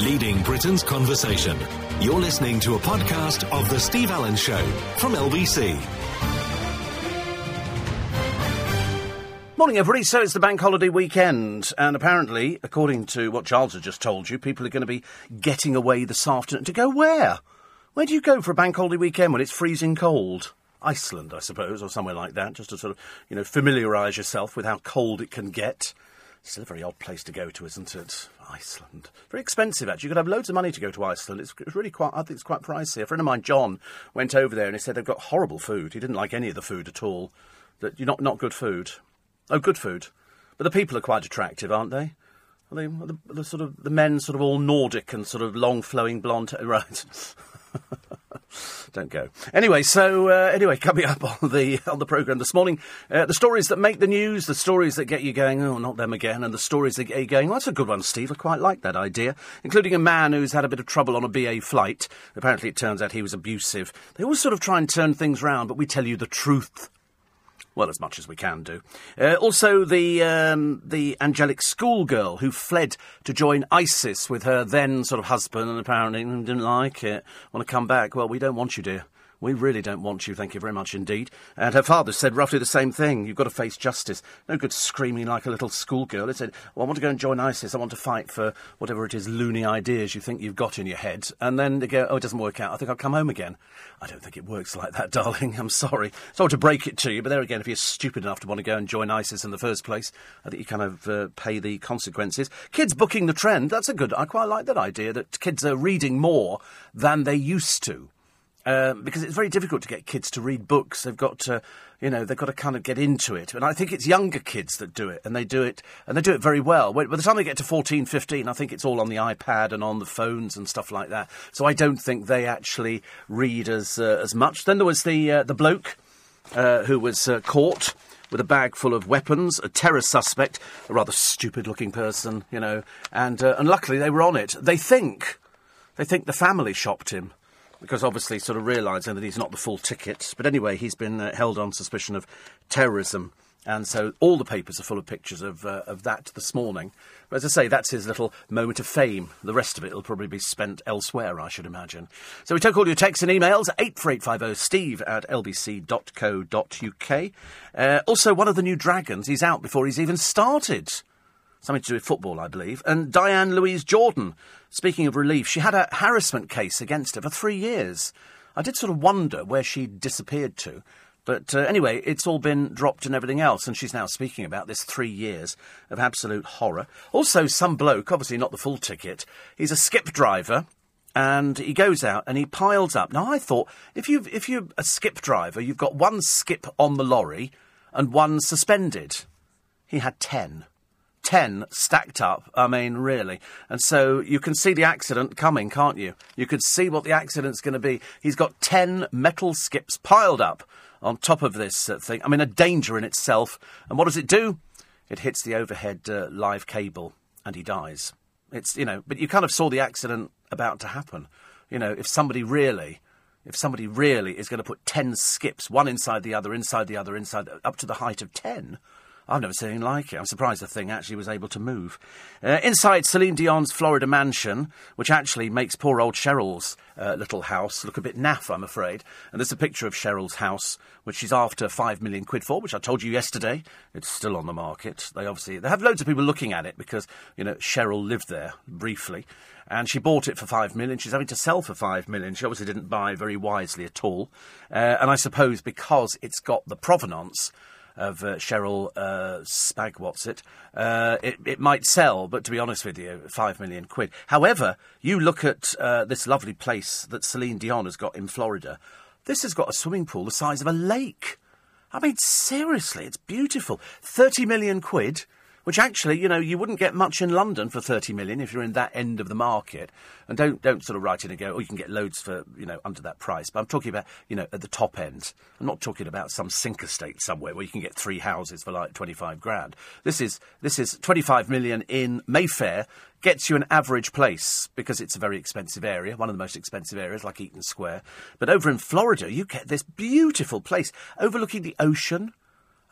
leading Britain's conversation. You're listening to a podcast of The Steve Allen Show from LBC. Morning, everybody. So it's the bank holiday weekend, and apparently, according to what Charles has just told you, people are going to be getting away this afternoon. To go where? Where do you go for a bank holiday weekend when it's freezing cold? Iceland, I suppose, or somewhere like that, just to sort of, you know, familiarise yourself with how cold it can get. Still a very odd place to go to, isn't it? Iceland. Very expensive, actually. You could have loads of money to go to Iceland. It's, it's really quite, I think it's quite pricey. A friend of mine, John, went over there and he said they've got horrible food. He didn't like any of the food at all. That you're not, not good food. Oh, good food. But the people are quite attractive, aren't they? Are they the, the sort of the men sort of all Nordic and sort of long flowing blonde right. Don't go. Anyway, so uh, anyway, coming up on the on the program this morning, uh, the stories that make the news, the stories that get you going, oh, not them again, and the stories that get you going. Well, that's a good one, Steve. I quite like that idea, including a man who's had a bit of trouble on a BA flight. Apparently, it turns out he was abusive. They always sort of try and turn things round, but we tell you the truth well, as much as we can do. Uh, also, the um, the angelic schoolgirl who fled to join ISIS with her then sort of husband, and apparently didn't like it. Want to come back? Well, we don't want you, dear. We really don't want you, thank you very much indeed. And her father said roughly the same thing. You've got to face justice. No good screaming like a little schoolgirl. He said, well, I want to go and join ISIS. I want to fight for whatever it is, loony ideas you think you've got in your head. And then they go, oh, it doesn't work out. I think I'll come home again. I don't think it works like that, darling. I'm sorry. Sorry to break it to you, but there again, if you're stupid enough to want to go and join ISIS in the first place, I think you kind of uh, pay the consequences. Kids booking the trend. That's a good, I quite like that idea that kids are reading more than they used to. Um, because it's very difficult to get kids to read books. They've got to, you know, they've got to kind of get into it. And I think it's younger kids that do it, and they do it, and they do it very well. By the time they get to 14, 15, I think it's all on the iPad and on the phones and stuff like that. So I don't think they actually read as uh, as much. Then there was the uh, the bloke uh, who was uh, caught with a bag full of weapons, a terror suspect, a rather stupid-looking person, you know, and uh, and luckily they were on it. They think, they think the family shopped him because obviously sort of realising that he's not the full ticket. But anyway, he's been uh, held on suspicion of terrorism. And so all the papers are full of pictures of, uh, of that this morning. But as I say, that's his little moment of fame. The rest of it will probably be spent elsewhere, I should imagine. So we took all your texts and emails, 84850 steve at lbc.co.uk. Uh, also, one of the new Dragons, he's out before he's even started. Something to do with football, I believe. And Diane Louise Jordan, speaking of relief, she had a harassment case against her for three years. I did sort of wonder where she disappeared to. But uh, anyway, it's all been dropped and everything else, and she's now speaking about this three years of absolute horror. Also, some bloke, obviously not the full ticket, he's a skip driver, and he goes out and he piles up. Now, I thought if you if you're a skip driver, you've got one skip on the lorry and one suspended. He had ten. 10 stacked up. I mean, really. And so you can see the accident coming, can't you? You could see what the accident's going to be. He's got 10 metal skips piled up on top of this uh, thing. I mean, a danger in itself. And what does it do? It hits the overhead uh, live cable and he dies. It's, you know, but you kind of saw the accident about to happen. You know, if somebody really. If somebody really is going to put 10 skips, one inside the other, inside the other, inside, up to the height of 10, I've never seen anything like it. I'm surprised the thing actually was able to move. Uh, inside Celine Dion's Florida mansion, which actually makes poor old Cheryl's uh, little house look a bit naff, I'm afraid. And there's a picture of Cheryl's house, which she's after five million quid for, which I told you yesterday. It's still on the market. They obviously they have loads of people looking at it because you know Cheryl lived there briefly, and she bought it for five million. She's having to sell for five million. She obviously didn't buy very wisely at all, uh, and I suppose because it's got the provenance of uh, Cheryl uh, Spag, uh, it, it might sell, but to be honest with you, five million quid. However, you look at uh, this lovely place that Celine Dion has got in Florida. This has got a swimming pool the size of a lake. I mean, seriously, it's beautiful. 30 million quid which actually, you know, you wouldn't get much in London for 30 million if you're in that end of the market. And don't, don't sort of write in and go, oh, you can get loads for, you know, under that price. But I'm talking about, you know, at the top end. I'm not talking about some sink estate somewhere where you can get three houses for like 25 grand. This is, this is 25 million in Mayfair gets you an average place because it's a very expensive area, one of the most expensive areas, like Eaton Square. But over in Florida, you get this beautiful place overlooking the ocean.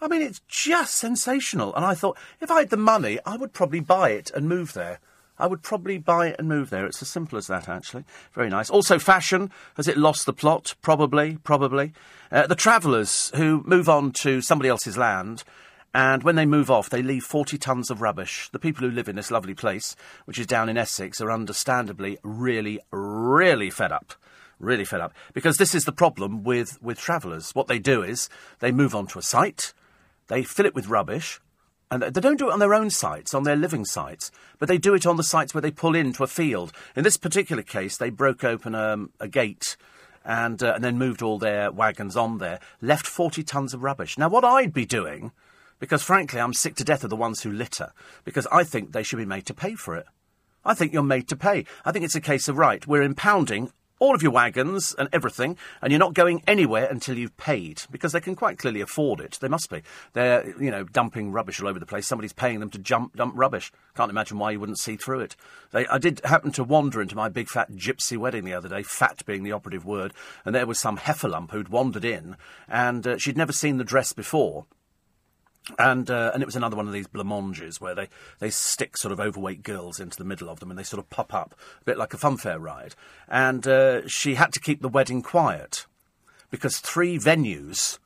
I mean, it's just sensational. And I thought, if I had the money, I would probably buy it and move there. I would probably buy it and move there. It's as simple as that, actually. Very nice. Also, fashion. Has it lost the plot? Probably, probably. Uh, the travellers who move on to somebody else's land, and when they move off, they leave 40 tons of rubbish. The people who live in this lovely place, which is down in Essex, are understandably really, really fed up. Really fed up. Because this is the problem with, with travellers. What they do is they move on to a site, they fill it with rubbish, and they don't do it on their own sites, on their living sites, but they do it on the sites where they pull into a field. In this particular case, they broke open um, a gate and, uh, and then moved all their wagons on there, left 40 tons of rubbish. Now, what I'd be doing, because frankly, I'm sick to death of the ones who litter, because I think they should be made to pay for it. I think you're made to pay. I think it's a case of, right, we're impounding all of your wagons and everything, and you're not going anywhere until you've paid, because they can quite clearly afford it. They must be. They're, you know, dumping rubbish all over the place. Somebody's paying them to jump, dump rubbish. Can't imagine why you wouldn't see through it. They, I did happen to wander into my big fat gypsy wedding the other day, fat being the operative word, and there was some heffalump who'd wandered in, and uh, she'd never seen the dress before. And uh, and it was another one of these blancmanges where they, they stick sort of overweight girls into the middle of them and they sort of pop up, a bit like a funfair ride. And uh, she had to keep the wedding quiet because three venues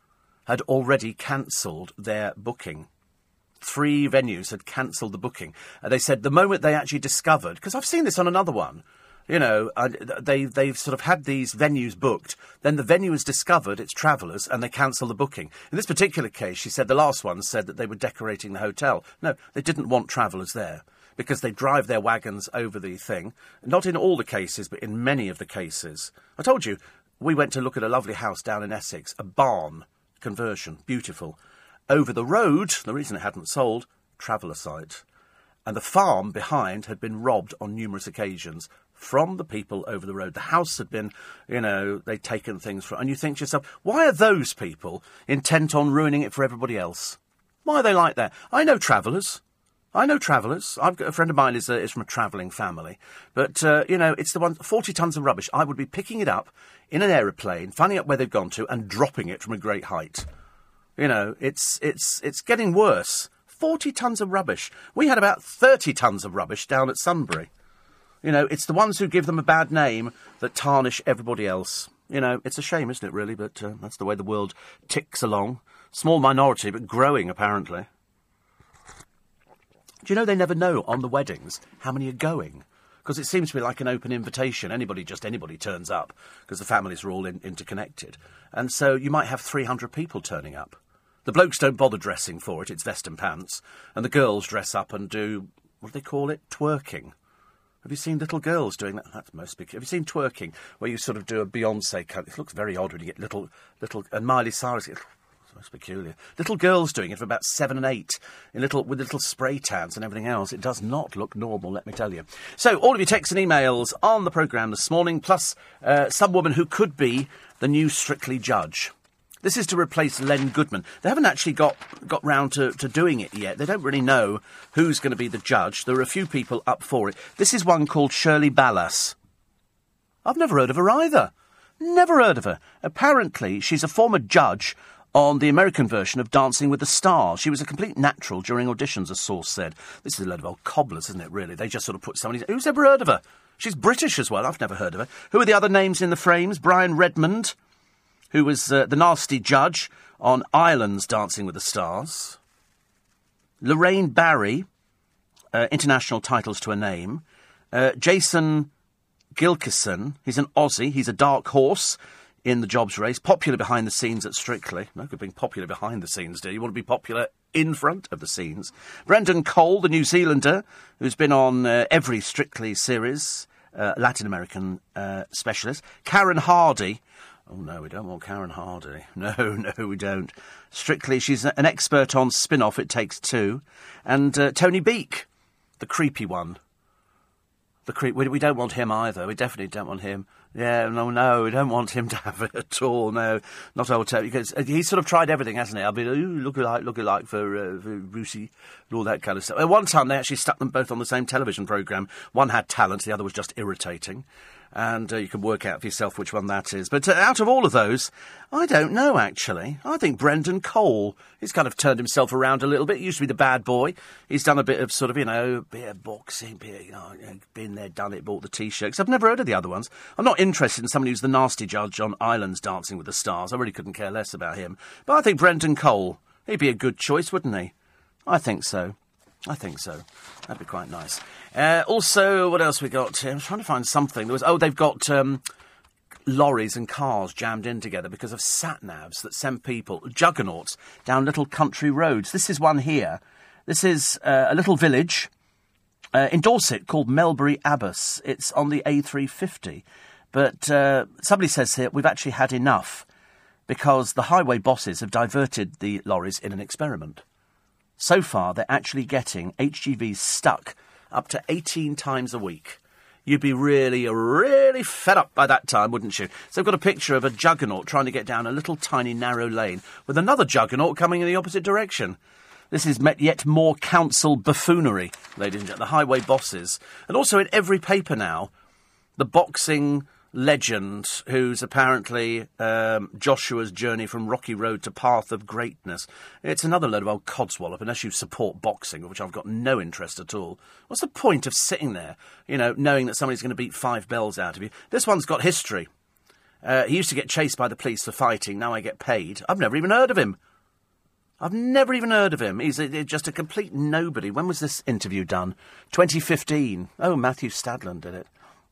had already cancelled their booking. Three venues had cancelled the booking. And they said the moment they actually discovered, because I've seen this on another one, you know, uh, they they've sort of had these venues booked. Then the venue has discovered its travellers, and they cancel the booking. In this particular case, she said the last one said that they were decorating the hotel. No, they didn't want travellers there because they drive their wagons over the thing. Not in all the cases, but in many of the cases. I told you we went to look at a lovely house down in Essex, a barn conversion, beautiful. Over the road, the reason it hadn't sold, traveller site and the farm behind had been robbed on numerous occasions from the people over the road. The house had been, you know, they'd taken things from. And you think to yourself, why are those people intent on ruining it for everybody else? Why are they like that? I know travellers. I know travellers. I've got a friend of mine is, uh, is from a travelling family, but uh, you know it's the one forty tons of rubbish. I would be picking it up in an aeroplane, finding out where they've gone to, and dropping it from a great height. You know, it's it's it's getting worse. Forty tons of rubbish. We had about thirty tons of rubbish down at Sunbury. You know, it's the ones who give them a bad name that tarnish everybody else. You know, it's a shame, isn't it, really? But uh, that's the way the world ticks along. Small minority, but growing, apparently. Do you know they never know on the weddings how many are going? Because it seems to be like an open invitation. Anybody, just anybody turns up because the families are all in, interconnected. And so you might have 300 people turning up. The blokes don't bother dressing for it, it's vest and pants. And the girls dress up and do, what do they call it? Twerking. Have you seen little girls doing that? That's most big. Have you seen twerking, where you sort of do a Beyonce cut? It looks very odd when you get little, little, and Miley Cyrus. It's most peculiar. Little girls doing it for about seven and eight, in little with little spray tans and everything else. It does not look normal, let me tell you. So, all of your texts and emails on the programme this morning, plus uh, some woman who could be the new Strictly judge. This is to replace Len Goodman. They haven't actually got, got round to, to doing it yet. They don't really know who's going to be the judge. There are a few people up for it. This is one called Shirley Ballas. I've never heard of her either. Never heard of her. Apparently, she's a former judge on the American version of Dancing with the Stars. She was a complete natural during auditions, a source said. This is a load of old cobblers, isn't it, really? They just sort of put somebody. Who's ever heard of her? She's British as well. I've never heard of her. Who are the other names in the frames? Brian Redmond who was uh, the nasty judge on Ireland's Dancing with the Stars. Loraine Barry, uh, international titles to a name. Uh, Jason Gilkison, he's an Aussie, he's a dark horse in the jobs race, popular behind the scenes at Strictly. No good being popular behind the scenes, you? You want to be popular in front of the scenes. Brendan Cole, the New Zealander, who's been on uh, every Strictly series, uh, Latin American uh, specialist. Karen Hardy, Oh no, we don't want Karen Hardy. No, no, we don't. Strictly, she's an expert on spin off, It Takes Two. And uh, Tony Beak, the creepy one. The creep. We, we, don't want him either. We definitely don't want him. Yeah, no, no, we don't want him to have it at all. No, not old Tony. Because uh, he's sort of tried everything, hasn't he? I'll be looking like, looking like for, uh, for and all that kind of stuff. At one time, they actually stuck them both on the same television program. One had talent, the other was just irritating. And uh, you can work out for yourself which one that is. But uh, out of all of those, I don't know actually. I think Brendan Cole. He's kind of turned himself around a little bit. He used to be the bad boy. He's done a bit of sort of you know, of boxing, bit you know, been there, done it, bought the t-shirts. I've never heard of the other ones. I'm not interested in somebody who's the nasty judge on Ireland's Dancing with the Stars. I really couldn't care less about him. But I think Brendan Cole. He'd be a good choice, wouldn't he? I think so. I think so. That'd be quite nice. Uh, also, what else we got? I'm trying to find something. There was oh, they've got um, lorries and cars jammed in together because of sat navs that send people juggernauts down little country roads. This is one here. This is uh, a little village uh, in Dorset called Melbury Abbas. It's on the A350, but uh, somebody says here we've actually had enough because the highway bosses have diverted the lorries in an experiment. So far, they're actually getting HGVs stuck up to 18 times a week. You'd be really, really fed up by that time, wouldn't you? So I've got a picture of a juggernaut trying to get down a little tiny narrow lane with another juggernaut coming in the opposite direction. This is met yet more council buffoonery, ladies and gentlemen. The highway bosses. And also in every paper now, the boxing legend who's apparently um, Joshua's journey from Rocky Road to Path of Greatness. It's another load of old codswallop, unless you support boxing, which I've got no interest at all. What's the point of sitting there, you know, knowing that somebody's going to beat five bells out of you? This one's got history. Uh, he used to get chased by the police for fighting. Now I get paid. I've never even heard of him. I've never even heard of him. He's a, just a complete nobody. When was this interview done? 2015. Oh, Matthew Stadlen did it.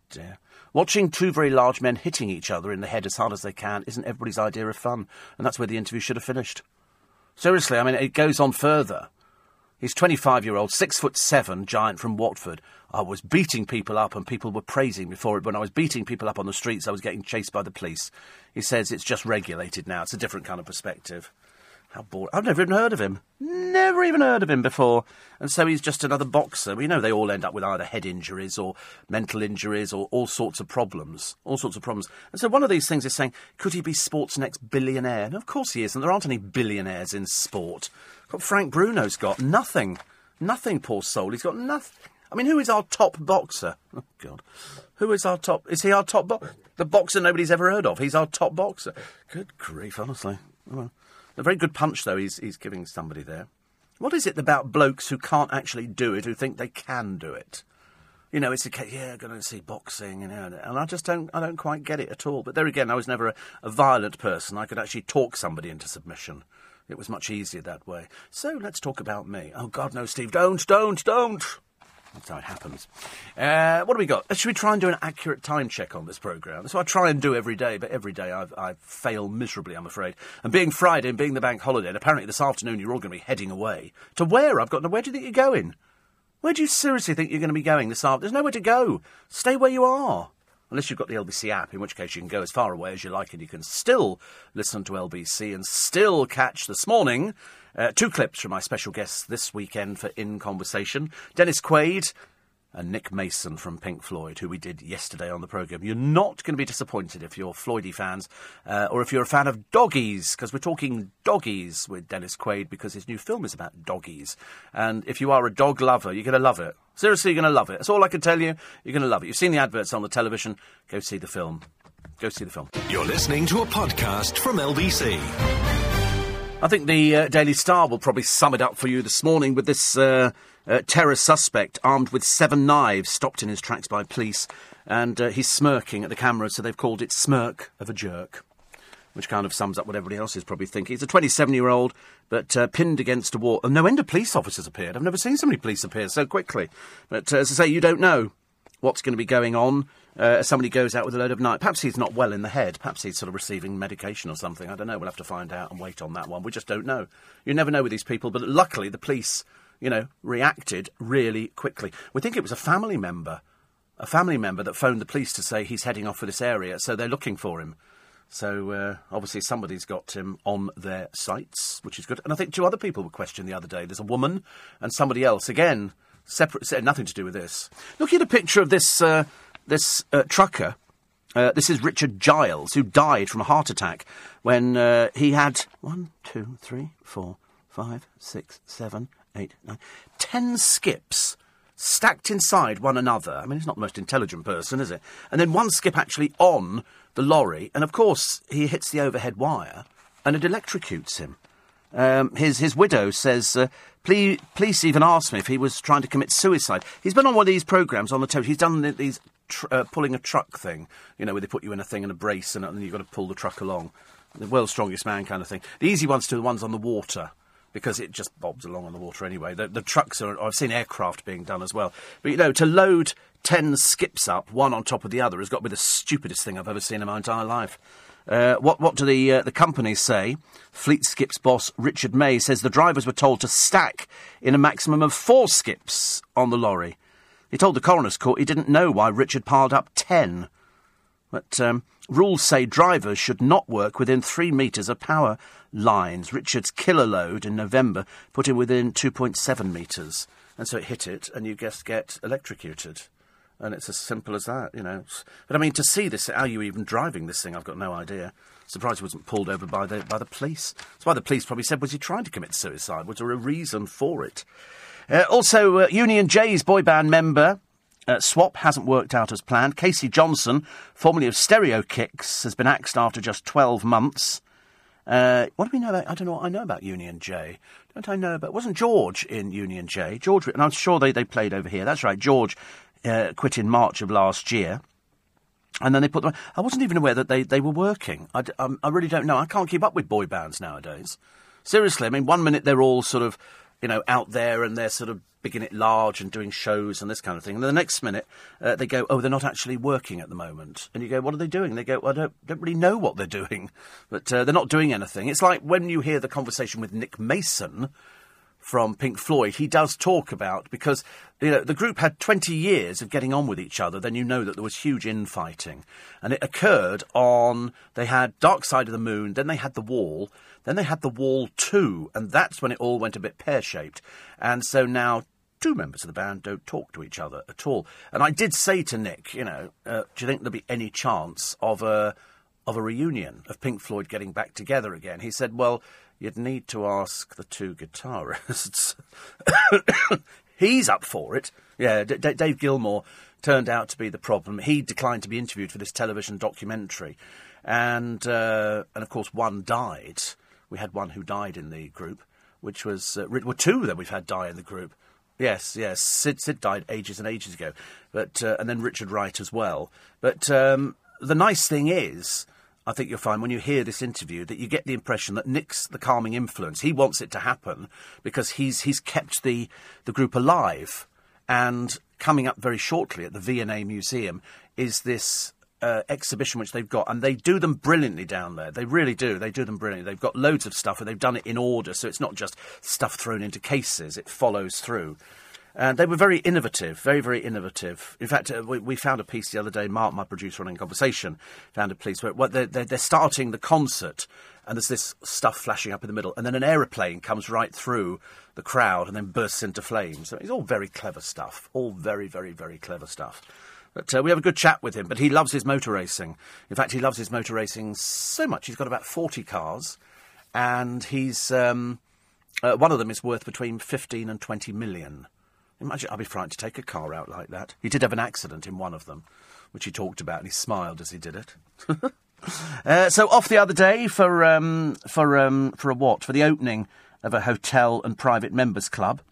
Dear. Watching two very large men hitting each other in the head as hard as they can isn't everybody's idea of fun, and that's where the interview should have finished. Seriously, I mean, it goes on further. He's 25 year old, six foot seven giant from Watford. I was beating people up and people were praising me for it. When I was beating people up on the streets, I was getting chased by the police. He says it's just regulated now. It's a different kind of perspective. How boring. I've never even heard of him. Never even heard of him before. And so he's just another boxer. We know they all end up with either head injuries or mental injuries or all sorts of problems. All sorts of problems. And so one of these things is saying, could he be sport's next billionaire? And of course he is. And there aren't any billionaires in sport. Frank Bruno's got nothing. Nothing, poor soul. He's got nothing. I mean, who is our top boxer? Oh, God. Who is our top? Is he our top boxer? The boxer nobody's ever heard of. He's our top boxer. Good grief, honestly. Oh, a very good punch, though, he's, he's giving somebody there. What is it about blokes who can't actually do it, who think they can do it? You know, it's a case, yeah, going to see boxing, you know, and I just don't, I don't quite get it at all. But there again, I was never a, a violent person. I could actually talk somebody into submission. It was much easier that way. So let's talk about me. Oh, God, no, Steve, don't, don't, don't. That's how it happens. Uh, what do we got? Should we try and do an accurate time check on this programme? So I try and do every day, but every day I've, I fail miserably, I'm afraid. And being Friday and being the bank holiday, and apparently this afternoon you're all going to be heading away. To where? I've got no. Where do you think you're going? Where do you seriously think you're going to be going this afternoon? There's nowhere to go. Stay where you are. Unless you've got the LBC app, in which case you can go as far away as you like and you can still listen to LBC and still catch this morning uh, two clips from my special guests this weekend for In Conversation Dennis Quaid and Nick Mason from Pink Floyd, who we did yesterday on the programme. You're not going to be disappointed if you're Floydie fans uh, or if you're a fan of doggies, because we're talking doggies with Dennis Quaid because his new film is about doggies. And if you are a dog lover, you're going to love it. Seriously, you're going to love it. That's all I can tell you. You're going to love it. You've seen the adverts on the television. Go see the film. Go see the film. You're listening to a podcast from LBC. I think the uh, Daily Star will probably sum it up for you this morning with this uh, uh, terror suspect armed with seven knives stopped in his tracks by police, and uh, he's smirking at the camera, so they've called it Smirk of a Jerk. Which kind of sums up what everybody else is probably thinking. He's a 27 year old, but uh, pinned against a wall. no end of police officers appeared. I've never seen so many police appear so quickly. But uh, as I say, you don't know what's going to be going on uh, somebody goes out with a load of night. Perhaps he's not well in the head. Perhaps he's sort of receiving medication or something. I don't know. We'll have to find out and wait on that one. We just don't know. You never know with these people. But luckily, the police, you know, reacted really quickly. We think it was a family member, a family member that phoned the police to say he's heading off for this area. So they're looking for him. So uh, obviously somebody's got him on their sights, which is good. And I think two other people were questioned the other day. There's a woman and somebody else. Again, separate, nothing to do with this. Look at a picture of this. Uh, this uh, trucker, uh, this is Richard Giles, who died from a heart attack when uh, he had one, two, three, four, five, six, seven, eight, nine, ten skips stacked inside one another. I mean, he's not the most intelligent person, is it? And then one skip actually on the lorry, and of course he hits the overhead wire, and it electrocutes him. Um, his his widow says, uh, "Please, police even asked me if he was trying to commit suicide. He's been on one of these programs on the television. He's done these tr- uh, pulling a truck thing, you know, where they put you in a thing and a brace, and, and you've got to pull the truck along. The world's strongest man kind of thing. The easy ones to the ones on the water." Because it just bobs along on the water anyway. The, the trucks are. I've seen aircraft being done as well. But you know, to load ten skips up, one on top of the other, has got to be the stupidest thing I've ever seen in my entire life. Uh, what, what do the, uh, the companies say? Fleet Skips boss Richard May says the drivers were told to stack in a maximum of four skips on the lorry. He told the coroner's court he didn't know why Richard piled up ten. But um, rules say drivers should not work within three metres of power lines. Richard's killer load in November put him within 2.7 metres. And so it hit it, and you just get electrocuted. And it's as simple as that, you know. But I mean, to see this, how are you even driving this thing? I've got no idea. Surprised he wasn't pulled over by the by the police. That's why the police probably said, "Was he trying to commit suicide? Was there a reason for it?" Uh, also, uh, Union J's boy band member uh, swap hasn't worked out as planned. Casey Johnson, formerly of Stereo Kicks, has been axed after just 12 months. Uh, what do we know about? I don't know what I know about Union J. Don't I know about? Wasn't George in Union J? George, and I'm sure they, they played over here. That's right. George uh, quit in March of last year. And then they put them. I wasn't even aware that they, they were working. I, um, I really don't know. I can't keep up with boy bands nowadays. Seriously, I mean, one minute they're all sort of, you know, out there and they're sort of bigging it large and doing shows and this kind of thing. And the next minute uh, they go, oh, they're not actually working at the moment. And you go, what are they doing? They go, well, I don't, don't really know what they're doing, but uh, they're not doing anything. It's like when you hear the conversation with Nick Mason from Pink Floyd, he does talk about because you know the group had 20 years of getting on with each other. Then you know that there was huge infighting, and it occurred on they had Dark Side of the Moon, then they had The Wall, then they had The Wall Two, and that's when it all went a bit pear shaped. And so now two members of the band don't talk to each other at all. And I did say to Nick, you know, uh, do you think there'll be any chance of a of a reunion of Pink Floyd getting back together again? He said, well you'd need to ask the two guitarists. He's up for it. Yeah, D- D- Dave Gilmour turned out to be the problem. He declined to be interviewed for this television documentary, and uh, and of course one died. We had one who died in the group, which was uh, well two that we've had die in the group. Yes, yes. Syd, Syd died ages and ages ago, but uh, and then Richard Wright as well. But um, the nice thing is I think you'll find when you hear this interview that you get the impression that Nick's the calming influence. He wants it to happen because he's he's kept the the group alive. And coming up very shortly at the V&A Museum is this uh, exhibition which they've got, and they do them brilliantly down there. They really do. They do them brilliantly. They've got loads of stuff, and they've done it in order, so it's not just stuff thrown into cases. It follows through. And they were very innovative, very, very innovative. In fact, uh, we, we, found a piece the other day, Mark, my producer on In Conversation, found a piece where they're, they're, they're, starting the concert and there's this stuff flashing up in the middle, and then an aeroplane comes right through the crowd and then bursts into flames. So it's all very clever stuff, all very, very, very clever stuff. But uh, we have a good chat with him, but he loves his motor racing. In fact, he loves his motor racing so much, he's got about 40 cars, and he's. Um, uh, one of them is worth between 15 and 20 million. Imagine, I'd be frightened to take a car out like that. He did have an accident in one of them, which he talked about, and he smiled as he did it. uh, so off the other day for um, for um, for a what? For the opening of a hotel and private members club,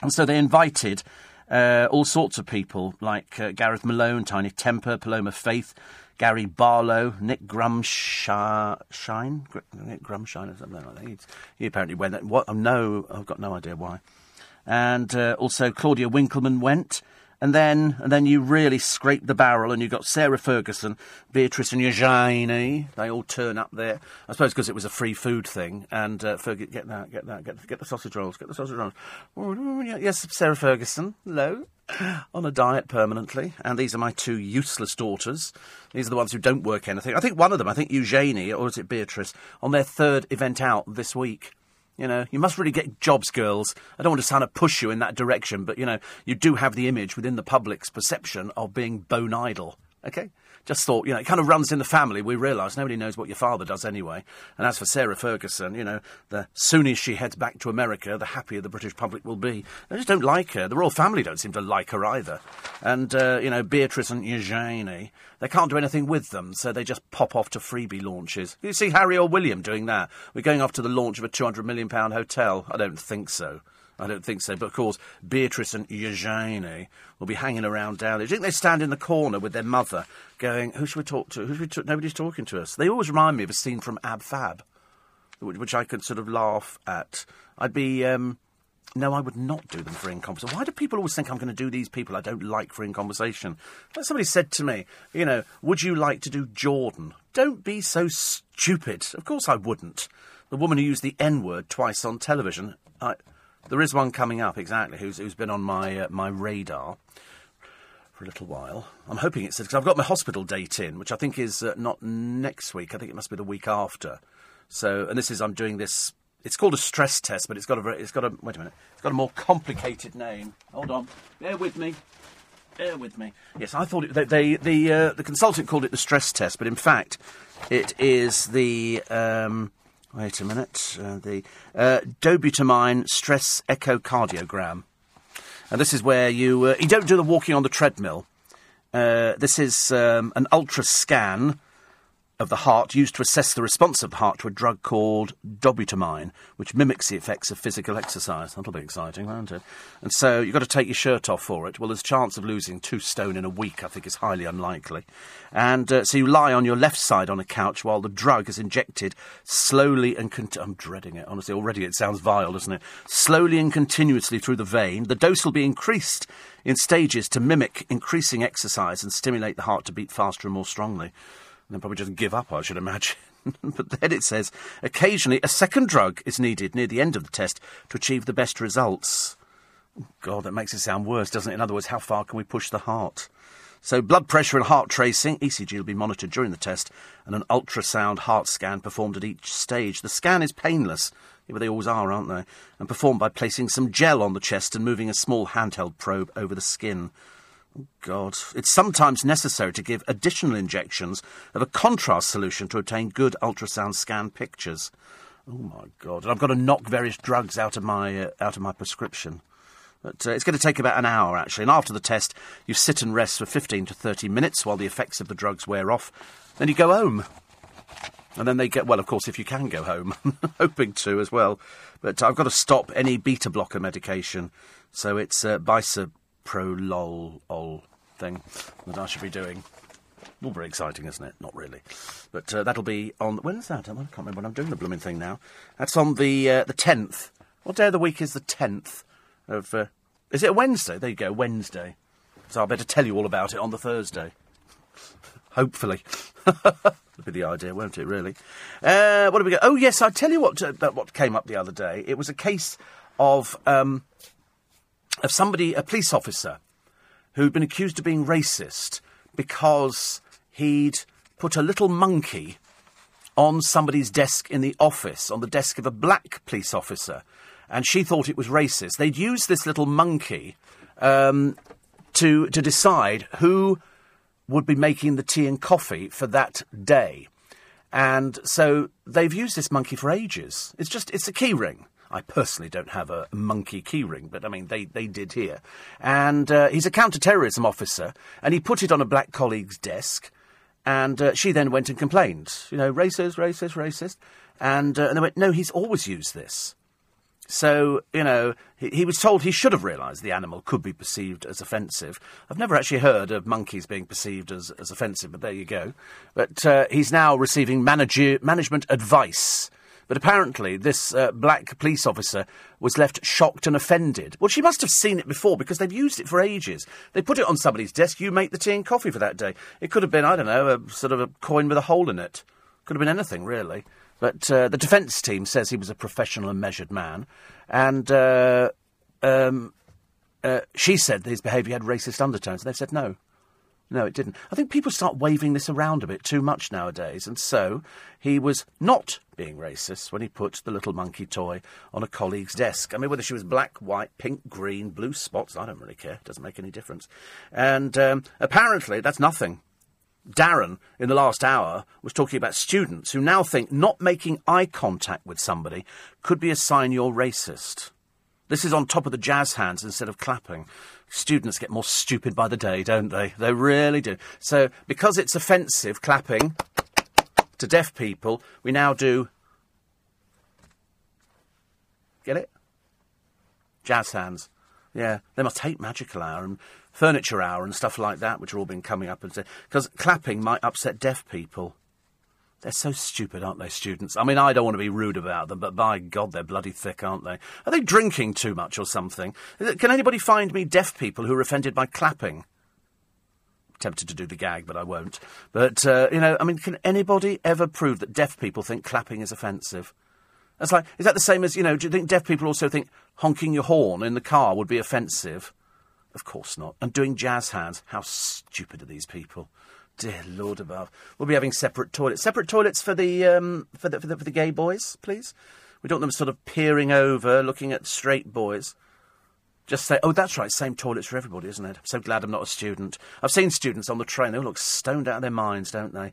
and so they invited uh, all sorts of people like uh, Gareth Malone, Tinie Tempah, Paloma Faith, Gary Barlow, Nick Grumshine, Nick Grumshine or something like that. He, he apparently went. What? No, I've got no idea why and uh, also Claudia Winkleman went. And then, and then you really scrape the barrel, and you've got Sarah Ferguson, Beatrice, and Eugenie. They all turn up there. I suppose because it was a free food thing. And uh, Ferg- get that, get that, get, get the sausage rolls, get the sausage rolls. Yes, Sarah Ferguson. Hello. On a diet permanently, and these are my two useless daughters. These are the ones who don't work anything. I think one of them, I think Eugenie, or is it Beatrice, on their third event out this week. You know, you must really get jobs, girls. I don't want to sound of push you in that direction, but you know, you do have the image within the public's perception of being bone idle. Okay? Just thought, you know, it kind of runs in the family. We realise nobody knows what your father does anyway. And as for Sarah Ferguson, you know, the sooner she heads back to America, the happier the British public will be. They just don't like her. The royal family don't seem to like her either. And, uh, you know, Beatrice and Eugenie, they can't do anything with them, so they just pop off to freebie launches. You see Harry or William doing that? We're going off to the launch of a £200 million hotel. I don't think so. I don't think so. But of course, Beatrice and Eugenie will be hanging around down there. Do you think they stand in the corner with their mother going, Who should we talk to? Who should we talk? Nobody's talking to us. They always remind me of a scene from Ab Fab, which I could sort of laugh at. I'd be. Um, no, I would not do them for in conversation. Why do people always think I'm going to do these people I don't like for in conversation? Like somebody said to me, you know, would you like to do Jordan? Don't be so stupid. Of course I wouldn't. The woman who used the N word twice on television. I, there is one coming up, exactly, who's, who's been on my, uh, my radar for a little while. I'm hoping it's because I've got my hospital date in, which I think is uh, not next week. I think it must be the week after. So, and this is I'm doing this. It's called a stress test, but it's got a very, it's got a wait a minute. It's got a more complicated name. Hold on, bear with me. Bear with me. Yes, I thought it, they, they the uh, the consultant called it the stress test, but in fact, it is the um, Wait a minute. Uh, the uh, dobutamine stress echocardiogram. And this is where you uh, you don't do the walking on the treadmill. Uh, this is um, an ultra scan of the heart used to assess the response of the heart to a drug called dobutamine, which mimics the effects of physical exercise. That'll be exciting, won't it? And so you've got to take your shirt off for it. Well, there's a chance of losing two stone in a week, I think, is highly unlikely. And uh, so you lie on your left side on a couch while the drug is injected slowly and I'm dreading it, honestly. Already it sounds vile, doesn't it? Slowly and continuously through the vein. The dose will be increased in stages to mimic increasing exercise and stimulate the heart to beat faster and more strongly. They'll probably just give up, I should imagine. but then it says occasionally a second drug is needed near the end of the test to achieve the best results. God, that makes it sound worse, doesn't it? In other words, how far can we push the heart? So, blood pressure and heart tracing, ECG will be monitored during the test, and an ultrasound heart scan performed at each stage. The scan is painless, yeah, but they always are, aren't they? And performed by placing some gel on the chest and moving a small handheld probe over the skin. God. It's sometimes necessary to give additional injections of a contrast solution to obtain good ultrasound scan pictures. Oh my God! And I've got to knock various drugs out of my uh, out of my prescription. But uh, it's going to take about an hour actually. And after the test, you sit and rest for 15 to 30 minutes while the effects of the drugs wear off. Then you go home. And then they get well, of course, if you can go home, hoping to as well. But I've got to stop any beta blocker medication, so it's uh, Bicep pro-lol ol thing that I should be doing. All very exciting, isn't it? Not really, but uh, that'll be on. When is that? I can't remember when I'm doing the blooming thing now. That's on the uh, the tenth. What day of the week is the tenth of? Uh, is it a Wednesday? There you go, Wednesday. So I better tell you all about it on the Thursday. Hopefully, that'll be the idea, won't it? Really. Uh, what do we go? Oh yes, I tell you what. Uh, what came up the other day. It was a case of. Um, of somebody, a police officer, who'd been accused of being racist because he'd put a little monkey on somebody's desk in the office, on the desk of a black police officer, and she thought it was racist. They'd used this little monkey um, to to decide who would be making the tea and coffee for that day, and so they've used this monkey for ages. It's just it's a key ring. I personally don't have a monkey keyring, but I mean, they, they did here. And uh, he's a counter-terrorism officer, and he put it on a black colleague's desk, and uh, she then went and complained. You know, racist, racist, racist. And, uh, and they went, no, he's always used this. So, you know, he, he, was told he should have realised the animal could be perceived as offensive. I've never actually heard of monkeys being perceived as, as offensive, but there you go. But uh, he's now receiving manager, management advice but apparently, this uh, black police officer was left shocked and offended. Well, she must have seen it before because they've used it for ages. They put it on somebody's desk. You make the tea and coffee for that day. It could have been, I don't know, a sort of a coin with a hole in it. Could have been anything, really. But uh, the defence team says he was a professional and measured man. And uh, um, uh, she said that his behaviour had racist undertones. And they've said no. No, it didn't. I think people start waving this around a bit too much nowadays, and so he was not being racist when he put the little monkey toy on a colleague's desk. I mean, whether she was black, white, pink, green, blue spots, I don't really care. It doesn't make any difference. And um, apparently, that's nothing. Darren, in the last hour, was talking about students who now think not making eye contact with somebody could be a sign you're racist. This is on top of the jazz hands instead of clapping. Students get more stupid by the day, don't they? They really do. So, because it's offensive, clapping to deaf people, we now do. Get it? Jazz hands. Yeah, they must hate Magical Hour and Furniture Hour and stuff like that, which are all been coming up and because clapping might upset deaf people. They're so stupid, aren't they, students? I mean, I don't want to be rude about them, but by God, they're bloody thick, aren't they? Are they drinking too much or something? Can anybody find me deaf people who are offended by clapping? tempted to do the gag, but I won't. But, uh, you know, I mean, can anybody ever prove that deaf people think clapping is offensive? That's like, is that the same as, you know, do you think deaf people also think honking your horn in the car would be offensive? Of course not. And doing jazz hands. How stupid are these people? Dear Lord above. We'll be having separate toilets. Separate toilets for the, um, for the, for the, for the gay boys, please. We don't want them sort of peering over, looking at straight boys. Just say, oh, that's right, same toilets for everybody, isn't it? I'm so glad I'm not a student. I've seen students on the train, they all look stoned out of their minds, don't they?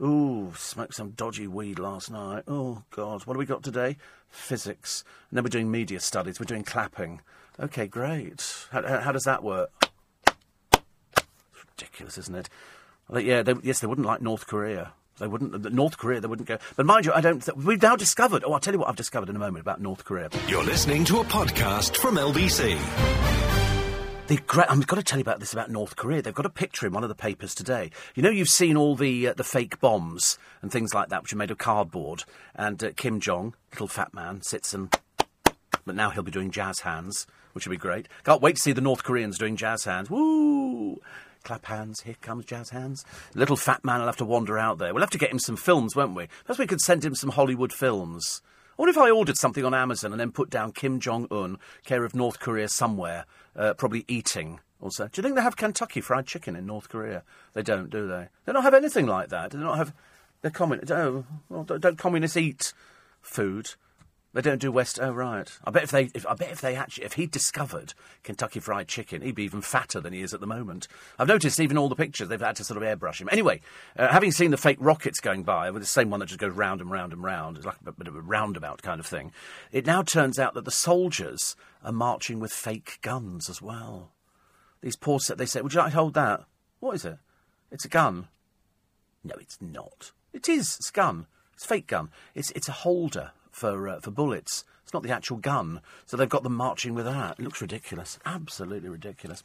Ooh, smoked some dodgy weed last night. Oh, God, what have we got today? Physics. And then we're doing media studies, we're doing clapping. Okay, great. How, how, does that work? It's ridiculous, isn't it? Yeah, they, yes, they wouldn't like North Korea. They wouldn't. North Korea, they wouldn't go. But mind you, I don't. Th- we've now discovered. Oh, I'll tell you what I've discovered in a moment about North Korea. You're listening to a podcast from LBC. The great, I've got to tell you about this about North Korea. They've got a picture in one of the papers today. You know, you've seen all the uh, the fake bombs and things like that, which are made of cardboard. And uh, Kim Jong, little fat man, sits and. But now he'll be doing jazz hands, which will be great. Can't wait to see the North Koreans doing jazz hands. Woo! Clap hands, here comes jazz hands. Little fat man will have to wander out there. We'll have to get him some films, won't we? Perhaps we could send him some Hollywood films. What if I ordered something on Amazon and then put down Kim Jong Un, care of North Korea somewhere, uh, probably eating? Also, do you think they have Kentucky Fried Chicken in North Korea? They don't, do they? They don't have anything like that. They don't have. They're communist. Oh, well, don't, don't communists eat food? They don't do West. Oh right. I bet if they, if, I bet if they actually, if he discovered Kentucky Fried Chicken, he'd be even fatter than he is at the moment. I've noticed even all the pictures they've had to sort of airbrush him. Anyway, uh, having seen the fake rockets going by with the same one that just goes round and round and round, it's like a bit of a roundabout kind of thing. It now turns out that the soldiers are marching with fake guns as well. These poor set, they say, "Would you like to hold that?" What is it? It's a gun. No, it's not. It is. It's a gun. It's a fake gun. It's it's a holder for uh, for bullets. It's not the actual gun, so they've got them marching with that. It looks ridiculous, absolutely ridiculous.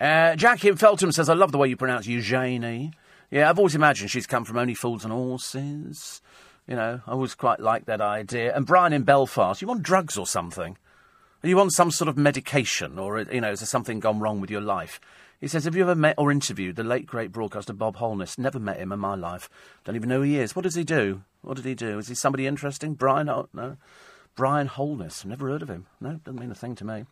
Uh, Jackie in Feltham says, "I love the way you pronounce Eugenie." Yeah, I've always imagined she's come from Only Fools and Horses. You know, I always quite like that idea. And Brian in Belfast, you want drugs or something? Are you on some sort of medication, or you know, is there something gone wrong with your life? He says, Have you ever met or interviewed the late great broadcaster Bob Holness? Never met him in my life. Don't even know who he is. What does he do? What did he do? Is he somebody interesting? Brian? Oh, no. Brian Holness. Never heard of him. No, doesn't mean a thing to me.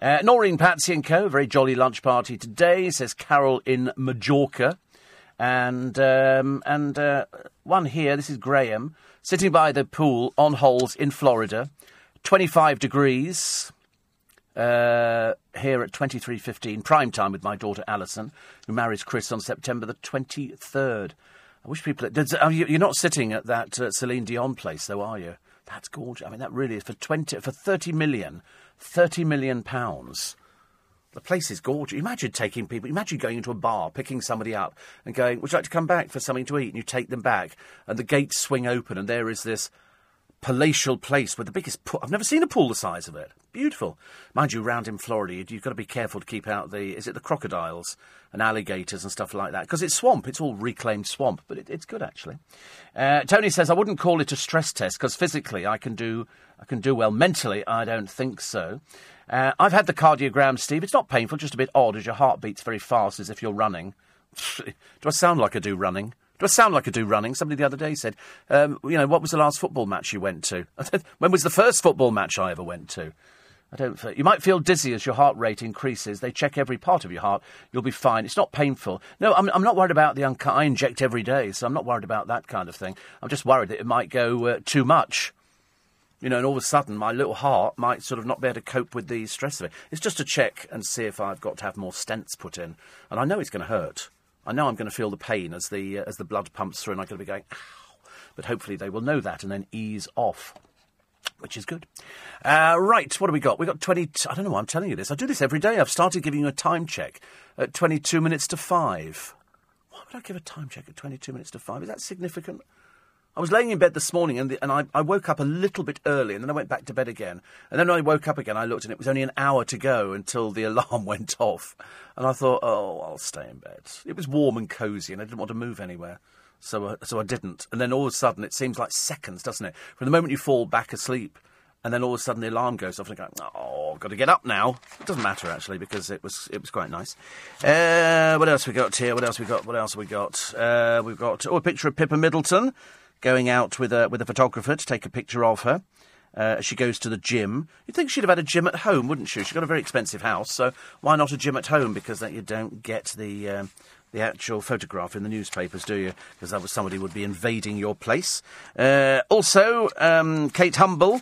Uh, Noreen, Patsy and Co. Very jolly lunch party today, says Carol in Majorca. And um, and uh, one here, this is Graham, sitting by the pool on holes in Florida. 25 degrees uh, here at 23.15, prime time with my daughter Alison, who marries Chris on September the 23rd. I wish people... Does, oh, you're not sitting at that uh, Celine Dion place, though, are you? That's gorgeous. I mean, that really is for 20... For 30 million. 30 million pounds. The place is gorgeous. Imagine taking people... Imagine going into a bar, picking somebody up and going, would you like to come back for something to eat? And you take them back and the gates swing open and there is this palatial place with the biggest pool. I've never seen a pool the size of it. Beautiful. Mind you, round in Florida, you've got to be careful to keep out the, is it the crocodiles and alligators and stuff like that? Because it's swamp. It's all reclaimed swamp, but it, it's good actually. Uh, Tony says, I wouldn't call it a stress test because physically I can do, I can do well. Mentally, I don't think so. Uh, I've had the cardiogram, Steve. It's not painful, just a bit odd as your heart beats very fast as if you're running. do I sound like I do running? Do I sound like I do running? Somebody the other day said, um, you know, what was the last football match you went to? when was the first football match I ever went to? I don't. You might feel dizzy as your heart rate increases. They check every part of your heart. You'll be fine. It's not painful. No, I'm, I'm not worried about the uncut. I inject every day, so I'm not worried about that kind of thing. I'm just worried that it might go uh, too much. You know, and all of a sudden my little heart might sort of not be able to cope with the stress of it. It's just to check and see if I've got to have more stents put in. And I know it's going to hurt. I know I'm going to feel the pain as the uh, as the blood pumps through, and I'm going to be going, ow. But hopefully they will know that and then ease off which is good. Uh, right, what have we got? We've got 20. I don't know why I'm telling you this. I do this every day. I've started giving you a time check at 22 minutes to 5. Why would I give a time check at 22 minutes to 5? Is that significant? I was laying in bed this morning and, the, and I, I, woke up a little bit early and then I went back to bed again. And then when I woke up again, I looked and it was only an hour to go until the alarm went off. And I thought, oh, I'll stay in bed. It was warm and cosy and I didn't want to move anywhere. So, uh, so I didn't. And then all of a sudden, it seems like seconds, doesn't it? From the moment you fall back asleep, and then all of a sudden the alarm goes off, and I go, "Oh, got to get up now." It doesn't matter actually because it was it was quite nice. Uh, what else we got here? What else we got? What else we got? Uh, we've got oh, a picture of Pippa Middleton going out with a with a photographer to take a picture of her. Uh, she goes to the gym. You'd think she'd have had a gym at home, wouldn't she? She's got a very expensive house, so why not a gym at home? Because then you don't get the um, the actual photograph in the newspapers, do you? Because that was somebody would be invading your place. Uh, also, um, Kate Humble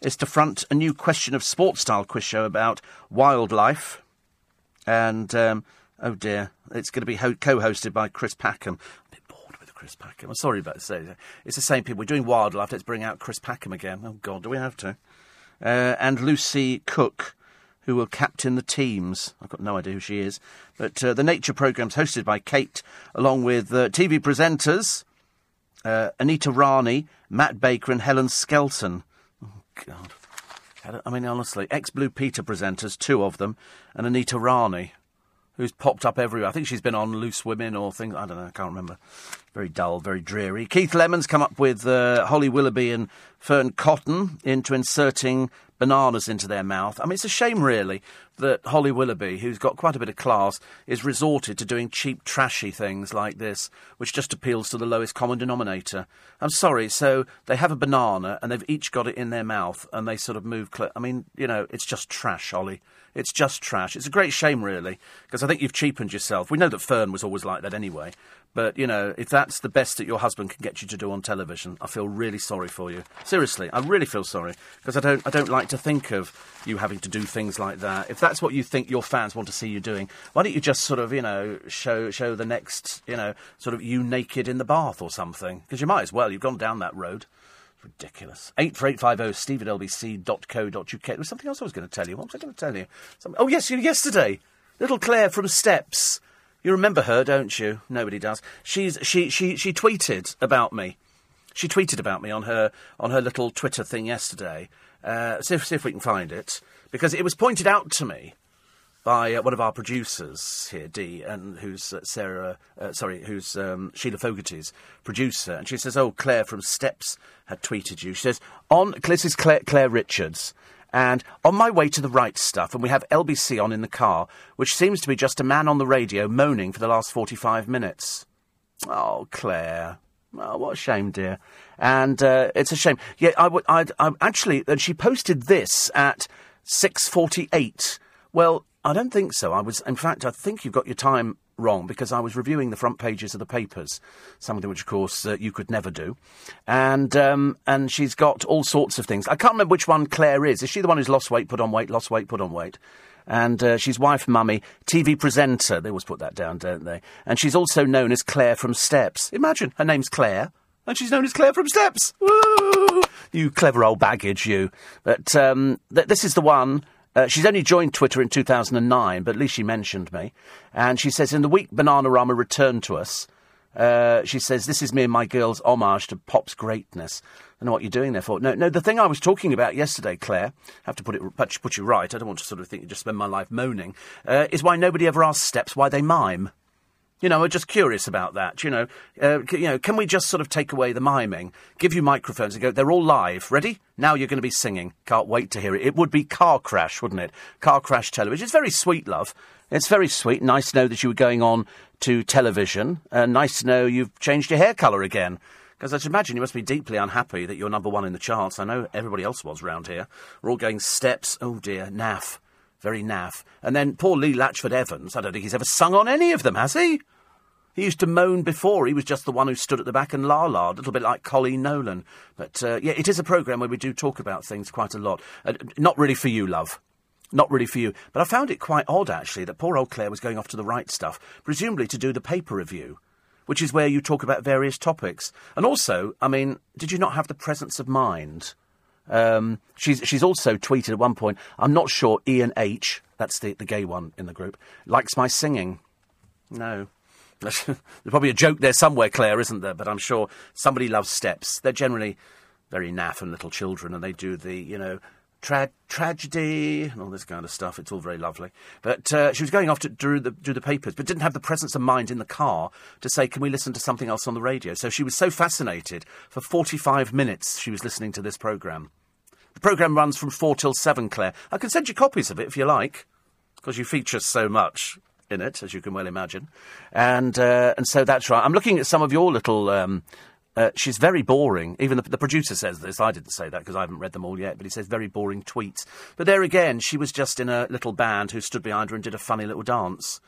is to front a new question of sports style quiz show about wildlife. And, um, oh dear, it's going to be ho- co hosted by Chris Packham. Chris Packham. I'm sorry about to say. It's the same people. We're doing wildlife. Let's bring out Chris Packham again. Oh, God, do we have to? Uh, and Lucy Cooke who will captain the teams. I've got no idea who she is. But uh, the nature programme's hosted by Kate, along with uh, TV presenters uh, Anita Rani, Matt Baker, and Helen Skelton. Oh, God. I mean, honestly, ex Blue Peter presenters, two of them, and Anita Rani, who's popped up everywhere. I think she's been on Loose Women or things. I don't know, I can't remember. Very dull, very dreary. Keith Lemon's come up with uh, Holly Willoughby and Fearne Cotton into inserting bananas into their mouth. I mean, it's a shame, really, that Holly Willoughby, who's got quite a bit of class, is resorted to doing cheap, trashy things like this, which just appeals to the lowest common denominator. I'm sorry, so they have a banana and they've each got it in their mouth and they sort of move. Cl- I mean, you know, it's just trash, Holly. It's just trash. It's a great shame, really, because I think you've cheapened yourself. We know that Fearne was always like that anyway. But, you know, if that's the best that your husband can get you to do on television, I feel really sorry for you. Seriously, I really feel sorry. Because I don't, I don't like to think of you having to do things like that. If that's what you think your fans want to see you doing, why don't you just sort of, you know, show, show the next, you know, sort of you naked in the bath or something? Because you might as well. You've gone down that road. Ridiculous. 84850 steve lbc.co.uk. There was something else I was going to tell you. What was I going to tell you? Something... Oh, yes, you yesterday. Little Claire from Steps you remember her, don't you? Nobody does. She's she she she tweeted about me. She tweeted about me on her on her little Twitter thing yesterday. Uh, see, if, see if we can find it because it was pointed out to me by uh, one of our producers here, Dee, and who's uh, Sarah, uh, sorry, who's um, Sheila Fogarty's producer, and she says, "Oh, Claire from Steps had tweeted you." She says, "On this is Claire, Claire Richards." And on my way to the right stuff, and we have LBC on in the car, which seems to be just a man on the radio moaning for the last 45 minutes. Oh, Claire. Oh, what a shame, dear. And uh, it's a shame. Yeah, I would. I actually. And she posted this at six forty-eight. Well, I don't think so. I was. In fact, I think you've got your time wrong because I was reviewing the front pages of the papers, something which, of course, uh, you could never do. And um, and she's got all sorts of things. I can't remember which one Claire is. Is she the one who's lost weight, put on weight, lost weight, put on weight? And uh, she's wife, mummy, TV presenter. They always put that down, don't they? And she's also known as Claire from Steps. Imagine her name's Claire, and she's known as Claire from Steps. Woo! You clever old baggage, you. But um, th- this is the one uh, she's only joined Twitter in 2009, but at least she mentioned me. And she says, in the week Bananarama returned to us, uh, she says, this is me and my girl's homage to pop's greatness. I don't know what you're doing there for. No, no, the thing I was talking about yesterday, Claire, I have to put it put, put you right. I don't want to sort of think you just spend my life moaning. Uh, is why nobody ever asks Steps why they mime. You know, we're just curious about that. You know, uh, you know, can we just sort of take away the miming, give you microphones and go? They're all live. Ready? Now you're going to be singing. Can't wait to hear it. It would be car crash, wouldn't it? Car crash television. It's very sweet, love. It's very sweet. Nice to know that you were going on to television. Uh, nice to know you've changed your hair colour again. Because I should imagine you must be deeply unhappy that you're number one in the charts. I know everybody else was round here. We're all going steps. Oh dear, naff very naff. And then poor Lee Latchford Evans, I don't think he's ever sung on any of them, has he? He used to moan before. He was just the one who stood at the back and la la, a little bit like Coleen Nolan. But uh, yeah, it is a programme where we do talk about things quite a lot. Uh, not really for you, love. not really for you. But I found it quite odd, actually, that poor old Claire was going off to the right stuff, presumably to do the paper review, which is where you talk about various topics. And also, I mean, did you not have the presence of mind? Um, she's, she's also tweeted at one point, I'm not sure Ian H., that's the, the gay one in the group, likes my singing. No. There's probably a joke there somewhere, Claire, isn't there? But I'm sure somebody loves steps. They're generally very naff and little children, and they do the, you know, tra- tragedy and all this kind of stuff. It's all very lovely. But uh, she was going off to do the, do the papers, but didn't have the presence of mind in the car to say, can we listen to something else on the radio? So she was so fascinated. For 45 minutes, she was listening to this programme. The programme runs from 4 till 7, Claire. I can send you copies of it if you like, because you feature so much in it, as you can well imagine. And, uh, and so that's right. I'm looking at some of your little um, uh, she's very boring. Even the, the, producer says this. I didn't say that because I haven't read them all yet, but he says very boring tweets. But there again, she was just in a little band who stood behind her and did a funny little dance.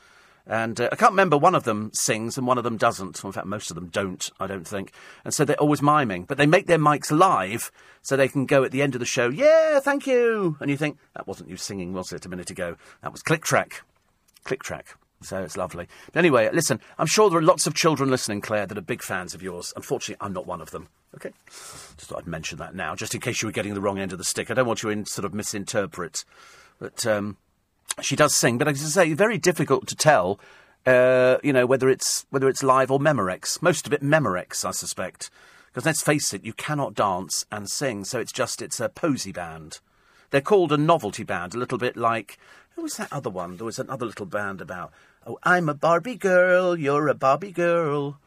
And uh, I can't remember, one of them sings and one of them doesn't. in fact, most of them don't, I don't think. And so they're always miming. But they make their mics live so they can go at the end of the show, yeah, thank you. And you think, that wasn't you singing, was it, a minute ago? That was Click Track. Click Track. So it's lovely. But anyway, listen, I'm sure there are lots of children listening, Claire, that are big fans of yours. Unfortunately, I'm not one of them. Okay? Just thought I'd mention that now, just in case you were getting the wrong end of the stick. I don't want you to sort of misinterpret. But um, she does sing, but as I say, very difficult to tell, uh, you know, whether it's, whether it's live or Memorex. Most of it Memorex, I suspect. Because let's face it, you cannot dance and sing, so it's just, it's a posy band. They're called a novelty band, a little bit like who was that other one? There was another little band about Oh, I'm a Barbie girl, you're a Barbie girl.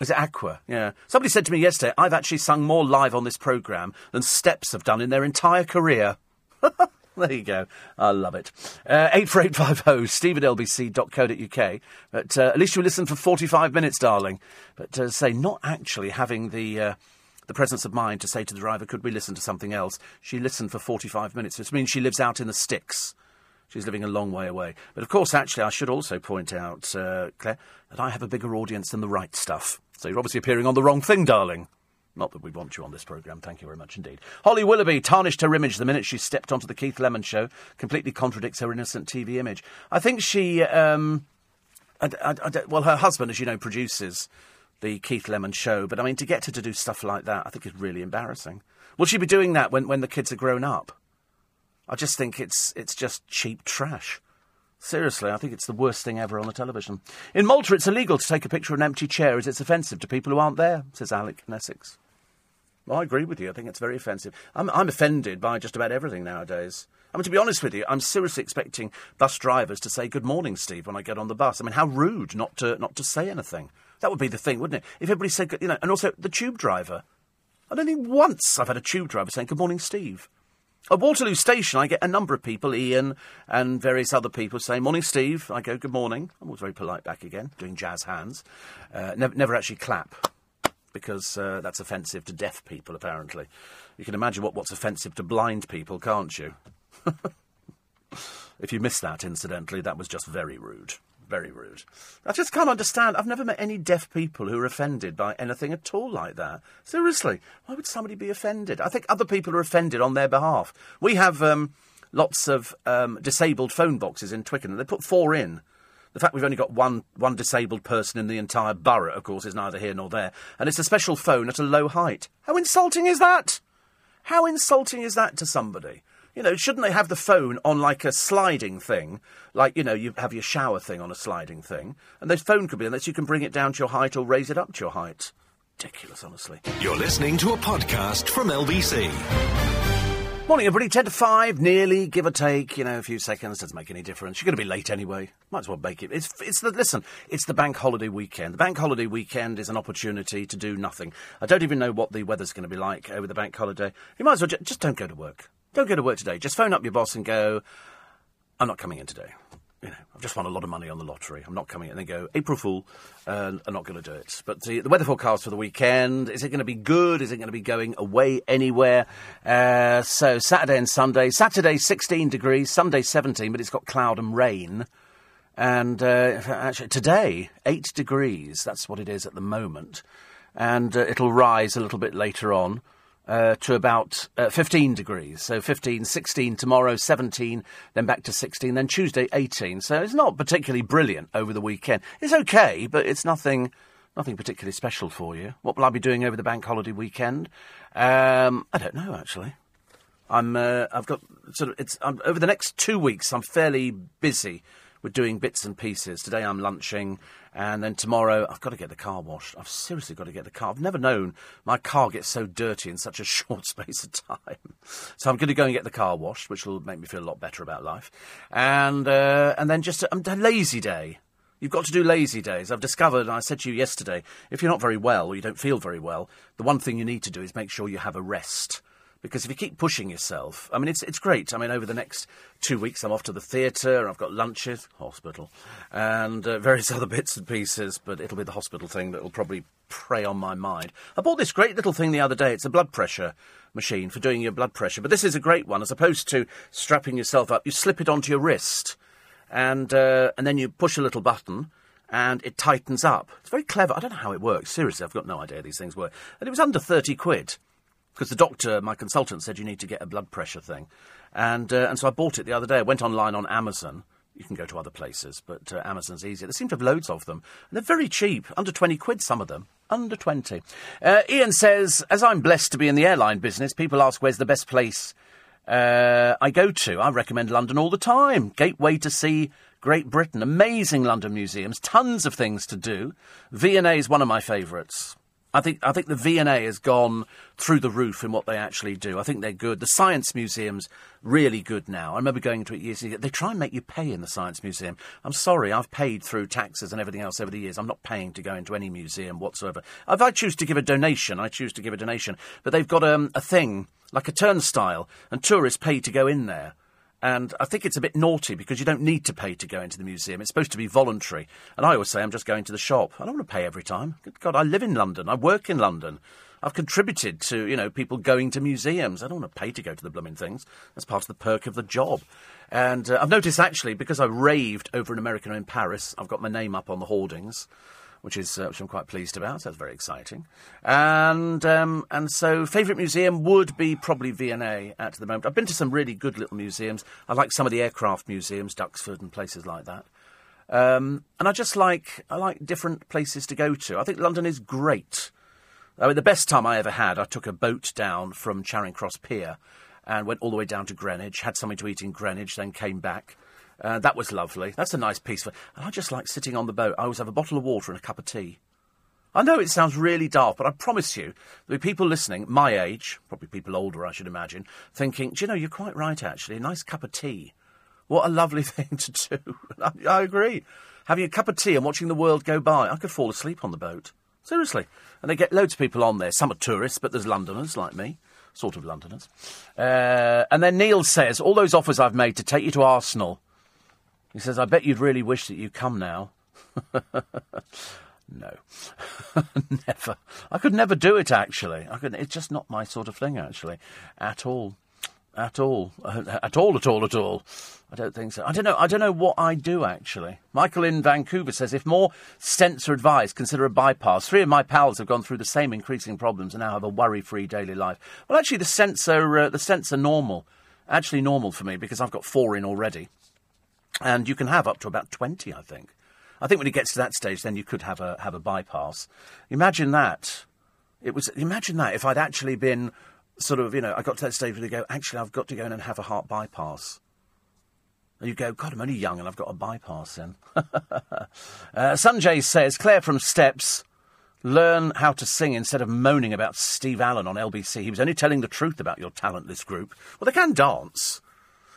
Is it Aqua? Yeah. Somebody said to me yesterday, I've actually sung more live on this programme than Steps have done in their entire career. there you go. I love it. Uh, 84850 steve at lbc.co.uk. But uh, at least you listened for 45 minutes, darling. But uh, say, not actually having the. Uh, the presence of mind to say to the driver, could we listen to something else? She listened for 45 minutes, which means she lives out in the sticks. She's living a long way away. But of course, actually, I should also point out, uh, Claire, that I have a bigger audience than the right stuff. So you're obviously appearing on the wrong thing, darling. Not that we want you on this programme, thank you very much indeed. Holly Willoughby tarnished her image the minute she stepped onto the Keith Lemon show, completely contradicts her innocent TV image. I think she, um, I, I, I, well, her husband, as you know, produces the Keith Lemon show, but I mean, to get her to do stuff like that, I think is really embarrassing. Will she be doing that when, when the kids are grown up? I just think it's it's just cheap trash. Seriously, I think it's the worst thing ever on the television. In Malta, it's illegal to take a picture of an empty chair as it's offensive to people who aren't there, says Alec in Essex. I agree with you. I think it's very offensive. I'm, I'm offended by just about everything nowadays. I mean, to be honest with you, I'm seriously expecting bus drivers to say "Good morning, Steve" when I get on the bus. I mean, how rude not to not to say anything. That would be the thing, wouldn't it? If everybody said, you know, and also the tube driver. I don't think once I've had a tube driver saying "Good morning, Steve." At Waterloo Station, I get a number of people, Ian and various other people, saying, Morning, Steve. I go, Good morning. I'm always very polite back again, doing jazz hands. Uh, never, never actually clap, because uh, that's offensive to deaf people, apparently. You can imagine what, what's offensive to blind people, can't you? if you missed that, incidentally, that was just very rude. Very rude. I just can't understand. I've never met any deaf people who are offended by anything at all like that. Seriously, why would somebody be offended? I think other people are offended on their behalf. We have um, lots of um, disabled phone boxes in Twickenham. They put four in. The fact we've only got one, one disabled person in the entire borough, of course, is neither here nor there. And it's a special phone at a low height. How insulting is that? How insulting is that to somebody? You know, shouldn't they have the phone on like a sliding thing? Like, you know, you have your shower thing on a sliding thing. And the phone could be unless you can bring it down to your height or raise it up to your height. Ridiculous, honestly. You're listening to a podcast from LBC. Morning, everybody. 10 to 5, nearly, give or take, you know, a few seconds. Doesn't make any difference. You're going to be late anyway. Might as well make it. It's, it's the, listen, it's the bank holiday weekend. The bank holiday weekend is an opportunity to do nothing. I don't even know what the weather's going to be like uh, over the bank holiday. You might as well ju- just don't go to work. Don't go to work today. Just phone up your boss and go, I'm not coming in today. You know, I've just won a lot of money on the lottery. I'm not coming in. And they go, April Fool, uh, I'm not going to do it. But the, the, weather forecast for the weekend, is it going to be good? Is it going to be going away anywhere? Uh, so Saturday and Sunday. Saturday, 16 degrees. Sunday, 17, but it's got cloud and rain. And uh, actually, today, 8 degrees. That's what it is at the moment. And uh, it'll rise a little bit later on. Uh, to about uh, 15 degrees. So 15, 16 tomorrow, 17, then back to 16, then Tuesday 18. So it's not particularly brilliant over the weekend. It's okay, but it's nothing. Nothing particularly special for you. What will I be doing over the bank holiday weekend? Um, I don't know actually. I'm. Uh, I've got sort of. It's I'm, over the next two weeks. I'm fairly busy with doing bits and pieces. Today I'm lunching, and then tomorrow I've got to get the car washed. I've seriously got to get the car. I've never known my car gets so dirty in such a short space of time. So I'm going to go and get the car washed, which will make me feel a lot better about life. And uh, and then just a, a lazy day. You've got to do lazy days. I've discovered, and I said to you yesterday, if you're not very well or you don't feel very well, the one thing you need to do is make sure you have a rest. Because if you keep pushing yourself, I mean, it's it's great. I mean, over the next two weeks, I'm off to the theatre. I've got lunches, hospital, and uh, various other bits and pieces. But it'll be the hospital thing that will probably prey on my mind. I bought this great little thing the other day. It's a blood pressure machine for doing your blood pressure. But this is a great one, as opposed to strapping yourself up. You slip it onto your wrist, and uh, and then you push a little button and it tightens up. It's very clever. I don't know how it works. Seriously, I've got no idea these things work. And it was under 30 quid because the doctor, my consultant, said you need to get a blood pressure thing, and uh, and so I bought it the other day. I went online on Amazon. You can go to other places, but uh, Amazon's easier. They seem to have loads of them, and they're very cheap, under twenty quid. Some of them, under twenty. Uh, Ian says, as I'm blessed to be in the airline business, people ask where's the best place uh, I go to. I recommend London all the time. Gateway to see Great Britain, amazing London museums, tons of things to do. V&A is one of my favourites. I think I think the V&A has gone through the roof in what they actually do. I think they're good. The Science Museum's really good now. I remember going to it years ago. They try and make you pay in the Science Museum. I'm sorry, I've paid through taxes and everything else over the years. I'm not paying to go into any museum whatsoever. If I choose to give a donation, I choose to give a donation. But they've got um, a thing like a turnstile, and tourists pay to go in there. And I think it's a bit naughty because you don't need to pay to go into the museum. It's supposed to be voluntary. And I always say I'm just going to the shop. I don't want to pay every time. Good God, I live in London. I work in London. I've contributed to, you know, people going to museums. I don't want to pay to go to the blooming things. That's part of the perk of the job. And uh, I've noticed actually, because I raved over an American in Paris, I've got my name up on the hoardings which is uh, which I'm quite pleased about. So that's very exciting. And um, and so favourite museum would be probably V&A at the moment. I've been to some really good little museums. I like some of the aircraft museums, Duxford and places like that. Um, and I just like I like different places to go to. I think London is great. I mean, the best time I ever had, I took a boat down from Charing Cross Pier and went all the way down to Greenwich, had something to eat in Greenwich, then came back. Uh, that was lovely. That's a nice piece. For, and I just like sitting on the boat. I always have a bottle of water and a cup of tea. I know it sounds really daft, but I promise you, there'll be people listening, my age, probably people older, I should imagine, thinking, do you know, you're quite right, actually. A nice cup of tea. What a lovely thing to do. I, I agree. Having a cup of tea and watching the world go by. I could fall asleep on the boat. Seriously. And they get loads of people on there. Some are tourists, but there's Londoners like me. Sort of Londoners. Uh, and then Neil says, all those offers I've made to take you to Arsenal he says, I bet you'd really wish that you'd come now. no. never. I could never do it, actually. I could, it's just not my sort of thing, actually, at all. At all. at all, at all, at all. I don't think so. I don't know. I don't know what I do, actually. Michael in Vancouver says, if more stents are advised, consider a bypass. Three of my pals have gone through the same increasing problems and now have a worry-free daily life. Well, actually, the stents are, uh, the stents are normal. Actually normal for me because I've got four in already. And you can have up to about 20, I think. I think when it gets to that stage, then you could have a, have a bypass. Imagine that. It was, imagine that if I'd actually been sort of, you know, I got to that stage where you go, actually, I've got to go in and have a heart bypass. And you go, God, I'm only young and I've got a bypass then. uh, Sanjay says, Claire from Steps, learn how to sing instead of moaning about Steve Allen on LBC. He was only telling the truth about your talentless group. Well, they can dance.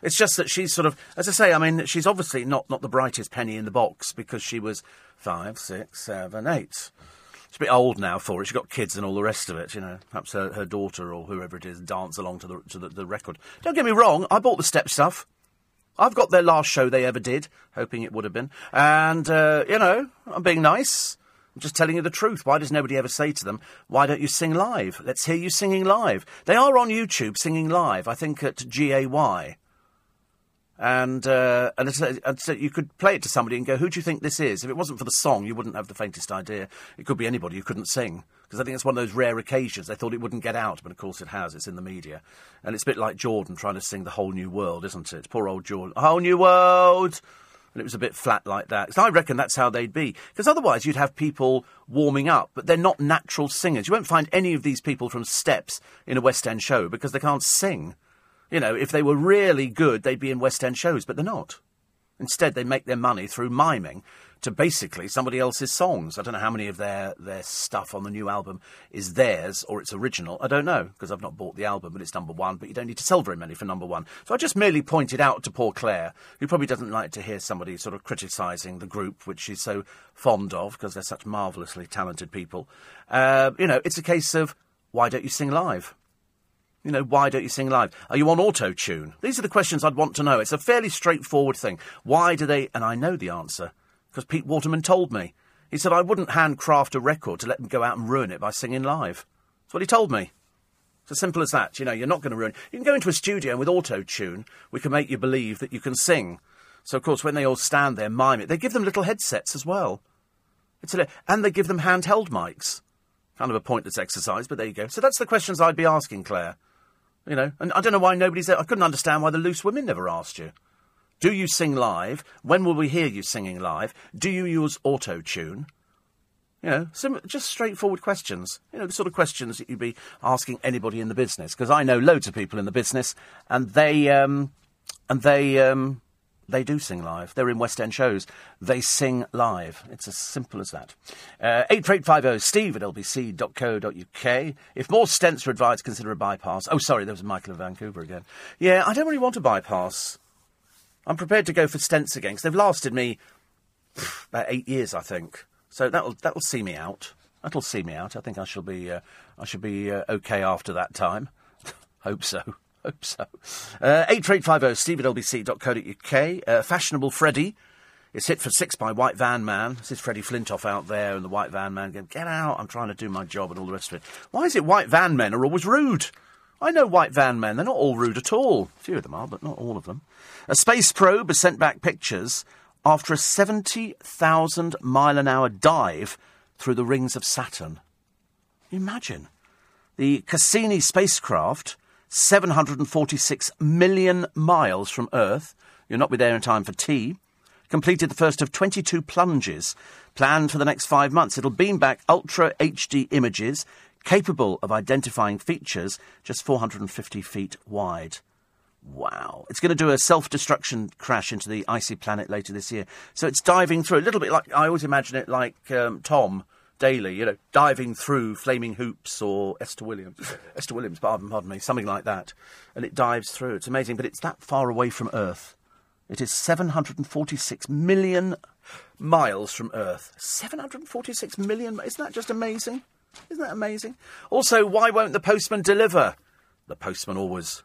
It's just that she's sort of, as I say, I mean, she's obviously not, not the brightest penny in the box because she was five, six, seven, eight. She's a bit old now for it. She's got kids and all the rest of it, you know. Perhaps her, her daughter or whoever it is dance along to the to the, the record. Don't get me wrong, I bought the step stuff. I've got their last show they ever did, hoping it would have been. And, uh, you know, I'm being nice. I'm just telling you the truth. Why does nobody ever say to them, why don't you sing live? Let's hear you singing live. They are on YouTube singing live, I think at GAY. And, uh, and, it's, and so you could play it to somebody and go, who do you think this is? If it wasn't for the song, you wouldn't have the faintest idea. It could be anybody who couldn't sing. Because I think it's one of those rare occasions. They thought it wouldn't get out, but of course it has. It's in the media. And it's a bit like Jordan trying to sing The Whole New World, isn't it? Poor old Jordan. A whole new world! And it was a bit flat like that. So I reckon that's how they'd be. Because otherwise you'd have people warming up, but they're not natural singers. You won't find any of these people from Steps in a West End show because they can't sing. You know, if they were really good, they'd be in West End shows, but they're not. Instead, they make their money through miming to basically somebody else's songs. I don't know how many of their, their stuff on the new album is theirs or it's original. I don't know because I've not bought the album, but it's number one. But you don't need to sell very many for number one. So I just merely pointed out to poor Claire, who probably doesn't like to hear somebody sort of criticising the group, which she's so fond of because they're such marvellously talented people. Uh, you know, it's a case of why don't you sing live? You know, why don't you sing live? Are you on auto tune? These are the questions I'd want to know. It's a fairly straightforward thing. Why do they? And I know the answer because Pete Waterman told me. He said I wouldn't handcraft a record to let them go out and ruin it by singing live. That's what he told me. It's as simple as that. You know, you're not going to ruin. You can go into a studio and with auto tune, we can make you believe that you can sing. So of course, when they all stand there mime it, they give them little headsets as well. It's a, and they give them handheld mics. Kind of a pointless exercise, but there you go. So that's the questions I'd be asking Claire. You know, and I don't know why nobody's. There. I couldn't understand why the loose women never asked you. Do you sing live? When will we hear you singing live? Do you use auto tune? You know, some just straightforward questions. You know, the sort of questions that you'd be asking anybody in the business. Because I know loads of people in the business, and they um, and they um, they do sing live. They're in West End shows. They sing live. It's as simple as that. Uh, 84850 steve at lbc.co.uk. If more stents are advised, consider a bypass. Oh, sorry, there was Michael in Vancouver again. Yeah, I don't really want a bypass. I'm prepared to go for stents again because they've lasted me about eight years, I think. So that'll that'll see me out. That'll see me out. I think I shall be uh, I shall be uh, okay after that time. Hope so hope so. Uh, 83850 steve at lbc.co.uk. Uh, fashionable Freddie is hit for six by White Van Man. This is Freddie Flintoff out there, and the White Van Man going, Get out, I'm trying to do my job, and all the rest of it. Why is it White Van Men are always rude? I know White Van Men, they're not all rude at all. A few of them are, but not all of them. A space probe has sent back pictures after a 70,000 mile an hour dive through the rings of Saturn. Imagine. The Cassini spacecraft 746 million miles from Earth. You'll not be there in time for tea. Completed the first of 22 plunges planned for the next five months. It'll beam back ultra HD images capable of identifying features just 450 feet wide. Wow. It's going to do a self destruction crash into the icy planet later this year. So it's diving through, a little bit like, I always imagine it like um, Tom Daley, you know, diving through flaming hoops or Esther Williams, Esther Williams, pardon, pardon me, something like that, and it dives through. It's amazing, but it's that far away from Earth. It is 746 million miles from Earth. 746 million. Isn't that just amazing? Isn't that amazing? Also, why won't the postman deliver? The postman always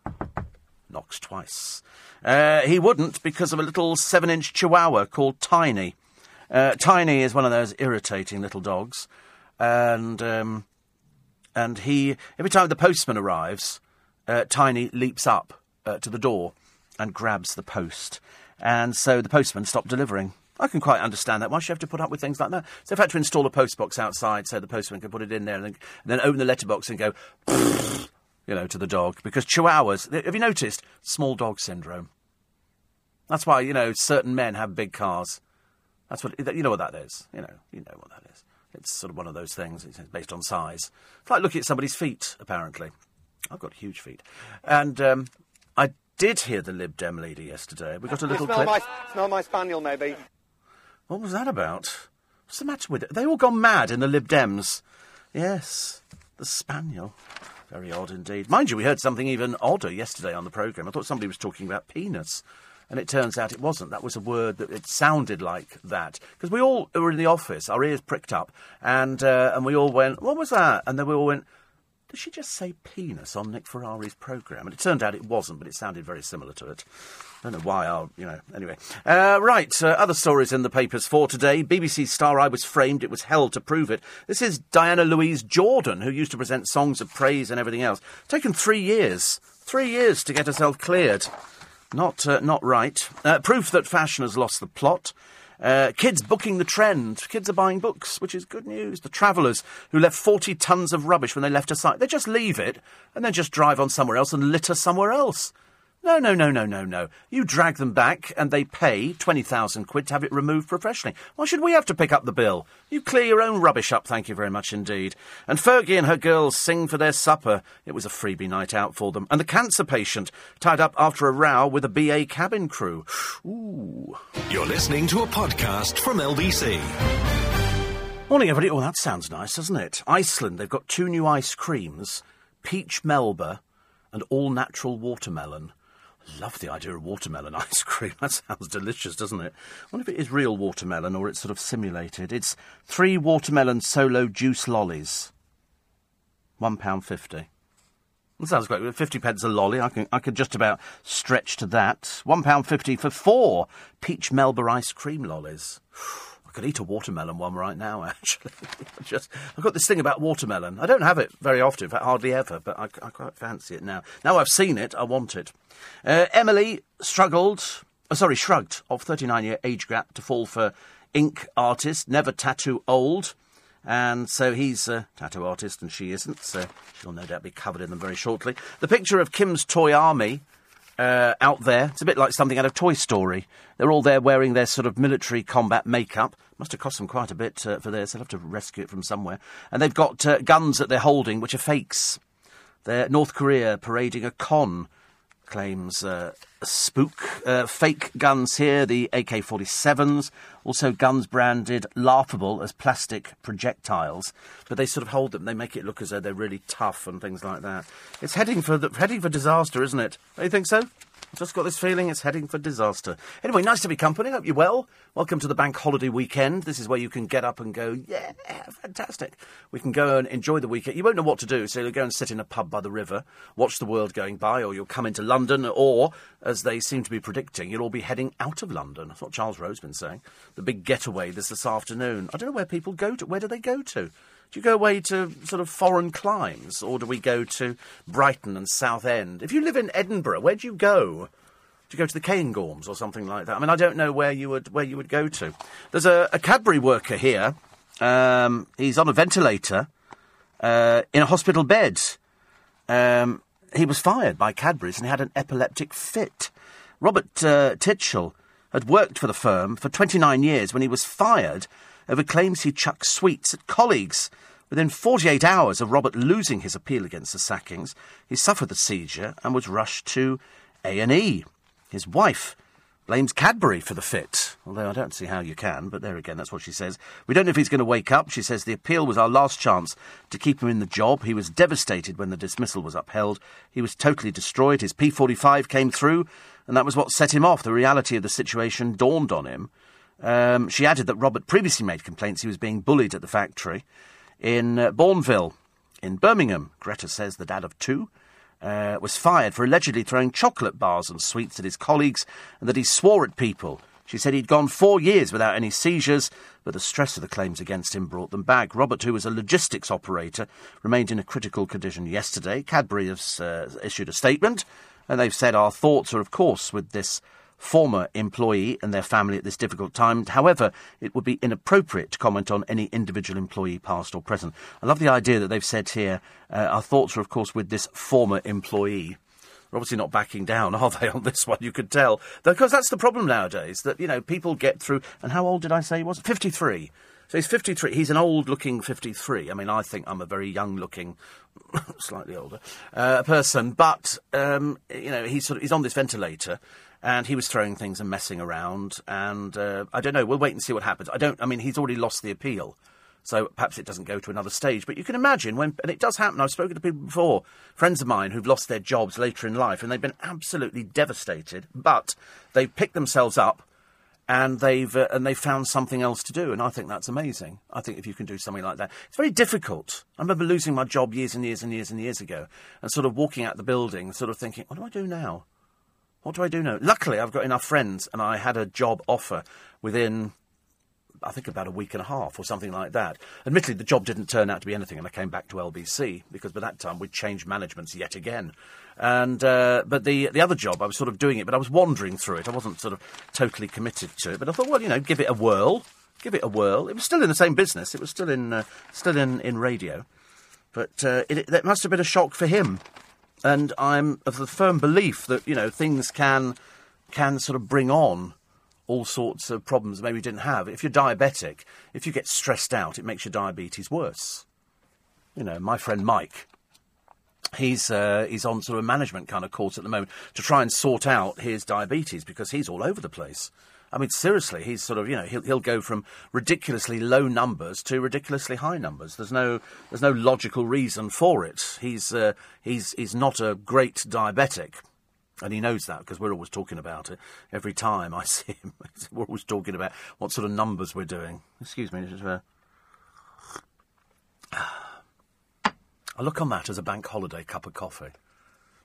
knocks twice. Uh, he wouldn't because of a little seven inch chihuahua called Tiny. Uh, Tiny is one of those irritating little dogs, and um, and he every time the postman arrives, uh, Tiny leaps up uh, to the door and grabs the post, and so the postman stopped delivering. I can quite understand that. Why should you have to put up with things like that? So I've had to install a postbox outside so the postman can put it in there and then, and then open the letterbox and go, you know, to the dog. Because chihuahuas, have you noticed? Small dog syndrome. That's why, you know, certain men have big cars. That's what you know what that is. You know, you know what that is. It's sort of one of those things. It's based on size. It's like looking at somebody's feet. Apparently, I've got huge feet, and um, I did hear the Lib Dem lady yesterday. We got a little smell clip. My, smell my spaniel, maybe. What was that about? What's the matter with it? They all gone mad in the Lib Dems. Yes, the spaniel. Very odd indeed. Mind you, we heard something even odder yesterday on the programme. I thought somebody was talking about penis. And it turns out it wasn't. That was a word that it sounded like that. Because we all were in the office, our ears pricked up, and, uh, and we all went, What was that? And then we all went, Did she just say penis on Nick Ferrari's programme? And it turned out it wasn't, but it sounded very similar to it. I don't know why I'll, you know, anyway. Uh, right, uh, other stories in the papers for today. BBC star I Was Framed, it was hell to prove it. This is Diana Louise Jordan, who used to present songs of praise and everything else. Taken three years. Three years to get herself cleared. Not, uh, not right. Uh, proof that fashion has lost the plot. Uh, kids booking the trend. Kids are buying books, which is good news. The travellers who left 40 tons of rubbish when they left a site, they just leave it and then just drive on somewhere else and litter somewhere else. No, no, no, no, no, no. You drag them back and they pay 20,000 quid to have it removed professionally. Why should we have to pick up the bill? You clear your own rubbish up, thank you very much indeed. And Fergie and her girls sing for their supper. It was a freebie night out for them. And the cancer patient tied up after a row with a BA cabin crew. Ooh. You're listening to a podcast from LBC. Morning, everybody. Oh, that sounds nice, doesn't it? Iceland, they've got two new ice creams peach melba and all natural watermelon. Love the idea of watermelon ice cream. That sounds delicious, doesn't it? I wonder if it is real watermelon or it's sort of simulated. It's three watermelon solo juice lollies. One pound fifty. That sounds great. Fifty pence a lolly. I can I could just about stretch to that. One pound fifty for four peach melba ice cream lollies. I could eat a watermelon one right now, actually. Just, I've got this thing about watermelon. I don't have it very often, in fact, hardly ever, but I, I quite fancy it now. Now I've seen it, I want it. Uh, Emily struggled, oh, sorry, shrugged of 39 year age gap to fall for ink artist, never tattoo old. And so he's a tattoo artist and she isn't, so she'll no doubt be covered in them very shortly. The picture of Kim's Toy Army uh, out there. It's a bit like something out of Toy Story. They're all there wearing their sort of military combat makeup. Must have cost them quite a bit uh, for this. They'll have to rescue it from somewhere. And they've got uh, guns that they're holding, which are fakes. They're North Korea parading a con, claims uh, Spook. Uh, fake guns here, the AK 47s. Also, guns branded laughable as plastic projectiles. But they sort of hold them. They make it look as though they're really tough and things like that. It's heading for, the, heading for disaster, isn't it? Don't you think so? Just got this feeling it's heading for disaster. Anyway, nice to be company. Hope you're well. Welcome to the bank holiday weekend. This is where you can get up and go, yeah, fantastic. We can go and enjoy the weekend. You won't know what to do, so you'll go and sit in a pub by the river, watch the world going by, or you'll come into London, or, as they seem to be predicting, you'll all be heading out of London. That's what Charles Rowe's been saying. The big getaway this this afternoon. I don't know where people go to. Where do they go to? Do you go away to sort of foreign climes, or do we go to Brighton and Southend? If you live in Edinburgh, where do you go? Do you go to the Cairngorms or something like that? I mean, I don't know where you would where you would go to. There's a, a Cadbury worker here. Um, he's on a ventilator uh, in a hospital bed. Um, he was fired by Cadbury's and had an epileptic fit. Robert uh, Titchell had worked for the firm for 29 years when he was fired over claims he chucked sweets at colleagues. Within 48 hours of Robert losing his appeal against the sackings, he suffered the seizure and was rushed to A&E. His wife blames Cadbury for the fit, although I don't see how you can, but there again, that's what she says. We don't know if he's going to wake up. She says the appeal was our last chance to keep him in the job. He was devastated when the dismissal was upheld. He was totally destroyed. His P45 came through, and that was what set him off. The reality of the situation dawned on him. Um, she added that Robert previously made complaints he was being bullied at the factory in uh, Bournville, in Birmingham. Greta says the dad of two uh, was fired for allegedly throwing chocolate bars and sweets at his colleagues and that he swore at people. She said he'd gone four years without any seizures, but the stress of the claims against him brought them back. Robert, who was a logistics operator, remained in a critical condition yesterday. Cadbury has uh, issued a statement, and they've said our thoughts are, of course, with this former employee and their family at this difficult time. However, it would be inappropriate to comment on any individual employee, past or present. I love the idea that they've said here uh, our thoughts are, of course, with this former employee. They're obviously not backing down, are they, on this one? You could tell. Because that's the problem nowadays, that, you know, people get through. And how old did I say he was? 53. So he's 53. He's an old looking 53. I mean, I think I'm a very young looking, slightly older uh, person. But, um, you know, he's, sort of, he's on this ventilator and he was throwing things and messing around. And uh, I don't know. We'll wait and see what happens. I don't. I mean, he's already lost the appeal, so perhaps it doesn't go to another stage. But you can imagine when, and it does happen. I've spoken to people before, friends of mine who've lost their jobs later in life, and they've been absolutely devastated. But they've picked themselves up. And they've uh, and they've found something else to do, and I think that's amazing. I think if you can do something like that, it's very difficult. I remember losing my job years and years and years and years ago, and sort of walking out the building, sort of thinking, "What do I do now?" What do I do now? Luckily, I've got enough friends, and I had a job offer within I think about a week and a half or something like that. Admittedly, the job didn't turn out to be anything, and I came back to LBC because by that time we'd changed managements yet again. And uh, but the the other job, I was sort of doing it, but I was wandering through it. I wasn't sort of totally committed to it. But I thought, well, you know, give it a whirl. Give it a whirl. It was still in the same business. It was still in uh, still in, in radio, but uh, it, it must have been a shock for him. And I'm of the firm belief that you know things can can sort of bring on all sorts of problems maybe you didn't have. If you're diabetic, if you get stressed out, it makes your diabetes worse. You know, my friend Mike, he's uh, he's on sort of a management kind of course at the moment to try and sort out his diabetes because he's all over the place. I mean, seriously, he's sort of you know he'll he'll go from ridiculously low numbers to ridiculously high numbers. There's no there's no logical reason for it. He's uh, he's he's not a great diabetic. And he knows that because we're always talking about it. Every time I see him, we're always talking about what sort of numbers we're doing. Excuse me. Just, uh... I look on that as a bank holiday cup of coffee.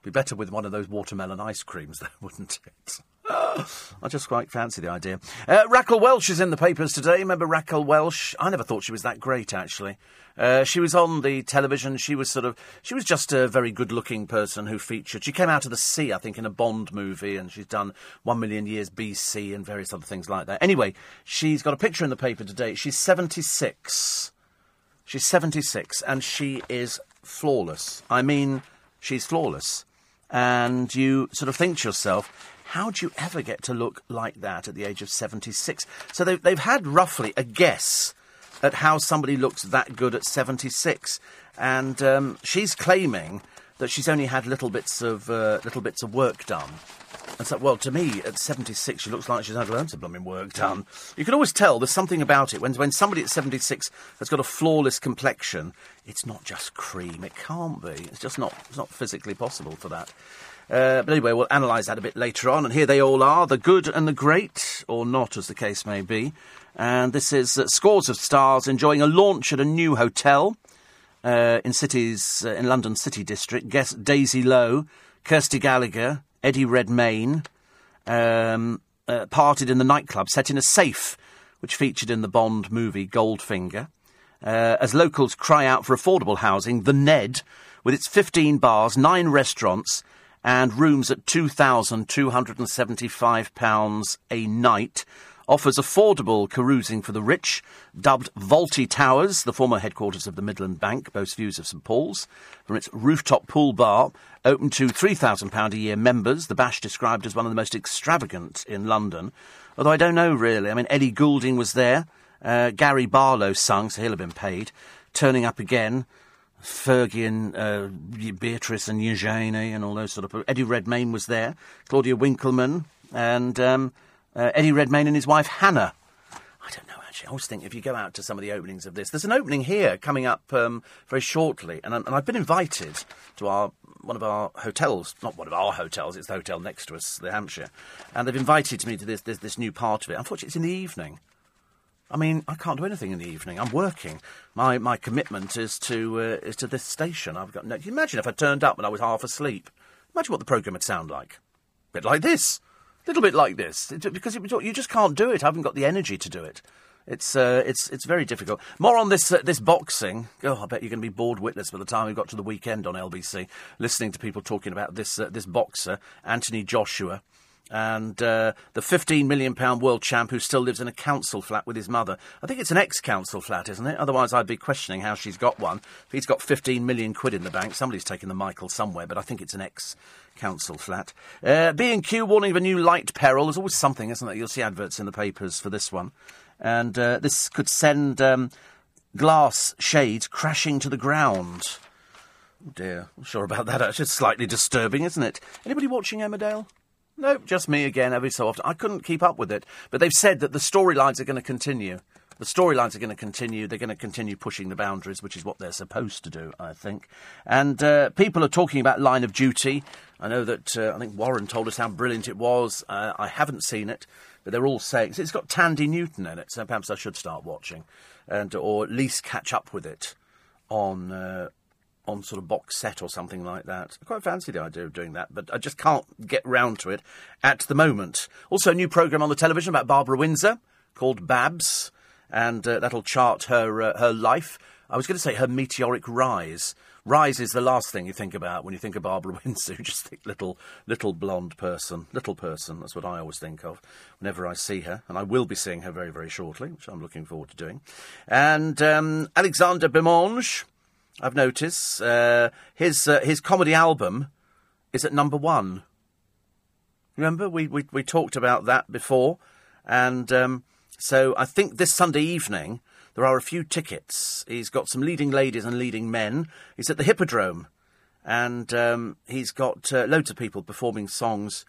Be better with one of those watermelon ice creams, though, wouldn't it? I just quite fancy the idea. Uh, Raquel Welch is in the papers today. Remember Raquel Welch? I never thought she was that great, actually. Uh, she was on the television. She was sort of, she was just a very good-looking person who featured. She came out of the sea, I think, in a Bond movie, and she's done One Million Years BC and various other things like that. Anyway, she's got a picture in the paper today. She's 76. She's 76, and she is flawless. I mean, she's flawless. And you sort of think to yourself, how do you ever get to look like that at the age of 76? So they've, they've had roughly a guess at how somebody looks that good at 76. And um, she's claiming that she's only had little bits of, uh, little bits of work done. And so, well, to me, at 76, she looks like she's had loads of blooming work done. You can always tell there's something about it. When, when somebody at 76 has got a flawless complexion, it's not just cream. It can't be. It's just not, it's not physically possible for that. Uh, but anyway, we'll analyse that a bit later on. And here they all are the good and the great, or not, as the case may be. And this is uh, scores of stars enjoying a launch at a new hotel uh, in cities uh, in London City District. Guest Daisy Lowe, Kirsty Gallacher, Eddie Redmayne um, uh, parted in the nightclub set in a safe, which featured in the Bond movie Goldfinger. Uh, as locals cry out for affordable housing, the Ned, with its 15 bars, nine restaurants, and rooms at £2,275 a night, offers affordable carousing for the rich, dubbed Vaulty Towers, the former headquarters of the Midland Bank, boasts views of St Paul's. From its rooftop pool bar, open to £3,000 a year members, the bash described as one of the most extravagant in London. Although I don't know really. I mean, Ellie Goulding was there. Uh, Gary Barlow sung, so he'll have been paid. Turning up again. Fergie and uh, Beatrice and Eugenie and all those sort of. Eddie Redmayne was there. Claudia Winkleman and um, uh, Eddie Redmayne and his wife Hannah. I don't know actually. I always think if you go out to some of the openings of this, there's an opening here coming up um, very shortly, and, and I've been invited to our one of our hotels, not one of our hotels, it's the hotel next to us, the Hampshire, and they've invited me to this this, this new part of it. Unfortunately, it's in the evening. I mean, I can't do anything in the evening. I'm working. My my commitment is to uh, is to this station. I've got. No, imagine if I turned up and I was half asleep? Imagine what the programme would sound like. A bit like this A little bit like this because it, you just can't do it. I haven't got the energy to do it. It's uh, it's it's very difficult. More on this uh, this boxing. Oh, I bet you're going to be bored witless by the time we got to the weekend on LBC, listening to people talking about this uh, this boxer Anthony Joshua and uh, the 15 million pound world champ who still lives in a council flat with his mother. I think it's an ex-council flat, isn't it? Otherwise, I'd be questioning how she's got one. If he's got 15 million quid in the bank, somebody's taken the Michael somewhere, but I think it's an ex council flat. Uh, B&Q warning of a new light peril. There's always something, isn't there? You'll see adverts in the papers for this one. And uh, this could send um, glass shades crashing to the ground. Oh dear, I'm sure about that. It's slightly disturbing, isn't it? Anybody watching Emmerdale? No, just me again every so often. I couldn't keep up with it. But they've said that the storylines are going to continue. The storylines are going to continue. They're going to continue pushing the boundaries, which is what they're supposed to do, I think. And uh, people are talking about Line of Duty. I know that uh, I think Warren told us how brilliant it was. Uh, I haven't seen it, but they're all saying it's got Thandie Newton in it, so perhaps I should start watching, and or at least catch up with it on uh, on sort of box set or something like that. I quite fancy the idea of doing that, but I just can't get round to it at the moment. Also, a new programme on the television about Barbara Windsor called Babs. and uh, that'll chart her uh, her life. I was going to say her meteoric rise. Rise is the last thing you think about when you think of Barbara Windsor. You just think little, little blonde person, little person. That's what I always think of whenever I see her, and I will be seeing her very, very shortly, which I'm looking forward to doing. And um, Alexander Bermange, I've noticed uh, his uh, his comedy album is at number one. Remember, we, we, we talked about that before. And um, so I think this Sunday evening there are a few tickets. He's got some leading ladies and leading men. He's at the Hippodrome. And um, he's got uh, loads of people performing songs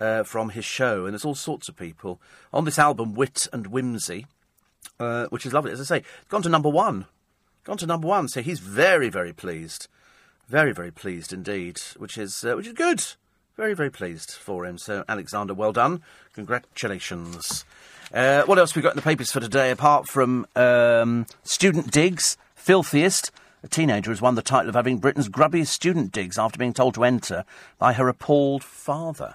uh, from his show. And there's all sorts of people on this album, Wit and Whimsy, uh, which is lovely. As I say, it's gone to number one. Gone to number one. So he's very, very pleased. Very, very pleased indeed, which is, uh, which is good. Very, very pleased for him. So, Alexander, well done. Congratulations. Uh, what else we got in the papers for today, apart from um, student digs, filthiest? A teenager has won the title of having Britain's grubbiest student digs after being told to enter by her appalled father.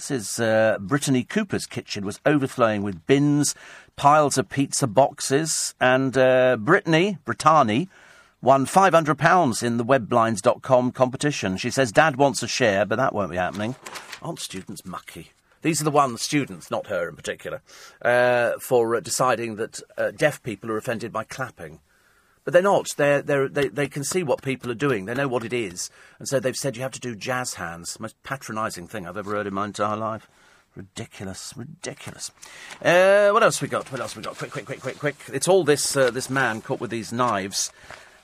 This is uh, Brittany Cooper's kitchen was overflowing with bins, piles of pizza boxes, and uh, Brittany, Brittany, won £500 in the webblinds.com competition. She says Dad wants a share, but that won't be happening. Aren't students mucky? These are the ones, students, not her in particular, uh, for uh, deciding that uh, deaf people are offended by clapping. But they're not. They're, they're, they, they can see what people are doing. They know what it is. And so they've said you have to do jazz hands. Most patronising thing I've ever heard in my entire life. Ridiculous, ridiculous. Uh, what else we got? What else we got? Quick, quick, quick, quick, quick. It's all this uh, this man caught with these knives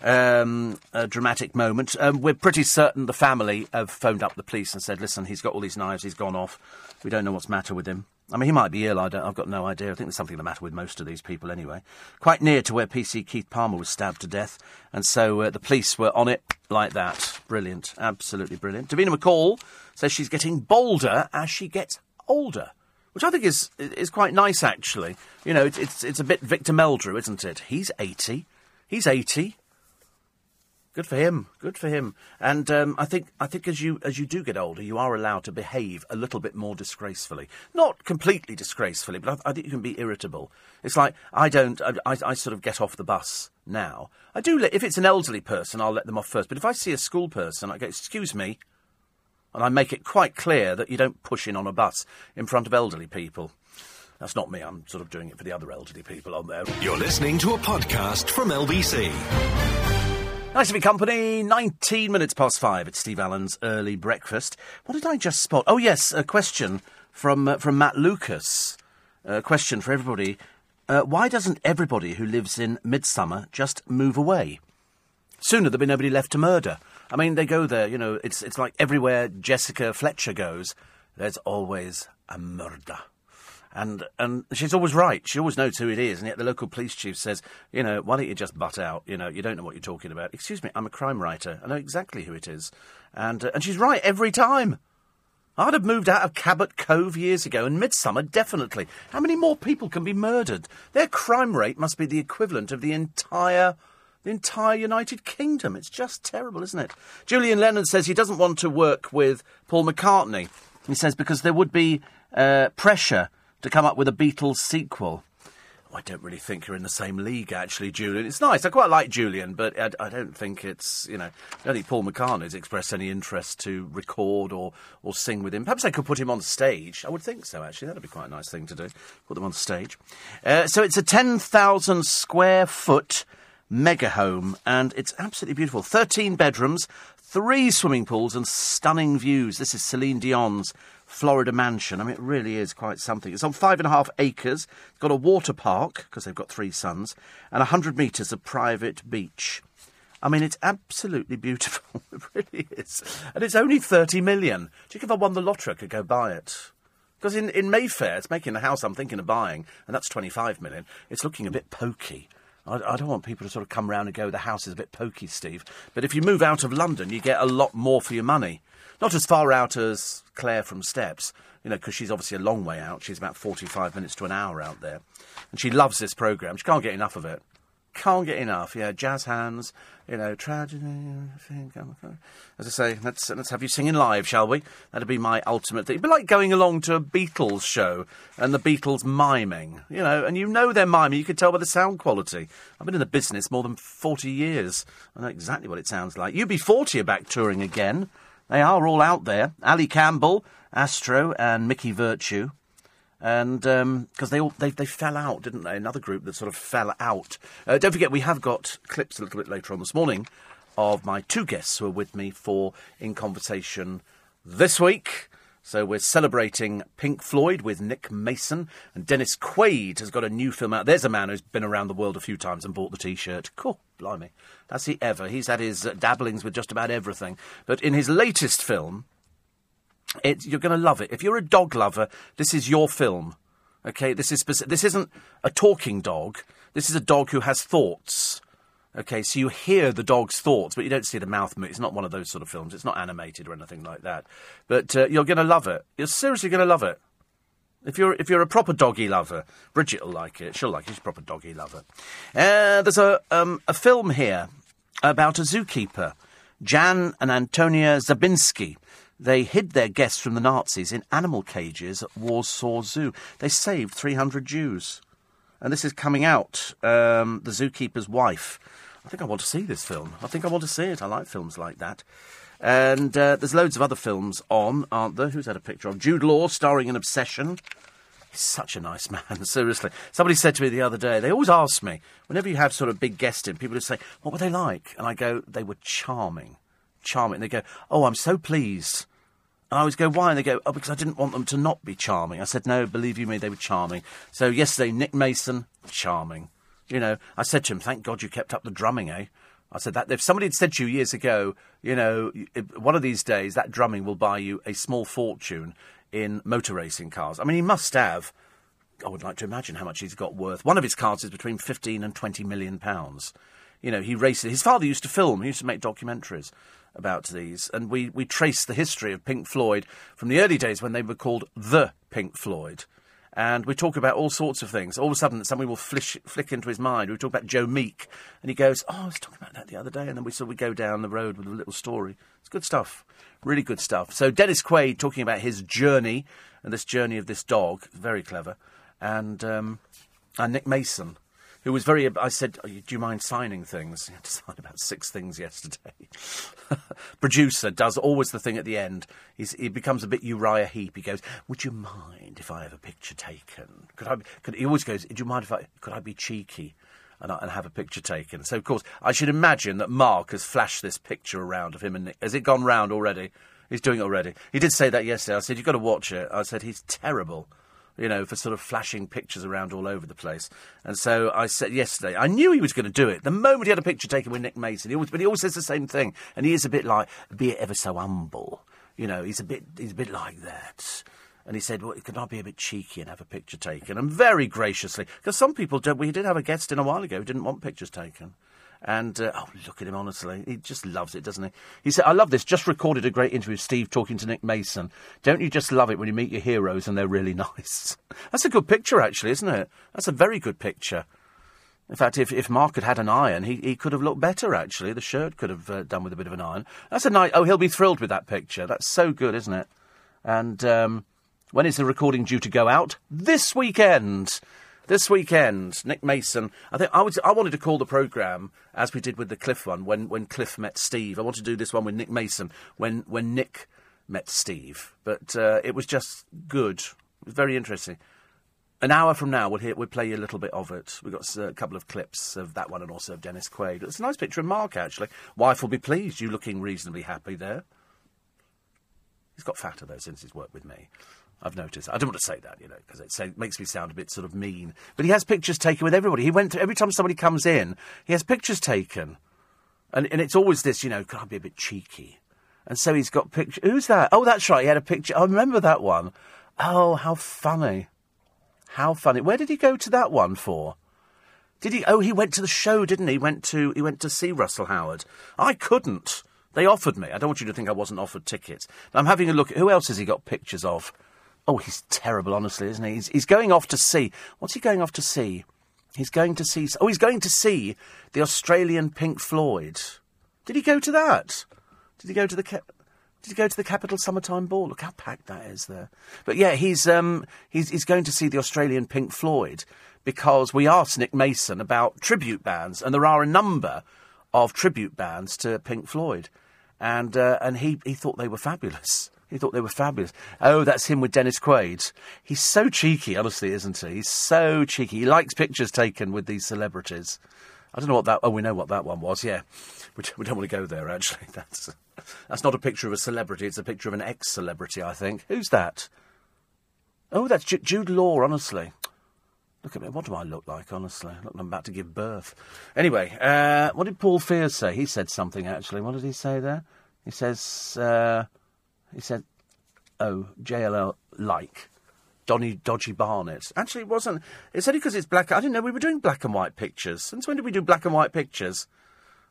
um, a dramatic moment. Um, we're pretty certain the family have phoned up the police and said, listen, he's got all these knives, he's gone off. We don't know what's the matter with him. I mean, he might be ill, I don't, I've got no idea. I think there's something the matter with most of these people anyway. Quite near to where PC Keith Palmer was stabbed to death, and so uh, the police were on it like that. Brilliant, absolutely brilliant. Davina McCall says she's getting bolder as she gets older which I think is is quite nice actually. You know, it's it's, it's a bit Victor Meldrew, isn't it? He's eighty. He's eighty. Good for him. Good for him. And um, I think I think as you as you do get older, you are allowed to behave a little bit more disgracefully. Not completely disgracefully, but I, I think you can be irritable. It's like I don't. I, I, sort of get off the bus now. I do. Let, if it's an elderly person, I'll let them off first. But if I see a school person, I go, "Excuse me," and I make it quite clear that you don't push in on a bus in front of elderly people. That's not me. I'm sort of doing it for the other elderly people on there. You're listening to a podcast from LBC. Nice to be company. 19 minutes past five. It's Steve Allen's early breakfast. What did I just spot? Oh, yes, a question from, uh, from Matt Lucas. A question for everybody. Uh, why doesn't everybody who lives in Midsummer just move away? Sooner there'd be nobody left to murder. I mean, they go there, you know, it's, it's like everywhere Jessica Fletcher goes, there's always a murder. And and she's always right. She always knows who it is. And yet the local police chief says, you know, why don't you just butt out? You know, you don't know what you're talking about. Excuse me, I'm a crime writer. I know exactly who it is. And uh, and she's right every time. I'd have moved out of Cabot Cove years ago, and Midsummer definitely. How many more people can be murdered? Their crime rate must be the equivalent of the entire the entire United Kingdom. It's just terrible, isn't it? Julian Lennon says he doesn't want to work with Paul McCartney. He says because there would be uh, pressure to come up with a Beatles sequel. Oh, I don't really think you're in the same league, actually, Julian. It's nice. I quite like Julian, but I, I don't think it's, you know, I don't think Paul McCartney's expressed any interest to record or, or sing with him. Perhaps I could put him on stage. I would think so, actually. That'd be quite a nice thing to do. Put them on stage. Uh, so it's a 10,000 square foot mega home, and it's absolutely beautiful. 13 bedrooms, three swimming pools, and stunning views. This is Celine Dion's Florida mansion. I mean, it really is quite something. It's on five and a half acres. It's got a water park, because they've got three sons, and 100 metres of private beach. I mean, it's absolutely beautiful. it really is. And it's only 30 million. Do you think if I won the lottery, I could go buy it? Because in, in Mayfair, it's making the house I'm thinking of buying, and that's 25 million. It's looking a bit pokey. I, I, don't want people to sort of come round and go, the house is a bit pokey, Steve. But if you move out of London, you get a lot more for your money. Not as far out as Claire from Steps, you know, because she's obviously a long way out. She's about 45 minutes to an hour out there. And she loves this programme. She can't get enough of it. can't get enough. Yeah, jazz hands, you know, tragedy. Oh as I say, let's let's have you singing live, shall we? That'd be my ultimate thing. It'd be like going along to a Beatles show and the Beatles miming, you know, and you know they're miming. You could tell by the sound quality. I've been in the business more than forty years. I know exactly what it sounds like. UB40 are back touring again. They are all out there. Ali Campbell, Astro, and Mickey Virtue and because um, they all they, they fell out, didn't they? Another group that sort of fell out. Uh, don't forget, we have got clips a little bit later on this morning of my two guests who are with me for in conversation this week. So we're celebrating Pink Floyd with Nick Mason and Dennis Quaid has got a new film out. There's a man who's been around the world a few times and bought the T-shirt. Cool, blimey, that's he ever. He's had his uh, dabblings with just about everything. But in his latest film, it, you're going to love it. If you're a dog lover, this is your film. Okay, this is this isn't a talking dog. This is a dog who has thoughts. Okay, so you hear the dog's thoughts, but you don't see the mouth move. It's not one of those sort of films. It's not animated or anything like that. But uh, you're going to love it. You're seriously going to love it. If you're if you're a proper doggy lover, Bridget will like it. She'll like it. She's a proper doggy lover. Uh, there's a um, a film here about a zookeeper, Jan and Antonia Zabinski. They hid their guests from the Nazis in animal cages at Warsaw Zoo. They saved 300 Jews. And this is coming out. Um, the zookeeper's wife. I think I want to see this film. I think I want to see it. I like films like that. And uh, there's loads of other films on, aren't there? Who's had a picture of? Jude Law starring in Obsession. He's such a nice man, seriously. Somebody said to me the other day, they always ask me, whenever you have sort of big guests in, people just say, what were they like? And I go, they were charming charming. And they go, Oh, I'm so pleased. And I always go, Why? And they go, Oh, because I didn't want them to not be charming. I said, No, believe you me, they were charming. So yesterday, Nick Mason, charming. You know, I said to him, Thank God you kept up the drumming, eh? I said that if somebody had said to you years ago, you know, one of these days that drumming will buy you a small fortune in motor racing cars. I mean, he must have. I would like to imagine how much he's got worth. One of his cars is between 15 and 20 million pounds. You know, he races. His father used to film, he used to make documentaries about these, and we, we trace the history of Pink Floyd from the early days when they were called the Pink Floyd. And we talk about all sorts of things. All of a sudden, something will flish, flick into his mind. We talk about Joe Meek, and he goes, "Oh, I was talking about that the other day." And then we sort of go down the road with a little story. It's good stuff, really good stuff. So Dennis Quaid talking about his journey and this journey of this dog, very clever, and um, and Nick Mason who was very. I said, oh, "Do you mind signing things?" He had to sign about six things yesterday. Producer does always the thing at the end. He's, he becomes a bit Uriah Heep. He goes, "Would you mind if I have a picture taken?" Could I? Could, he always goes, "Do you mind if I? Could I be cheeky?" And, and, have a picture taken. So, of course, I should imagine that Mark has flashed this picture around of him and Nick. Has it gone round already? He's doing it already. He did say that yesterday. I said, You've got to watch it. I said, He's terrible you know, for sort of flashing pictures around all over the place. And so I said yesterday, I knew he was going to do it. The moment he had a picture taken with Nick Mason, he always, but he always says the same thing. And he is a bit like, be it ever so humble. You know, he's a bit, he's a bit like that. And he said, well, could I be a bit cheeky and have a picture taken? And very graciously, because some people don't, we did have a guest in a while ago who didn't want pictures taken. And uh, oh, look at him, honestly. He just loves it, doesn't he? He said, I love this. Just recorded a great interview with Steve talking to Nick Mason. Don't you just love it when you meet your heroes and they're really nice? That's a good picture, actually, isn't it? That's a very good picture. In fact, if, if Mark had had an iron, he, he could have looked better, actually. The shirt could have uh, done with a bit of an iron. That's a nice. Oh, he'll be thrilled with that picture. That's so good, isn't it? And um, when is the recording due to go out? This weekend. This weekend, Nick Mason. I think I, would, I wanted to call the programme as we did with the Cliff one when, when Cliff met Steve. I want to do this one with Nick Mason when when Nick met Steve. But uh, it was just good. It was very interesting. An hour from now, we'll, hear, we'll play you a little bit of it. We've got a couple of clips of that one and also of Dennis Quaid. It's a nice picture of Mark, actually. Wife will be pleased. You looking reasonably happy there. He's got fatter, though, since he's worked with me. I've noticed. I don't want to say that, you know, because it, makes me sound a bit sort of mean. But he has pictures taken with everybody. He went through, every time somebody comes in, he has pictures taken. And, and it's always this, you know, can I be a bit cheeky? And so he's got pictures. Who's that? Oh, that's right. He had a picture. I remember that one. Oh, how funny. How funny. Where did he go to that one for? Did he? Oh, he went to the show, didn't he? He went to he went to see Russell Howard. I couldn't. They offered me. I don't want you to think I wasn't offered tickets. I'm having a look. At who else has he got pictures of? Oh, he's terrible, honestly, isn't he? He's, he's going off to see. What's he going off to see? He's going to see. Oh, he's going to see the Australian Pink Floyd. Did he go to that? Did he go to the? Ca- did he go to the Capital Summertime Ball? Look how packed that is there. But yeah, he's um he's he's going to see the Australian Pink Floyd because we asked Nick Mason about tribute bands, and there are a number of tribute bands to Pink Floyd, and uh, and he he thought they were fabulous. He thought they were fabulous. Oh, that's him with Dennis Quaid. He's so cheeky, honestly, isn't he? He's so cheeky. He likes pictures taken with these celebrities. I don't know what that. Oh, we know what that one was. Yeah, we, we don't want to go there. Actually, that's that's not a picture of a celebrity. It's a picture of an ex-celebrity. I think. Who's that? Oh, that's J- Jude Law. Honestly, look at me. What do I look like? Honestly, look, I'm about to give birth. Anyway, uh, what did Paul Fears say? He said something actually. What did he say there? He says. Uh, he said, "Oh, JLL like." Donny Dodgy Barnett. Actually, it wasn't. It's only because it's black. I didn't know we were doing black and white pictures. Since when did we do black and white pictures?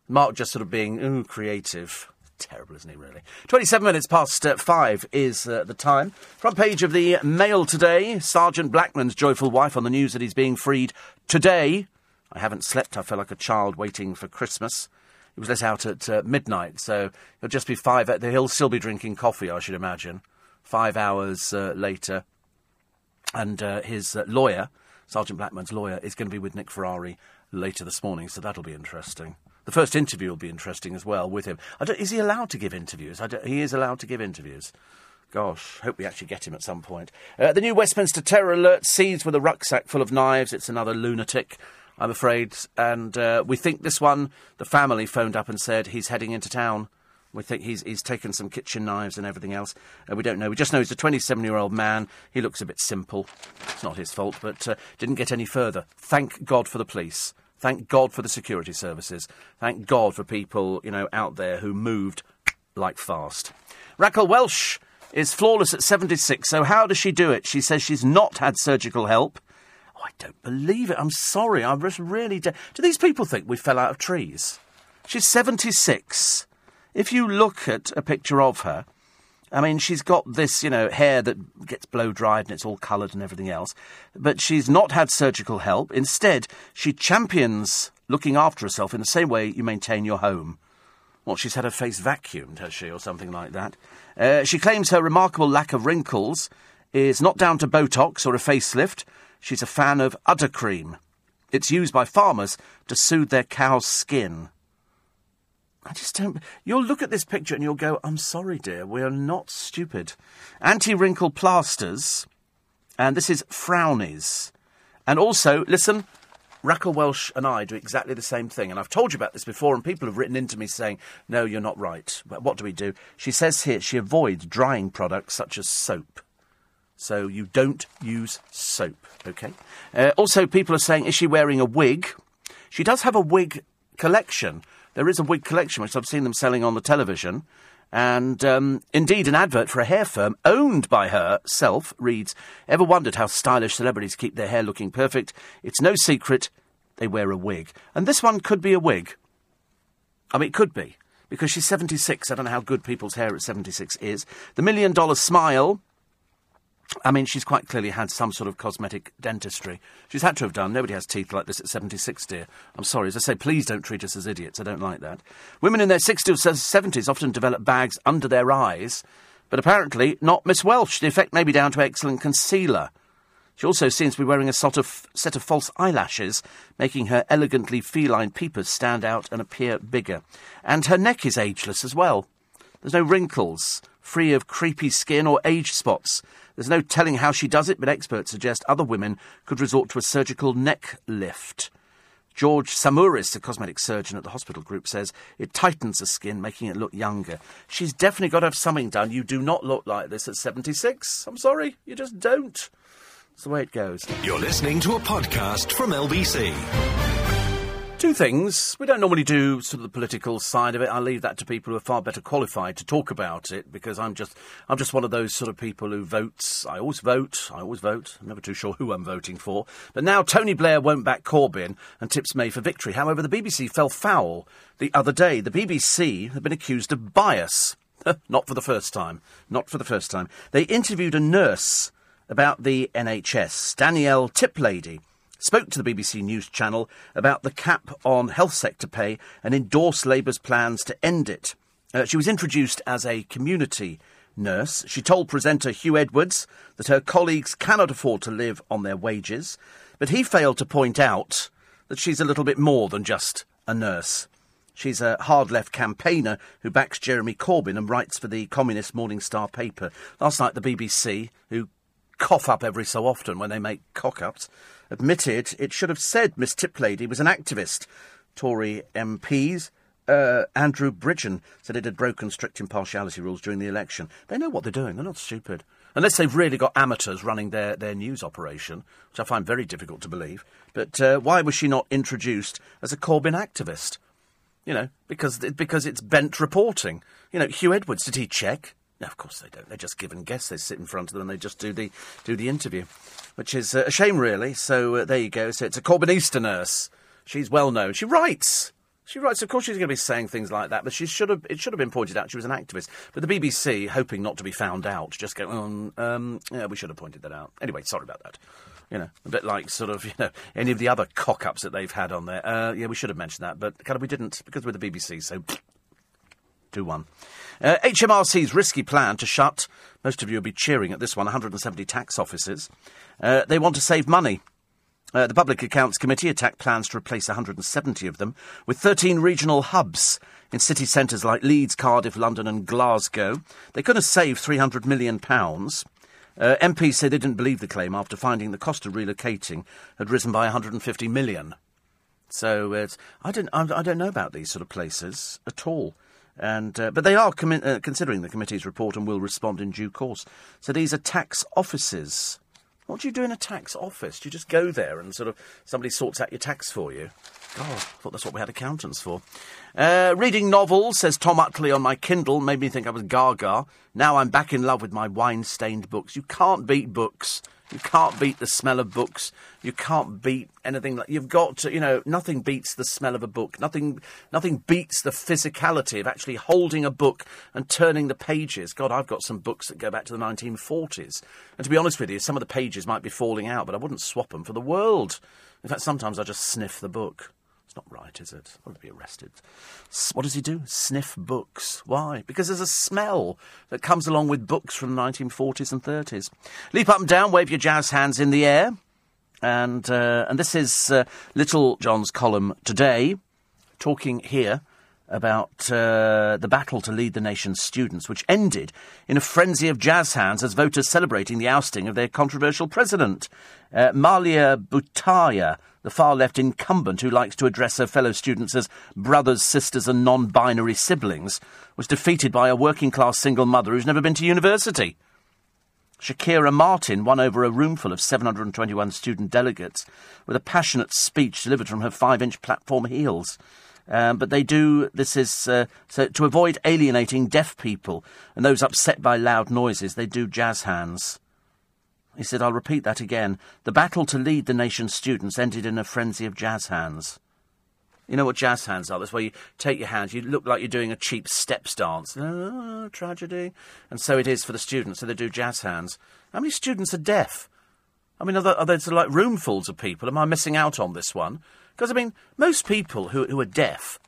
Mark just sort of being ooh creative. Terrible, isn't he? Really. Twenty-seven minutes past uh, five is uh, the time. Front page of the Mail today. Sergeant Blackman's joyful wife on the news that he's being freed today. I haven't slept. I feel like a child waiting for Christmas. He was let out at uh, midnight, so he'll just be five. He'll still be drinking coffee, I should imagine. Five hours uh, later, and uh, his uh, lawyer, Sergeant Blackman's lawyer, is going to be with Nick Ferrari later this morning, so that'll be interesting. The first interview will be interesting as well with him. is he allowed to give interviews? he is allowed to give interviews. Gosh, hope we actually get him at some point. Uh, the new Westminster terror alert seized with a rucksack full of knives. It's another lunatic. I'm afraid. And uh, we think this one, the family phoned up and said he's heading into town. We think he's, he's taken some kitchen knives and everything else. Uh, we don't know. We just know he's a 27 year old man. He looks a bit simple. It's not his fault, but uh, didn't get any further. Thank God for the police. Thank God for the security services. Thank God for people, you know, out there who moved like fast. Raquel Welch is flawless at 76, so how does she do it? She says she's not had surgical help. I don't believe it. I'm sorry. I just really do. Do these people think we fell out of trees? She's 76. If you look at a picture of her, I mean, she's got this, you know, hair that gets blow dried and it's all coloured and everything else. But she's not had surgical help. Instead, she champions looking after herself in the same way you maintain your home. Well, she's had her face vacuumed, has she, or something like that? Uh, she claims her remarkable lack of wrinkles is not down to Botox or a facelift, She's a fan of udder cream. It's used by farmers to soothe their cow's skin. I just don't. You'll look at this picture and you'll go, I'm sorry, dear, we are not stupid. Anti wrinkle plasters, and this is Frownies. And also, listen, Raquel Welch and I do exactly the same thing. And I've told you about this before, and people have written into me saying, no, you're not right. What do we do? She says here she avoids drying products such as soap. So you don't use soap, okay? Uh, also, people are saying, is she wearing a wig? She does have a wig collection. There is a wig collection, which I've seen them selling on the television. And um, indeed, an advert for a hair firm owned by herself reads Ever wondered how stylish celebrities keep their hair looking perfect? It's no secret they wear a wig. And this one could be a wig. I mean, it could be. Because she's 76. I don't know how good people's hair at 76 is. The Million Dollar Smile I mean, she's quite clearly had some sort of cosmetic dentistry. She's had to have done. Nobody has teeth like this at 76, dear. I'm sorry. As I say, please don't treat us as idiots. I don't like that. Women in their 60s or 70s often develop bags under their eyes, but apparently not Miss Welch. The effect may be down to excellent concealer. She also seems to be wearing a sort of set of false eyelashes, making her elegantly feline peepers stand out and appear bigger. And her neck is ageless as well. There's no wrinkles, free of creepy skin or age spots. There's no telling how she does it, but experts suggest other women could resort to a surgical neck lift. George Samouris, a cosmetic surgeon at the hospital group, says it tightens the skin, making it look younger. She's definitely got to have something done. You do not look like this at 76. I'm sorry, you just don't. It's the way it goes. You're listening to a podcast from LBC. Two things. We don't normally do sort of the political side of it. I leave that to people who are far better qualified to talk about it because I'm just I'm just one of those sort of people who votes. I always vote. I always vote. I'm never too sure who I'm voting for. But now Tony Blair won't back Corbyn and tips May for victory. However, the BBC fell foul the other day. The BBC have been accused of bias. Not for the first time. Not for the first time. They interviewed a nurse about the NHS, Danielle Tiplady spoke to the BBC News channel about the cap on health sector pay and endorsed Labour's plans to end it. Uh, she was introduced as a community nurse. She told presenter Huw Edwards that her colleagues cannot afford to live on their wages, but he failed to point out that she's a little bit more than just a nurse. She's a hard left campaigner who backs Jeremy Corbyn and writes for the Communist Morning Star paper. Last night, the BBC, who cough up every so often when they make cock ups, admitted it should have said Miss Tiplady was an activist. Tory MPs uh, Andrew Bridgen said it had broken strict impartiality rules during the election. They know what they're doing. They're not stupid. Unless they've really got amateurs running their, their news operation, which I find very difficult to believe. But uh, why was she not introduced as a Corbyn activist? You know, because, because it's bent reporting. You know, Huw Edwards, did he check? No, of course they don't. They're just give and guess. They sit in front of them and they just do the, do the interview, which is uh, a shame, really. So uh, there you go. So it's a Corbynista nurse. She's well known. She writes. She writes, of course, she's going to be saying things like that, but she should have. It should have been pointed out she was an activist. But the BBC, hoping not to be found out, just go, um, um, yeah, we should have pointed that out. Anyway, sorry about that. You know, a bit like sort of, you know, any of the other cock ups that they've had on there. Uh, yeah, we should have mentioned that, but kind of we didn't because we're the BBC, so do one. Uh, HMRC's risky plan to shut, most of you will be cheering at this one, 170 tax offices. Uh, they want to save money. Uh, the Public Accounts Committee attacked plans to replace 170 of them with 13 regional hubs in city centres like Leeds, Cardiff, London, and Glasgow. They could have saved £300 million. Uh, MPs said they didn't believe the claim after finding the cost of relocating had risen by 150 million. So uh, I don't I, I, don't know about these sort of places at all. And uh, but they are commi- uh, considering the committee's report and will respond in due course. So these are tax offices. What do you do in a tax office? Do you just go there and sort of somebody sorts out your tax for you? God, I thought that's what we had accountants for. Uh, reading novels, says Tom Utley on my Kindle, made me think I was gaga. Now I'm back in love with my wine stained books. You can't beat books. You can't beat the smell of books. You can't beat anything like you've got to, you know, nothing beats the smell of a book. Nothing nothing beats the physicality of actually holding a book and turning the pages. God, I've got some books that go back to the 1940s. And to be honest with you, some of the pages might be falling out, but I wouldn't swap them for the world. In fact, sometimes I just sniff the book not right, is it? I would be arrested. What does he do? Sniff books. Why? Because there's a smell that comes along with books from the 1940s and 30s. Leap up and down, wave your jazz hands in the air. And, uh, and this is uh, Littlejohn's column today, talking here about uh, the battle to lead the nation's students, which ended in a frenzy of jazz hands as voters celebrating the ousting of their controversial president. Uh, Malia Bouattia the far left incumbent who likes to address her fellow students as brothers, sisters, and non binary siblings, was defeated by a working class single mother who's never been to university. Shakira Martin won over a roomful of 721 student delegates with a passionate speech delivered from her five inch platform heels. Um, but they do, this is, uh, so to avoid alienating deaf people and those upset by loud noises, they do jazz hands. He said, I'll repeat that again. The battle to lead the nation's students ended in a frenzy of jazz hands. You know what jazz hands are? That's where you take your hands, you look like you're doing a cheap steps dance. Oh, tragedy. And so it is for the students, so they do jazz hands. How many students are deaf? I mean, are there, are there like roomfuls of people? Am I missing out on this one? Because, I mean, most people who, who are deaf,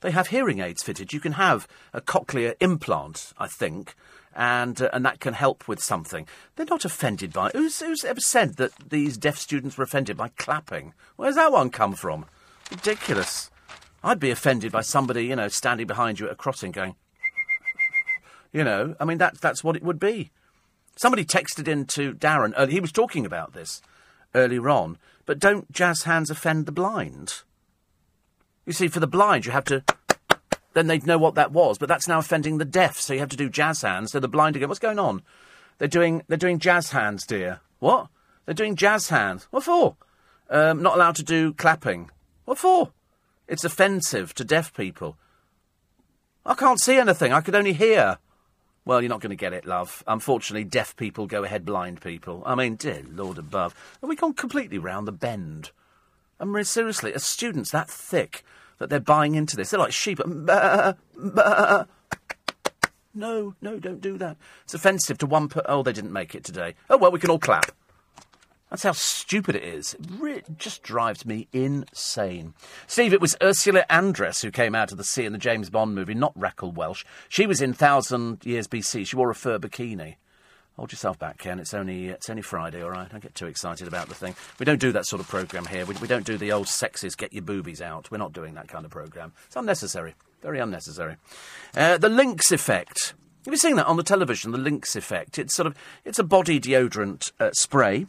they have hearing aids fitted. You can have a cochlear implant, I think, and uh, and that can help with something. They're not offended by. Who's, who's ever said that these deaf students were offended by clapping? Where's that one come from? Ridiculous. I'd be offended by somebody, you know, standing behind you at a crossing going, you know, I mean, that, that's what it would be. Somebody texted in to Darren, he was talking about this earlier on, but don't jazz hands offend the blind? You see, for the blind, you have to then they'd know what that was. But that's now offending the deaf, so you have to do jazz hands. So the blind again. What's going on? They're doing they're doing jazz hands, dear. What? They're doing jazz hands. What for? Um, not allowed to do clapping. What for? It's offensive to deaf people. I can't see anything. I could only hear. Well, you're not going to get it, love. Unfortunately, deaf people go ahead blind people. I mean, dear Lord above. Have we gone completely round the bend? I mean, seriously, are students that thick that they're buying into this. They're like sheep. No, no, don't do that. It's offensive to one per. Oh, they didn't make it today. Oh, well, we can all clap. That's how stupid it is. It just drives me insane. Steve, it was Ursula Andress who came out of the sea in the James Bond movie, not Raquel Welch. She was in Thousand Years BC. She wore a fur bikini. Hold yourself back, Ken. It's only it's only Friday, all right. Don't get too excited about the thing. We don't do that sort of program here. We, we don't do the old sexist get your boobies out. We're not doing that kind of program. It's unnecessary, very unnecessary. Uh, the Lynx effect. Have you seen that on the television? The Lynx effect. It's sort of it's a body deodorant uh, spray,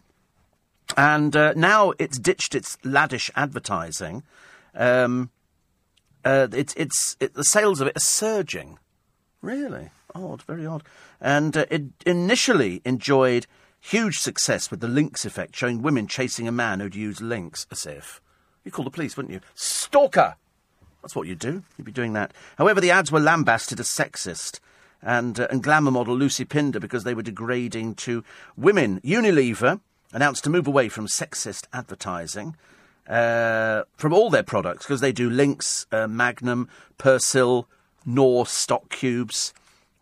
and uh, now it's ditched its laddish advertising. Um, uh, it's it's it, the sales of it are surging. Really odd, very odd. And uh, it initially enjoyed huge success with the Lynx effect, showing women chasing a man who'd used Lynx, as if. You'd call the police, wouldn't you? Stalker! That's what you'd do. You'd be doing that. However, the ads were lambasted as sexist. And, uh, and glamour model Lucy Pinder because they were degrading to women. Unilever announced to move away from sexist advertising uh, from all their products because they do Lynx, uh, Magnum, Persil, Knorr stock cubes.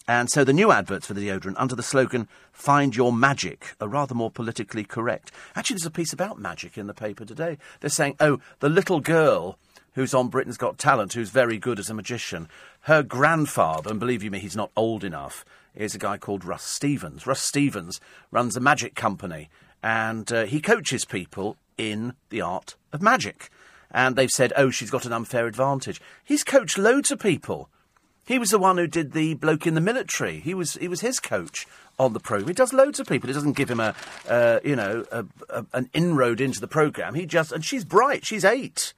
And so the new adverts for the deodorant under the slogan Find Your Magic are rather more politically correct. Actually, there's a piece about magic in the paper today. They're saying, oh, the little girl who's on Britain's Got Talent, who's very good as a magician, her grandfather, and believe you me, he's not old enough, is a guy called Russ Stevens. Russ Stevens runs a magic company and uh, he coaches people in the art of magic. And they've said, oh, she's got an unfair advantage. He's coached loads of people. He was the one who did the bloke in the military. He was he was his coach on the program. He does loads of people. He doesn't give him a uh, you know a, a, an inroad into the program. He just and she's bright. She's eight.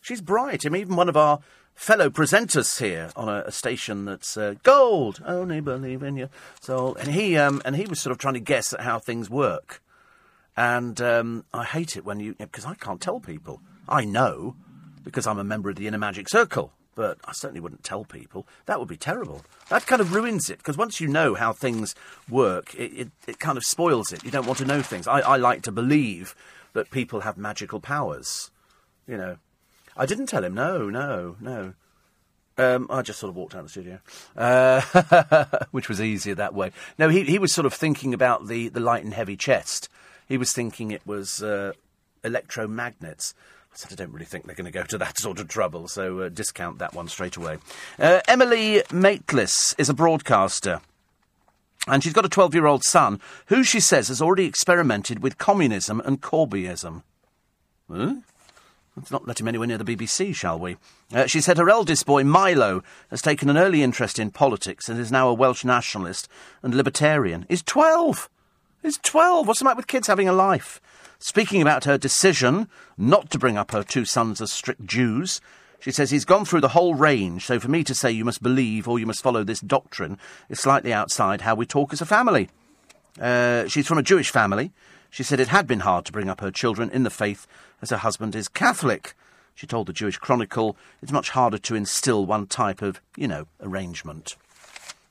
She's bright. I mean, even one of our fellow presenters here on a, a station that's uh, gold. Only believe in you. So and he um, and he was sort of trying to guess at how things work. And um, I hate it when you because I can't tell people. I know because I'm a member of the Inner Magic Circle but I certainly wouldn't tell people. That would be terrible. That kind of ruins it, because once you know how things work, it, it, it, kind of spoils it. You don't want to know things. I, I like to believe that people have magical powers. You know. I didn't tell him, no, no, no. Um, I just sort of walked out of the studio, uh, which was easier that way. No, he, he was sort of thinking about the, the light and heavy chest. He was thinking it was uh, electromagnets. I said, I don't really think they're going to go to that sort of trouble, so uh, discount that one straight away. Uh, Emily Maitlis is a broadcaster. And she's got a 12 year old son who she says has already experimented with communism and Corbynism. Huh? Let's not let him anywhere near the BBC, shall we? Uh, she said her eldest boy, Milo, has taken an early interest in politics and is now a Welsh nationalist and libertarian. He's 12! He's 12! What's the matter with kids having a life? Speaking about her decision not to bring up her two sons as strict Jews, she says he's gone through the whole range, so for me to say you must believe or you must follow this doctrine is slightly outside how we talk as a family. Uh, she's from a Jewish family. She said it had been hard to bring up her children in the faith as her husband is Catholic. She told the Jewish Chronicle it's much harder to instill one type of, you know, arrangement.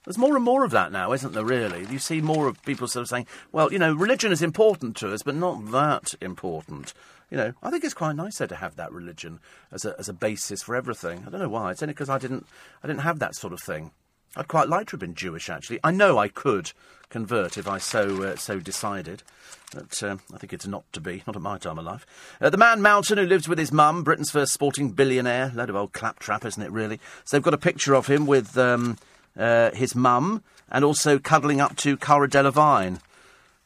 There's more and more of that now, isn't there, really? You see more of people sort of saying, well, you know, religion is important to us, but not that important. You know, I think it's quite nice though to have that religion as a, as a basis for everything. I don't know why. It's only because I didn't, I didn't have that sort of thing. I'd quite like to have been Jewish, actually. I know I could convert if I so uh, so decided, but uh, I think it's not to be, not at my time of life. Uh, the man Mountain, who lives with his mum, Britain's first sporting billionaire, load of old claptrap, isn't it, really? So they've got a picture of him with um, uh, his mum, and also cuddling up to Cara Delevingne.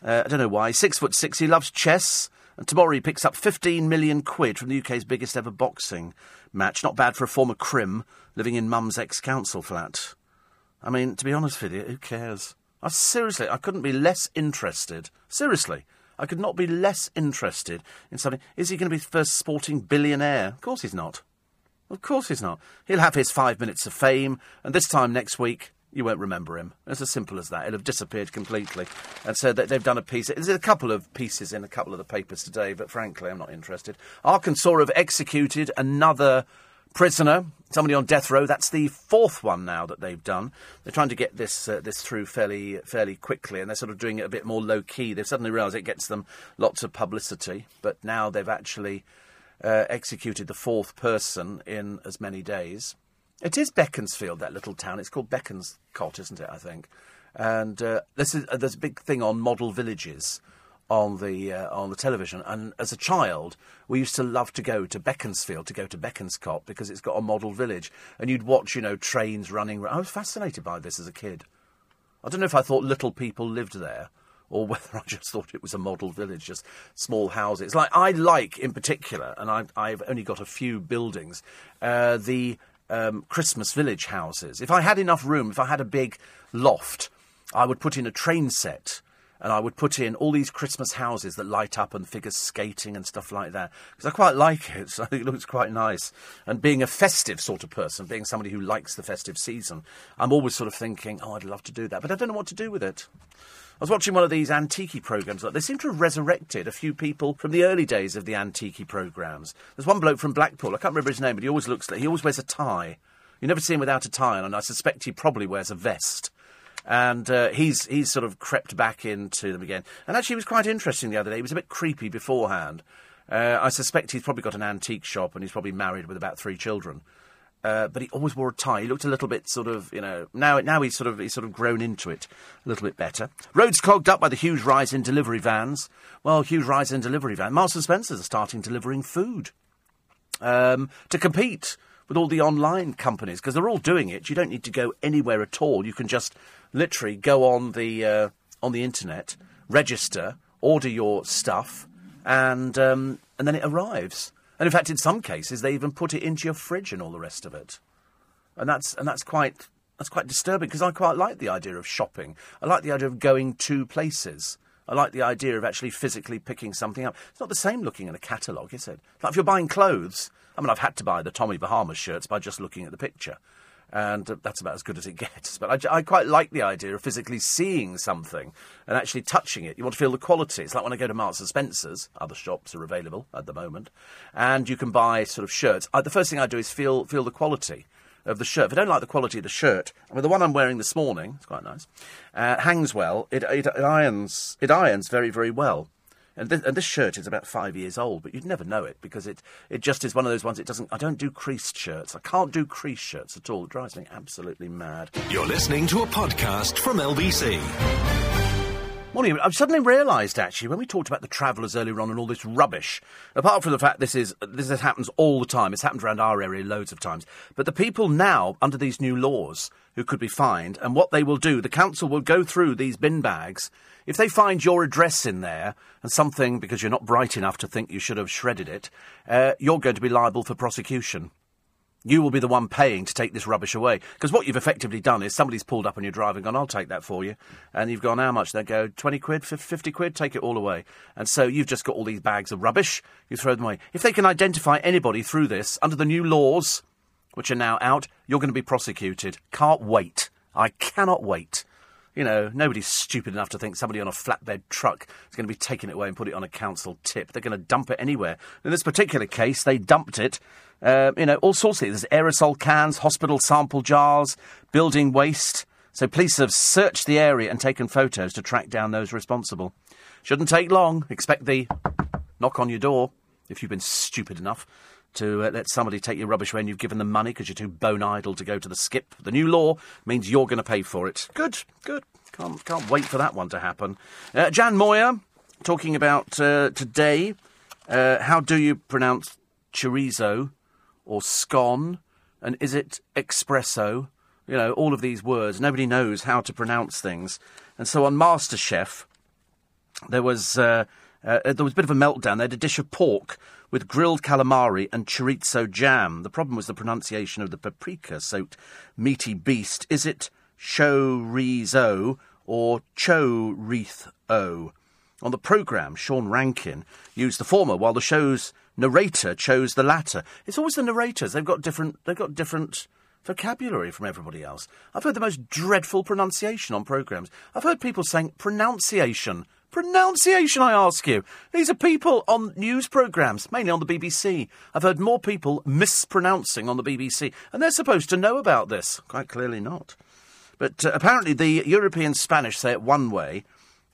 Uh, I don't know why. Six foot six. He loves chess. And tomorrow he picks up 15 million quid from the UK's biggest ever boxing match. Not bad for a former crim living in mum's ex council flat. I mean, to be honest with you, who cares? I seriously, I couldn't be less interested. Seriously, I could not be less interested in something. Is he going to be the first sporting billionaire? Of course he's not. Of course he's not. He'll have his five minutes of fame, and this time next week, you won't remember him. It's as simple as that. He'll have disappeared completely. And so they've done a piece. There's a couple of pieces in a couple of the papers today, but frankly, I'm not interested. Arkansas have executed another prisoner, somebody on death row. That's the fourth one now that they've done. They're trying to get this uh, this through fairly fairly quickly, and they're sort of doing it a bit more low key. They've suddenly realised it gets them lots of publicity, but now they've actually uh, executed the fourth person in as many days. It is Beaconsfield, that little town. It's called Bekonscot, isn't it? I think. And uh, this is, uh, there's a big thing on model villages on the uh, on the television. And as a child, we used to love to go to Beaconsfield to go to Bekonscot because it's got a model village, and you'd watch you know trains running. I was fascinated by this as a kid. I don't know if I thought little people lived there. Or whether I just thought it was a model village, just small houses. Like I like, in particular, and I, I've only got a few buildings, uh, the um, Christmas village houses. If I had enough room, if I had a big loft, I would put in a train set and I would put in all these Christmas houses that light up and figures skating and stuff like that because I quite like it. So I think it looks quite nice. And being a festive sort of person, being somebody who likes the festive season, I'm always sort of thinking, oh, I'd love to do that, but I don't know what to do with it. I was watching one of these antique programs. They seem to have resurrected a few people from the early days of the antique programs. There's one bloke from Blackpool. I can't remember his name, but he always looks like he always wears a tie. You never see him without a tie and I suspect he probably wears a vest and uh, he's he's sort of crept back into them again. And actually, it was quite interesting the other day. He was a bit creepy beforehand. Uh, I suspect he's probably got an antique shop and he's probably married with about three children. Uh, but he always wore a tie. He looked a little bit sort of, you know. Now, now he's sort of he's sort of grown into it a little bit better. Roads clogged up by the huge rise in delivery vans. Well, huge rise in delivery vans. Marks and Spencers are starting delivering food um, to compete with all the online companies because they're all doing it. You don't need to go anywhere at all. You can just literally go on the uh, on the internet, register, order your stuff, and um, and then it arrives. And in fact, in some cases, they even put it into your fridge and all the rest of it. And that's and that's quite that's quite disturbing because I quite like the idea of shopping. I like the idea of going to places. I like the idea of actually physically picking something up. It's not the same looking in a catalogue, is it? Like if you're buying clothes, I mean, I've had to buy the Tommy Bahamas shirts by just looking at the picture and uh, that's about as good as it gets. But I, I, quite like the idea of physically seeing something and actually touching it. You want to feel the quality. It's like when I go to Marks and Spencers. Other shops are available at the moment, and you can buy sort of shirts. I, the first thing I do is feel feel the quality of the shirt. If I don't like the quality of the shirt, I mean the one I'm wearing this morning, it's quite nice, uh, hangs well. It, it, it irons it irons very very well. And this, and this, shirt is about five years old, but you'd never know it because it, it just is one of those ones. It doesn't. I don't do creased shirts. I can't do creased shirts at all. It drives me absolutely mad. You're listening to a podcast from LBC. Morning. I've suddenly realised, actually, when we talked about the travellers earlier on and all this rubbish, apart from the fact this is this happens all the time, it's happened around our area loads of times. But the people now under these new laws who could be fined, and what they will do, the council will go through these bin bags if they find your address in there and something, because you're not bright enough to think you should have shredded it, uh, you're going to be liable for prosecution. You will be the one paying to take this rubbish away. Because what you've effectively done is somebody's pulled up on your drive and gone, I'll take that for you. And you've gone, how much? They go, 20 quid, 50 quid, take it all away. And so you've just got all these bags of rubbish, you throw them away. If they can identify anybody through this, under the new laws, which are now out, you're going to be prosecuted. Can't wait. I cannot wait. You know, nobody's stupid enough to think somebody on a flatbed truck is going to be taking it away and put it on a council tip. They're going to dump it anywhere. In this particular case, they dumped it. Uh, you know, all sorts of things. There's aerosol cans, hospital sample jars, building waste. So police have searched the area and taken photos to track down those responsible. Shouldn't take long. Expect the knock on your door if you've been stupid enough to uh, let somebody take your rubbish when you've given them money because you're too bone idle to go to the skip. The new law means you're going to pay for it. Good, good. Can't, can't wait for that one to happen. Uh, Jan Moir talking about uh, today. Uh, how do you pronounce chorizo or scone? And is it espresso? You know, all of these words. Nobody knows how to pronounce things. And so on MasterChef, there was uh, uh, there was a bit of a meltdown. They had a dish of pork with grilled calamari and chorizo jam. The problem was the pronunciation of the paprika soaked meaty beast. Is it chorizo or chorizo? On the programme, Sean Rankin used the former, while the show's narrator chose the latter. It's always the narrators. They've got different. They've got different vocabulary from everybody else. I've heard the most dreadful pronunciation on programmes. I've heard people saying pronunciation Pronunciation, I ask you. These are people on news programmes, mainly on the BBC. I've heard more people mispronouncing on the BBC, and they're supposed to know about this. Quite clearly not. But uh, apparently, the European Spanish say it one way,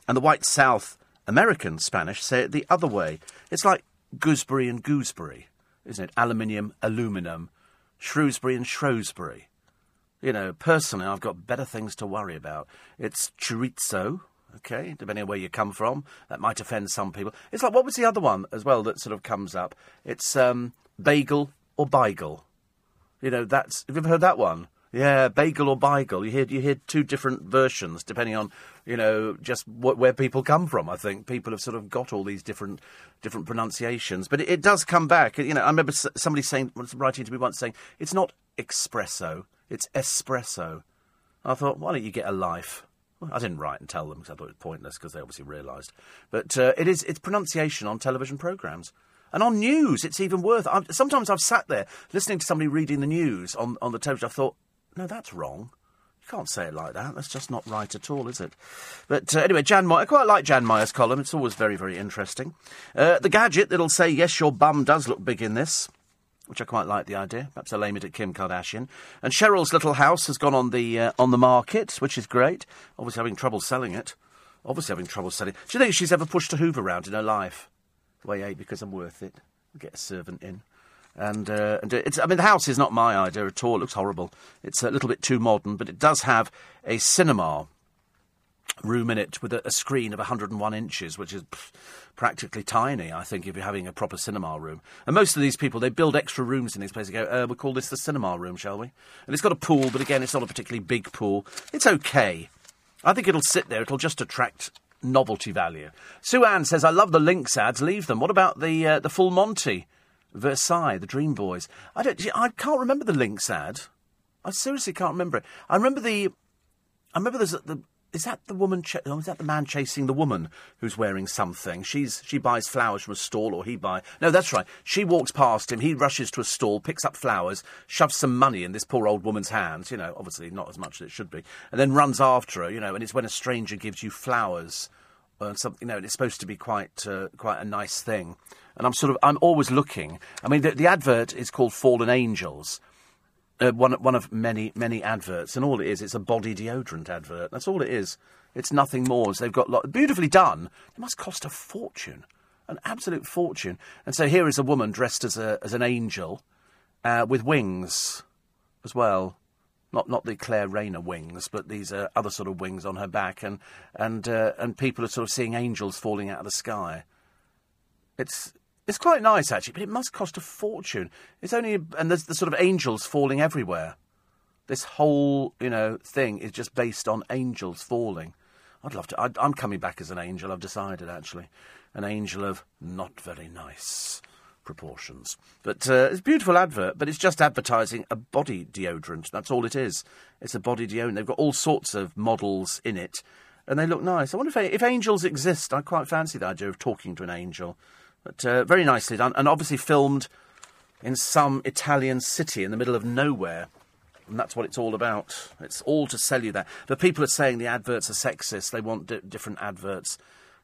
and the white South American Spanish say it the other way. It's like gooseberry and gooseberry, isn't it? Aluminium, aluminum, Shrewsbury and Shrewsbury. You know, personally, I've got better things to worry about. It's chorizo, Okay, depending on where you come from, that might offend some people. It's like what was the other one as well that sort of comes up? It's um, bagel or beigel. You know, that's have you ever heard that one? Yeah, bagel or beigel. You hear you hear two different versions depending on you know just what, where people come from. I think people have sort of got all these different different pronunciations, but it, it does come back. You know, I remember somebody saying writing to me once saying it's not espresso, it's espresso. I thought, why don't you get a life? Well, I didn't write and tell them because I thought it was pointless because they obviously realised. But uh, it is it's pronunciation on television programmes. And on news, it's even worse. sometimes I've sat there listening to somebody reading the news on, on the television. I've thought, no, that's wrong. You can't say it like that. That's just not right at all, is it? But uh, anyway, Jan Moir, I quite like Jan Moir's column. It's always very, very interesting. Uh, the gadget that'll say, yes, your bum does look big in this which I quite like the idea. Perhaps I'll aim it at Kim Kardashian. And Cheryl's little house has gone on the uh, on the market, which is great. Obviously having trouble selling it. Obviously having trouble selling. Do you think she's ever pushed a Hoover around in her life? Way eight because I'm worth it. Get a servant in. And, uh, and it's, I mean, the house is not my idea at all. It looks horrible. It's a little bit too modern, but it does have a cinema room in it with a, a screen of 101 inches, which is pff, practically tiny, I think, if you're having a proper cinema room. And most of these people, they build extra rooms in these places. They go, uh, we'll call this the cinema room, shall we? And it's got a pool, but again, it's not a particularly big pool. It's okay. I think it'll sit there. It'll just attract novelty value. Sue Ann says, I love the Lynx ads. Leave them. What about the uh, the Full Monty, Versailles, the Dream Boys? I don't. I can't remember the Lynx ad. I seriously can't remember it. I remember the. I remember there's the. Is that the woman? Ch- oh, is that the man chasing the woman who's wearing something? She's she buys flowers from a stall, or he buy. No, that's right. She walks past him. He rushes to a stall, picks up flowers, shoves some money in this poor old woman's hands. You know, obviously not as much as it should be, and then runs after her. You know, and it's when a stranger gives you flowers or something. You know, and it's supposed to be quite uh, quite a nice thing. And I'm sort of I'm always looking. I mean, the, the advert is called Fallen Angels uh, one one of many many adverts, and all it is, it's a body deodorant advert. That's all it is. It's nothing more. So they've got lot, beautifully done. It must cost a fortune, an absolute fortune. And so here is a woman dressed as a as an angel, uh, with wings, as well. Not not the Claire Rayner wings, but these are other sort of wings on her back, and and uh, and people are sort of seeing angels falling out of the sky. It's it's quite nice actually, but it must cost a fortune. It's only and there's the sort of angels falling everywhere. This whole you know thing is just based on angels falling. I'd love to. i I'm coming back as an angel. I've decided actually, an angel of not very nice proportions. But uh, it's a beautiful advert, but it's just advertising a body deodorant. That's all it is. It's a body deodorant. They've got all sorts of models in it, and they look nice. I wonder if, if angels exist. I quite fancy the idea of talking to an angel. But uh, very nicely done, and obviously filmed in some Italian city in the middle of nowhere. And that's what it's all about. It's all to sell you that. But people are saying the adverts are sexist. They want di- different adverts.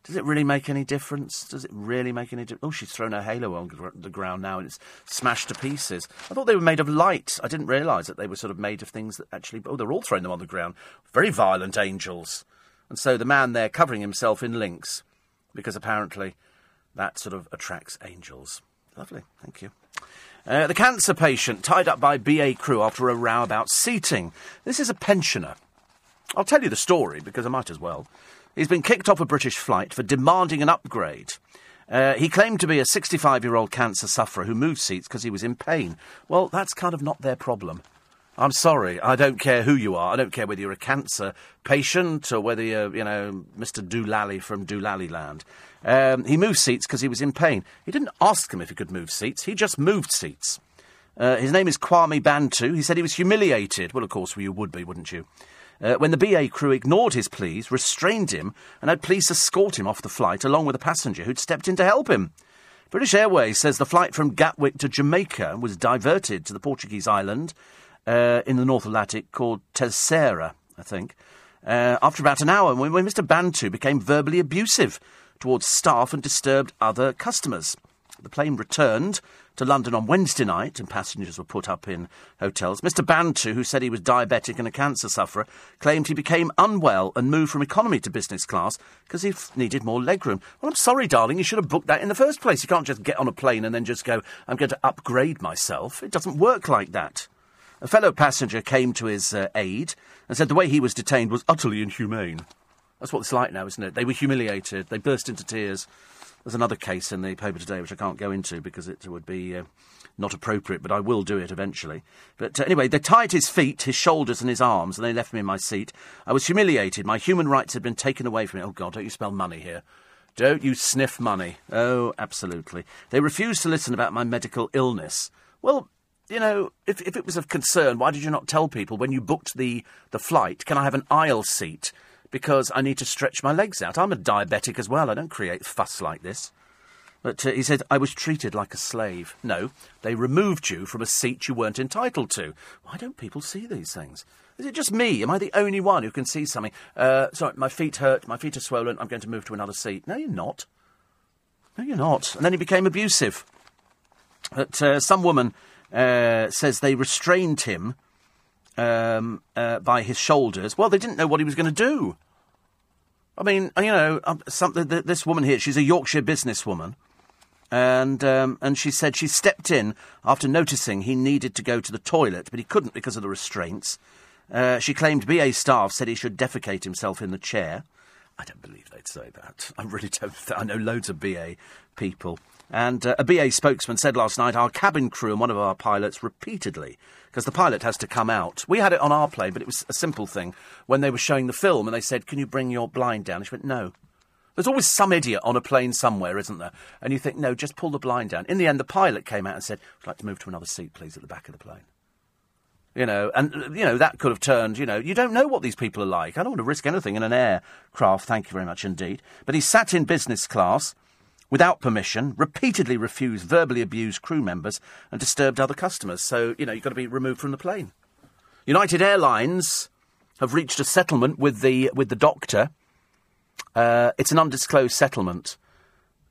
Does it really make any difference? Does it really make any difference? Oh, she's thrown her halo on gr- the ground now and it's smashed to pieces. I thought they were made of light. I didn't realise that they were sort of made of things that actually. Oh, they're all throwing them on the ground. Very violent angels. And so the man there covering himself in Lynx because apparently that sort of attracts angels. Lovely, thank you. Uh, the cancer patient tied up by BA crew after a row about seating. This is a pensioner. I'll tell you the story because I might as well. He's been kicked off a British flight for demanding an upgrade. Uh, he claimed to be a 65 year old cancer sufferer who moved seats because he was in pain. Well, that's kind of not their problem. I'm sorry. I don't care who you are. I don't care whether you're a cancer patient or whether you're, you know, Mr. Doolally from Doolally Land. Um, he moved seats because he was in pain. He didn't ask them if he could move seats. He just moved seats. Uh, his name is Kwame Bantu. He said he was humiliated. Well, of course, you would be, wouldn't you? Uh, when the BA crew ignored his pleas, restrained him, and had police escort him off the flight along with a passenger who'd stepped in to help him. British Airways says the flight from Gatwick to Jamaica was diverted to the Portuguese island uh, in the North Atlantic called Terceira, I think. Uh, after about an hour, when, when Mr. Bantu became verbally abusive towards staff and disturbed other customers. The plane returned to London on Wednesday night and passengers were put up in hotels. Mr. Bantu, who said he was diabetic and a cancer sufferer, claimed he became unwell and moved from economy to business class because he needed more legroom. Well, I'm sorry, darling, you should have booked that in the first place. You can't just get on a plane and then just go, I'm going to upgrade myself. It doesn't work like that. A fellow passenger came to his uh, aid and said the way he was detained was utterly inhumane. That's what it's like now, isn't it? They were humiliated. They burst into tears. There's another case in the paper today which I can't go into because it would be uh, not appropriate, but I will do it eventually. But uh, anyway, they tied his feet, his shoulders, and his arms, and they left me in my seat. I was humiliated. My human rights had been taken away from me. Oh, God, don't you spell money here? Don't you sniff money? Oh, absolutely. They refused to listen about my medical illness. Well, you know, if, if it was of concern, why did you not tell people when you booked the, the flight, can I have an aisle seat? Because I need to stretch my legs out. I'm a diabetic as well. I don't create fuss like this. But uh, he said, I was treated like a slave. No, they removed you from a seat you weren't entitled to. Why don't people see these things? Is it just me? Am I the only one who can see something? Uh, sorry, my feet hurt, my feet are swollen, I'm going to move to another seat. No, you're not. No, you're not. And then he became abusive. But uh, some woman uh, says they restrained him um, uh, by his shoulders. Well, they didn't know what he was going to do. I mean, you know, um, something. This woman here, she's a Yorkshire businesswoman, and um, and she said she stepped in after noticing he needed to go to the toilet, but he couldn't because of the restraints. Uh, she claimed BA staff said he should defecate himself in the chair. I don't believe they'd say that. I really don't. Th- I know loads of BA people. And uh, a BA spokesman said last night our cabin crew and one of our pilots repeatedly, because the pilot has to come out. We had it on our plane, but it was a simple thing. When they were showing the film and they said, Can you bring your blind down? And she went, No. There's always some idiot on a plane somewhere, isn't there? And you think, No, just pull the blind down. In the end, the pilot came out and said, I'd like to move to another seat, please, at the back of the plane. You know, and, uh, you know, that could have turned, you know, you don't know what these people are like. I don't want to risk anything in an aircraft, thank you very much indeed. But he sat in business class without permission, repeatedly refused, verbally abused crew members, and disturbed other customers. So, you know, you've got to be removed from the plane. United Airlines have reached a settlement with the, with the doctor. Uh, it's an undisclosed settlement.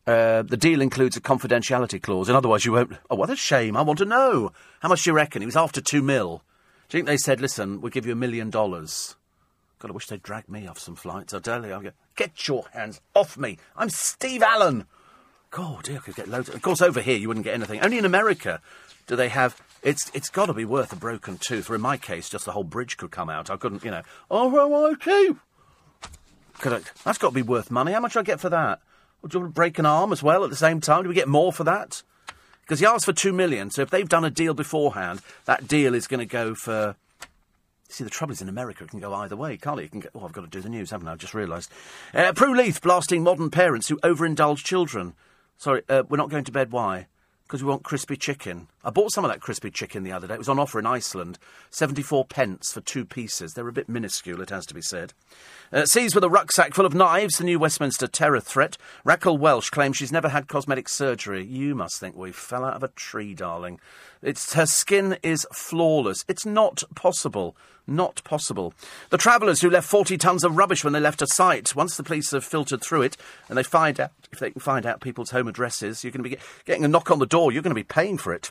Uh, the deal includes a confidentiality clause. In other words, you won't. Oh, what a shame. I want to know. How much do you reckon? He was after two mil. Do you think they said, listen, we'll give you a million dollars? God, I wish they'd drag me off some flights. I tell you, I'll go, get your hands off me. I'm Steve Allen. God, dear, I could get loads. Of, of course, over here you wouldn't get anything. Only in America do they have. It's it's got to be worth a broken tooth. Or in my case, just the whole bridge could come out. I couldn't, you know. Oh, well, okay. Could I, that's got to be worth money. How much do I get for that? Or do you to break an arm as well at the same time? Do we get more for that? Because he asked for two million. So if they've done a deal beforehand, that deal is going to go for. See, the trouble is in America, it can go either way, it? it can go, oh, I've got to do the news, haven't I? I've just realised. Uh, Prue Leith blasting modern parents who overindulge children. Sorry, uh, we're not going to bed. Why? Because we want crispy chicken. I bought some of that crispy chicken the other day. It was on offer in Iceland. 74 pence for two pieces. They're a bit minuscule, it has to be said. Uh, seized with a rucksack full of knives, the new Westminster terror threat. Raquel Welch claims she's never had cosmetic surgery. You must think we fell out of a tree, darling. It's, her skin is flawless. It's not possible. Not possible. The travellers who left 40 tons of rubbish when they left a site, once the police have filtered through it and they find out, if they can find out people's home addresses, you're going to be getting a knock on the door. You're going to be paying for it.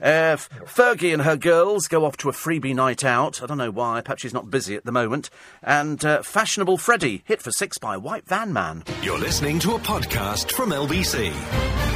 Uh, Fergie and her girls go off to a freebie night out. I don't know why. Perhaps she's not busy at the moment. And uh, Fashionable Freddie, hit for six by White Van Man. You're listening to a podcast from LBC.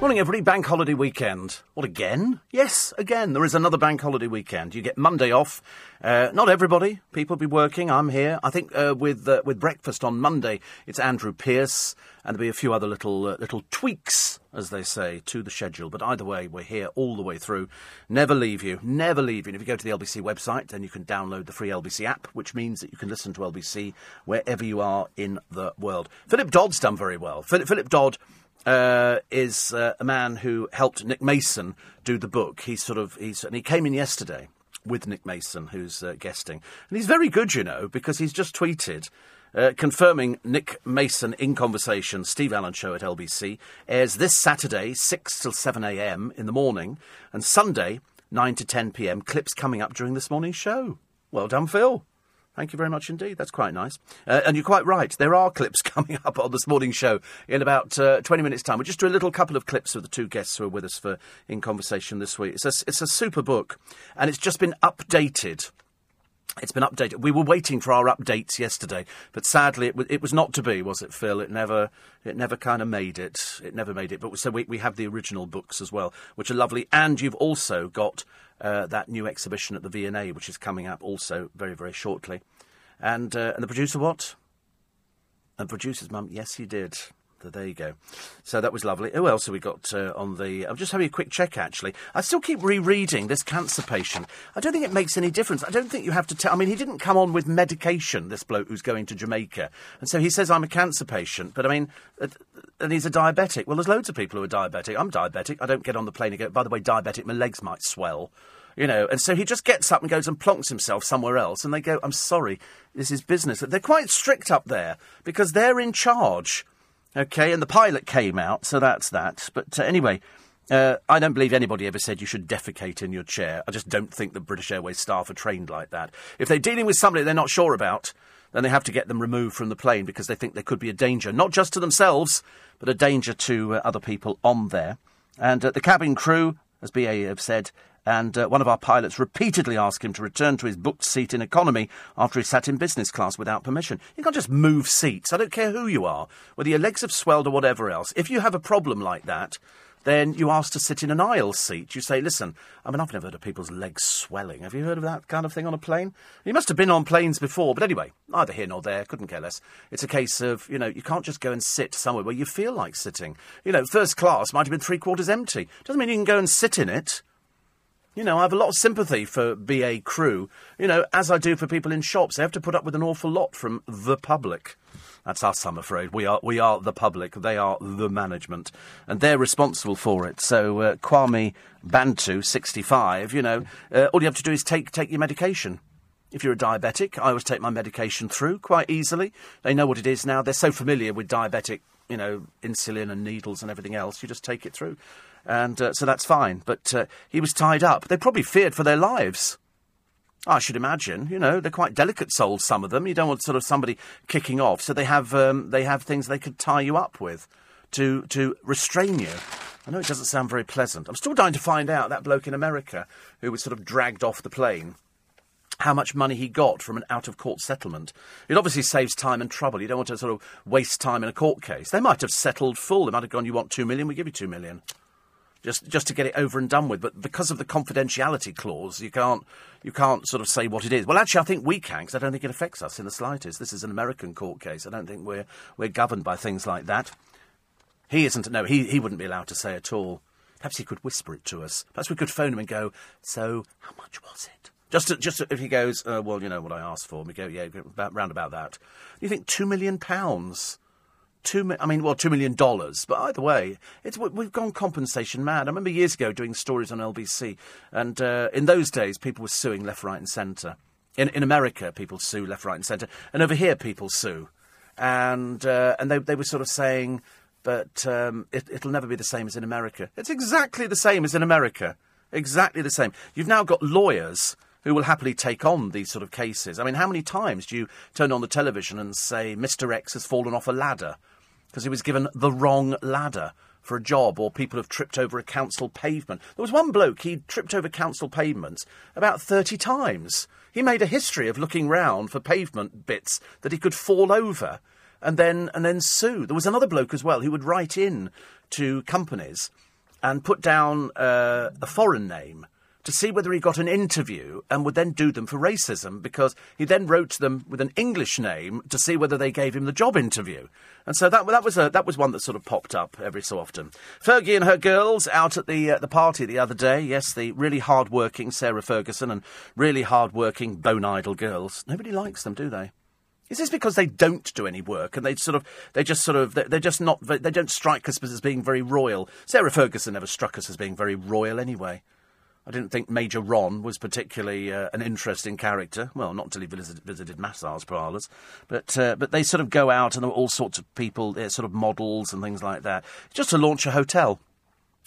Morning, everybody. Bank holiday weekend. What, again? Yes, again. There is another bank holiday weekend. You get Monday off. Uh, not everybody. People be working. I'm here. I think uh, with uh, with breakfast on Monday, it's Andrew Pierce, and there'll be a few other little uh, little tweaks, as they say, to the schedule. But either way, we're here all the way through. Never leave you. Never leave you. And if you go to the LBC website, then you can download the free LBC app, which means that you can listen to LBC wherever you are in the world. Philip Dodd's done very well. Philip, Philip Dodd uh, is uh, a man who helped Nick Mason do the book. He's sort of he's and he came in yesterday with Nick Mason, who's uh, guesting, and he's very good, you know, because he's just tweeted. Uh, confirming Nick Mason in conversation, Steve Allen show at LBC airs this Saturday, 6 till 7 a.m. in the morning, and Sunday, 9 to 10 p.m. Clips coming up during this morning's show. Well done, Phil. Thank you very much indeed. That's quite nice. Uh, and you're quite right. There are clips coming up on this morning show in about uh, 20 minutes' time. We'll just do a little couple of clips of the two guests who are with us for In Conversation this week. It's a, it's a super book, and it's just been updated. It's been updated. We were waiting for our updates yesterday, but sadly, it, w- it was not to be, was it, Phil? It never, it never kind of made it. It never made it. But so we, we have the original books as well, which are lovely. And you've also got uh, that new exhibition at the V&A, which is coming up also very, very shortly. And, uh, and the producer, what? And producer's mum, yes, he did. There you go. So that was lovely. Who else have we got uh, on the? I'm just having a quick check. Actually, I still keep rereading this cancer patient. I don't think it makes any difference. I don't think you have to tell. I mean, he didn't come on with medication. This bloke who's going to Jamaica, and so he says I'm a cancer patient. But I mean, uh, and he's a diabetic. Well, there's loads of people who are diabetic. I'm diabetic. I don't get on the plane again. By the way, diabetic. My legs might swell. You know, and so he just gets up and goes and plonks himself somewhere else, and they go, "I'm sorry, this is business." They're quite strict up there because they're in charge. Okay, and the pilot came out, so that's that. But uh, anyway, uh, I don't believe anybody ever said you should defecate in your chair. I just don't think the British Airways staff are trained like that. If they're dealing with somebody they're not sure about, then they have to get them removed from the plane because they think there could be a danger, not just to themselves, but a danger to uh, other people on there. And uh, the cabin crew, as BA have said, and uh, one of our pilots repeatedly asked him to return to his booked seat in economy after he sat in business class without permission. You can't just move seats. I don't care who you are, whether your legs have swelled or whatever else. If you have a problem like that, then you ask to sit in an aisle seat. You say, listen, I mean, I've never heard of people's legs swelling. Have you heard of that kind of thing on a plane? You must have been on planes before, but anyway, neither here nor there, couldn't care less. It's a case of, you know, you can't just go and sit somewhere where you feel like sitting. You know, first class might have been three quarters empty. Doesn't mean you can go and sit in it. You know, I have a lot of sympathy for BA crew, you know, as I do for people in shops. They have to put up with an awful lot from the public. That's us, I'm afraid. We are, we are the public. They are the management. And they're responsible for it. So, uh, Kwame Bantu, 65, you know, uh, all you have to do is take, take your medication. If you're a diabetic, I always take my medication through quite easily. They know what it is now. They're so familiar with diabetic, you know, insulin and needles and everything else. You just take it through and uh, so that's fine. But uh, he was tied up. They probably feared for their lives. I should imagine. You know, they're quite delicate souls. Some of them. You don't want sort of somebody kicking off. So they have um, they have things they could tie you up with to to restrain you. I know it doesn't sound very pleasant. I'm still dying to find out that bloke in America who was sort of dragged off the plane how much money he got from an out of court settlement. It obviously saves time and trouble. You don't want to sort of waste time in a court case. They might have settled full. They might have gone, you want two million, we give you two million just just to get it over and done with. But because of the confidentiality clause, you can't you can't sort of say what it is. Well, actually, I think we can because I don't think it affects us in the slightest. This is an American court case. I don't think we're we're governed by things like that. He isn't. No, he he wouldn't be allowed to say at all. Perhaps he could whisper it to us. Perhaps we could phone him and go. So, how much was it? Just, to, just to, if he goes, uh, well, you know what I asked for. We go, yeah, about, round about that. You think two million pounds? Two. I mean, well, two million dollars. But either way, it's we've gone compensation mad. I remember years ago doing stories on LBC, and uh, in those days, people were suing left, right, and centre. In in America, people sue left, right, and centre, and over here, people sue, and uh, and they they were sort of saying, but um, it, it'll never be the same as in America. It's exactly the same as in America. Exactly the same. You've now got lawyers who will happily take on these sort of cases. I mean, how many times do you turn on the television and say, Mr. X has fallen off a ladder? Because he was given the wrong ladder for a job, or people have tripped over a council pavement. There was one bloke, he tripped over council pavements about 30 times. He made a history of looking round for pavement bits that he could fall over and then, and then sue. There was another bloke as well who would write in to companies and put down uh, a foreign name to see whether he got an interview and would then do them for racism because he then wrote to them with an English name to see whether they gave him the job interview. And so that, that, was, a, that was one that sort of popped up every so often. Fergie and her girls out at the, uh, the party the other day. Yes, the really hard-working Sarah Ferguson and really hard-working Bone Idle girls. Nobody likes them, do they? Is this because they don't do any work and they sort of they just sort of they're just not they don't strike us as being very royal? Sarah Ferguson never struck us as being very royal anyway. I didn't think Major Ron was particularly uh, an interesting character. Well, not until he visited, visited massage parlours. But, uh, but they sort of go out and there were all sorts of people, uh, sort of models and things like that, just to launch a hotel.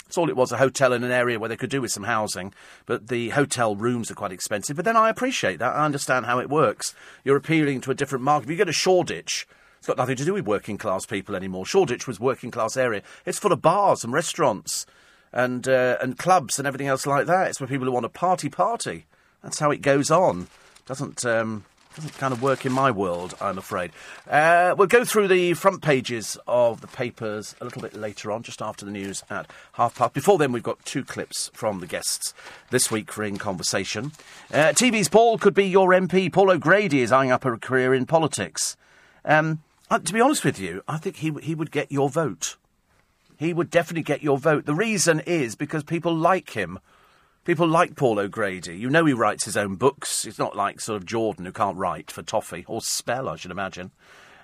That's all it was, a hotel in an area where they could do with some housing. But the hotel rooms are quite expensive. But then I appreciate that. I understand how it works. You're appealing to a different market. If you go to Shoreditch, it's got nothing to do with working class people anymore. Shoreditch was working class area. It's full of bars and restaurants and uh, and clubs and everything else like that. It's for people who want a party party. That's how it goes on. Doesn't um, doesn't kind of work in my world, I'm afraid. Uh, we'll go through the front pages of the papers a little bit later on, just after the news at half past. Before then, we've got two clips from the guests this week for In Conversation. Uh, TV's Paul could be your MP. Paul O'Grady is eyeing up a career in politics. Um, Uh, to be honest with you, I think he he would get your vote. He would definitely get your vote. The reason is because people like him. People like Paul O'Grady. You know he writes his own books. It's not like sort of Jordan who can't write for toffee or spell, I should imagine.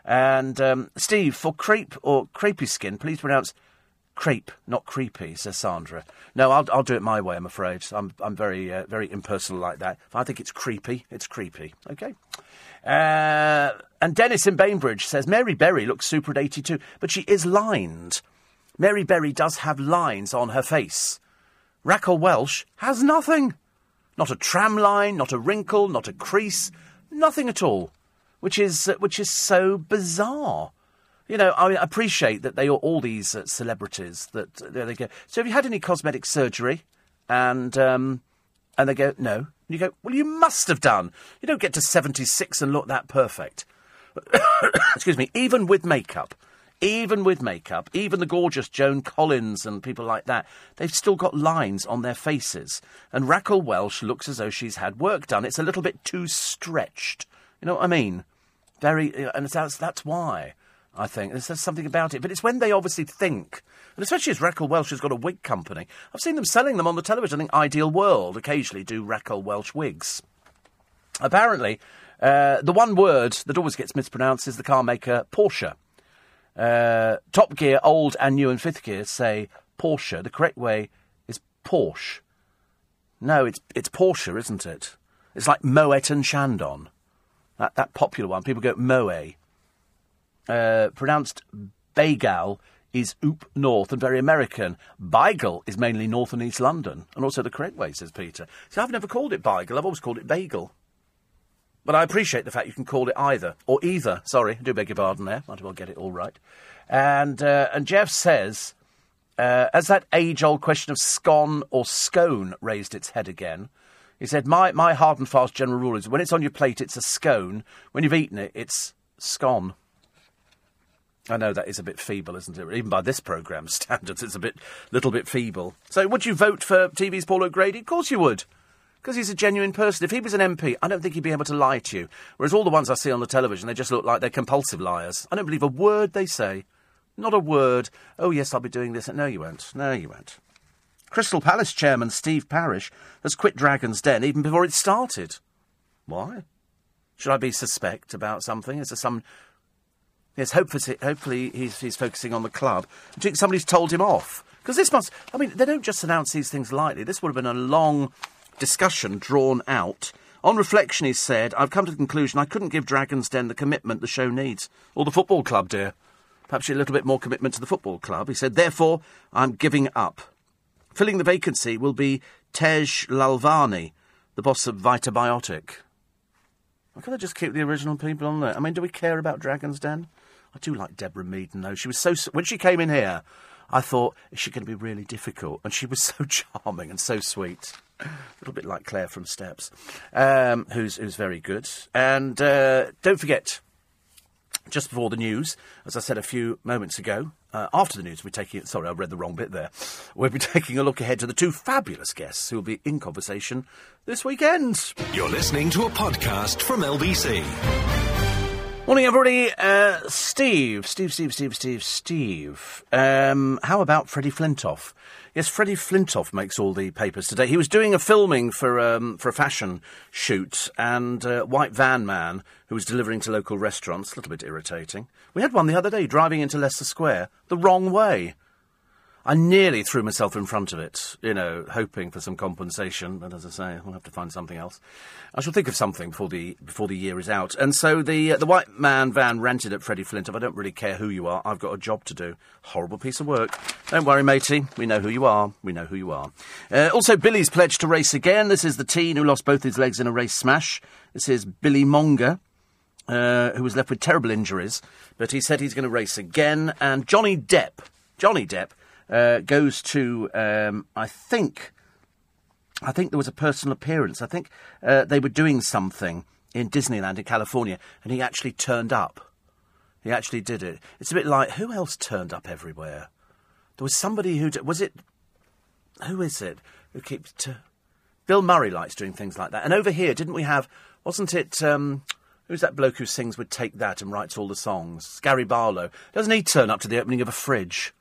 And um, Steve, for crepe or crepey skin, please pronounce crepe, not creepy, says Sandra. No, I'll, I'll do it my way, I'm afraid. I'm, I'm very, uh, very impersonal like that. If I think it's creepy, it's creepy. Okay. Uh, and Dennis in Bainbridge says Mary Berry looks super at 82, but she is lined. Mary Berry does have lines on her face. Raquel Welch has nothing. Not a tram line, not a wrinkle, not a crease, nothing at all. Which is, uh, which is so bizarre. You know, I appreciate that they are all these uh, celebrities that uh, they go. So, have you had any cosmetic surgery? And um, and they go, no. And you go, well, you must have done. You don't get to seventy six and look that perfect. Excuse me. Even with makeup, even with makeup, even the gorgeous Joan Collins and people like that, they've still got lines on their faces. And Raquel Welch looks as though she's had work done. It's a little bit too stretched. You know what I mean? Very, and that's that's why. I think. There's, something about it. But it's when they obviously think, and especially as Raquel Welch has got a wig company. I've seen them selling them on the television. I think Ideal World occasionally do Raquel Welch wigs. Apparently, uh, the one word that always gets mispronounced is the car maker Porsche. Uh, top Gear, Old and New and Fifth Gear say Porsche. The correct way is Porsche. No, it's it's Porsche, isn't it? It's like Moet and Chandon. That, that popular one. People go Moe uh, pronounced Bagel is oop north and very American. Beigel is mainly north and east London, and also the correct way, says Peter. See, I've never called it Beigel, I've always called it Bagel. But I appreciate the fact you can call it either, or either. Sorry, I do beg your pardon there. Might as well get it all right. And, uh, and Jeff says, uh, as that age old question of scone or scone raised its head again, he said, my, my hard and fast general rule is when it's on your plate, it's a scone. When you've eaten it, it's scone. I know that is a bit feeble, isn't it? Even by this programme's standards, it's a bit, little bit feeble. So, would you vote for TV's Paul O'Grady? Of course you would. Because he's a genuine person. If he was an MP, I don't think he'd be able to lie to you. Whereas all the ones I see on the television, they just look like they're compulsive liars. I don't believe a word they say. Not a word. Oh, yes, I'll be doing this. No, you won't. No, you won't. Crystal Palace chairman Steve Parish has quit Dragon's Den even before it started. Why? Should I be suspect about something? Is there some Yes, hopefully, hopefully he's, he's focusing on the club. Do you think somebody's told him off? Because this must, I mean, they don't just announce these things lightly. This would have been a long discussion drawn out. On reflection, he said, I've come to the conclusion I couldn't give Dragon's Den the commitment the show needs. Or the football club, dear. Perhaps a little bit more commitment to the football club. He said, therefore, I'm giving up. Filling the vacancy will be Tej Lalvani, the boss of Vitabiotic. Why can't I just keep the original people on there? I mean, do we care about Dragon's Den? I do like Deborah Meaden, though. She was so. When she came in here, I thought, is she going to be really difficult? And she was so charming and so sweet. A little bit like Claire from Steps, um, who's, who's very good. And uh, don't forget, just before the news, as I said a few moments ago, uh, after the news, we're taking. Sorry, I read the wrong bit there. We'll be taking a look ahead to the two fabulous guests who will be in conversation this weekend. You're listening to a podcast from LBC. Morning, everybody. Uh, Steve, Steve, Steve, Steve, Steve, Steve. Um, how about Freddie Flintoff? Yes, Freddie Flintoff makes all the papers today. He was doing a filming for um, for a fashion shoot, and uh, White Van Man, who was delivering to local restaurants, a little bit irritating. We had one the other day driving into Leicester Square the wrong way. I nearly threw myself in front of it, you know, hoping for some compensation. But as I say, I'll have to find something else. I shall think of something before the before the year is out. And so the uh, the white man van rented at Freddie Flintoff. I don't really care who you are. I've got a job to do. Horrible piece of work. Don't worry, matey. We know who you are. We know who you are. Uh, also, Billy's pledged to race again. This is the teen who lost both his legs in a race smash. This is Billy Monger. Uh, who was left with terrible injuries, but he said he's going to race again. And Johnny Depp, Johnny Depp, uh, goes to, um, I think, I think there was a personal appearance. I think uh, they were doing something in Disneyland in California, and he actually turned up. He actually did it. It's a bit like who else turned up everywhere? There was somebody who was it. Who is it who keeps? Bill Murray likes doing things like that. And over here, didn't we have? Wasn't it? Um, Who's that bloke who sings with Take That and writes all the songs? Gary Barlow. Doesn't he turn up to the opening of a fridge?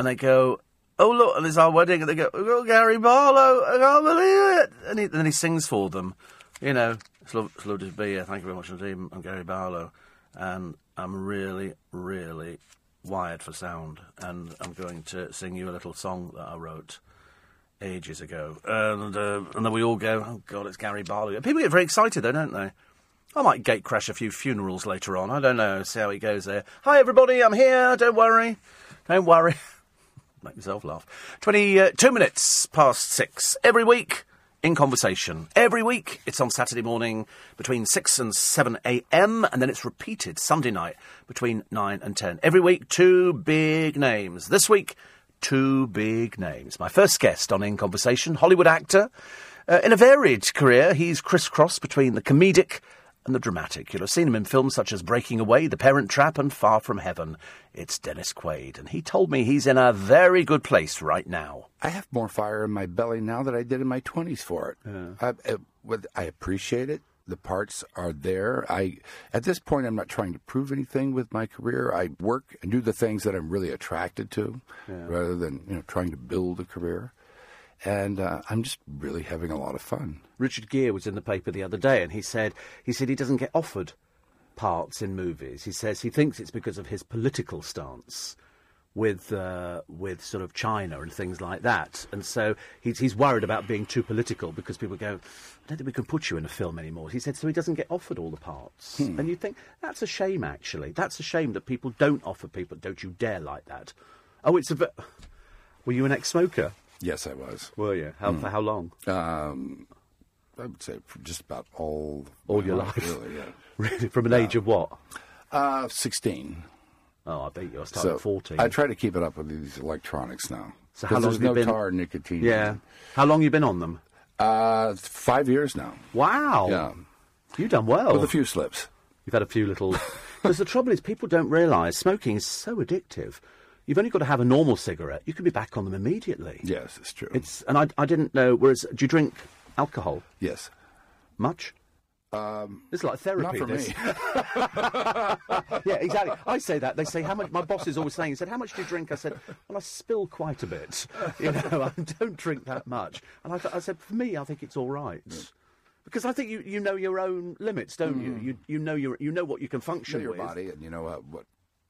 And they go, oh, look, and it's our wedding. And they go, oh, Gary Barlow, I can't believe it. And, he, and then he sings for them. You know, it's, love, it's lovely to be here. Thank you very much indeed. I'm Gary Barlow. And I'm really, really wired for sound. And I'm going to sing you a little song that I wrote ages ago. And, uh, and then we all go, oh, God, it's Gary Barlow. People get very excited, though, don't they? I might gate crash a few funerals later on. I don't know. See how it goes there. Hi, everybody. I'm here. Don't worry. Don't worry. Make myself laugh. 22 minutes past six. Every week in conversation. Every week. It's on Saturday morning between 6 and 7 a.m. And then it's repeated Sunday night between 9 and 10. Every week, two big names. This week, two big names. My first guest on In Conversation, Hollywood actor. Uh, in a varied career, he's crisscrossed between the comedic and the dramatic. You'll have seen him in films such as Breaking Away, The Parent Trap, and Far From Heaven. It's Dennis Quaid, and he told me he's in a very good place right now. I have more fire in my belly now than I did in my 20s for it. I, I, I appreciate it. The parts are there. I at this point I'm not trying to prove anything with my career. I work and do the things that I'm really attracted to, rather than you know trying to build a career. And uh, I'm just really having a lot of fun. Richard Gere was in the paper the other day, and he said he said he doesn't get offered parts in movies. He says he thinks it's because of his political stance with uh, with sort of China and things like that, and so he's he's worried about being too political because people go, I don't think we can put you in a film anymore. He said so he doesn't get offered all the parts, and you think that's a shame. Actually, that's a shame that people don't offer people. Don't you dare like that. Oh, it's a. ve- Were you an ex-smoker? Yes, I was. Were you? How, For how long? Um, I would say just about all All your life. really. Yeah. Really? From an age of what? Uh, 16. Oh, I bet you. I started So at 14. I try to keep it up with these electronics now. So how long have you no been- tar nicotine. Yeah. How long you been on them? Uh, five years now. Wow. Yeah. You've done well. With a few slips. You've had a few little. Because the trouble is, people don't realise smoking is so addictive. You've only got to have a normal cigarette. You could be back on them immediately. Yes, it's true. It's and I, I didn't know. Whereas, do you drink alcohol yes. much? Um, it's like therapy. Not for this. me. yeah, exactly. I say that. They say how much. My boss is always saying. He said, "How much do you drink?" I said, "Well, I spill quite a bit. You know, I don't drink that much." And I, th- I said, "For me, I think it's all right." Because I think you, you know your own limits, don't you? You you know your you know what you can Mm. know your with. body, and you know uh, what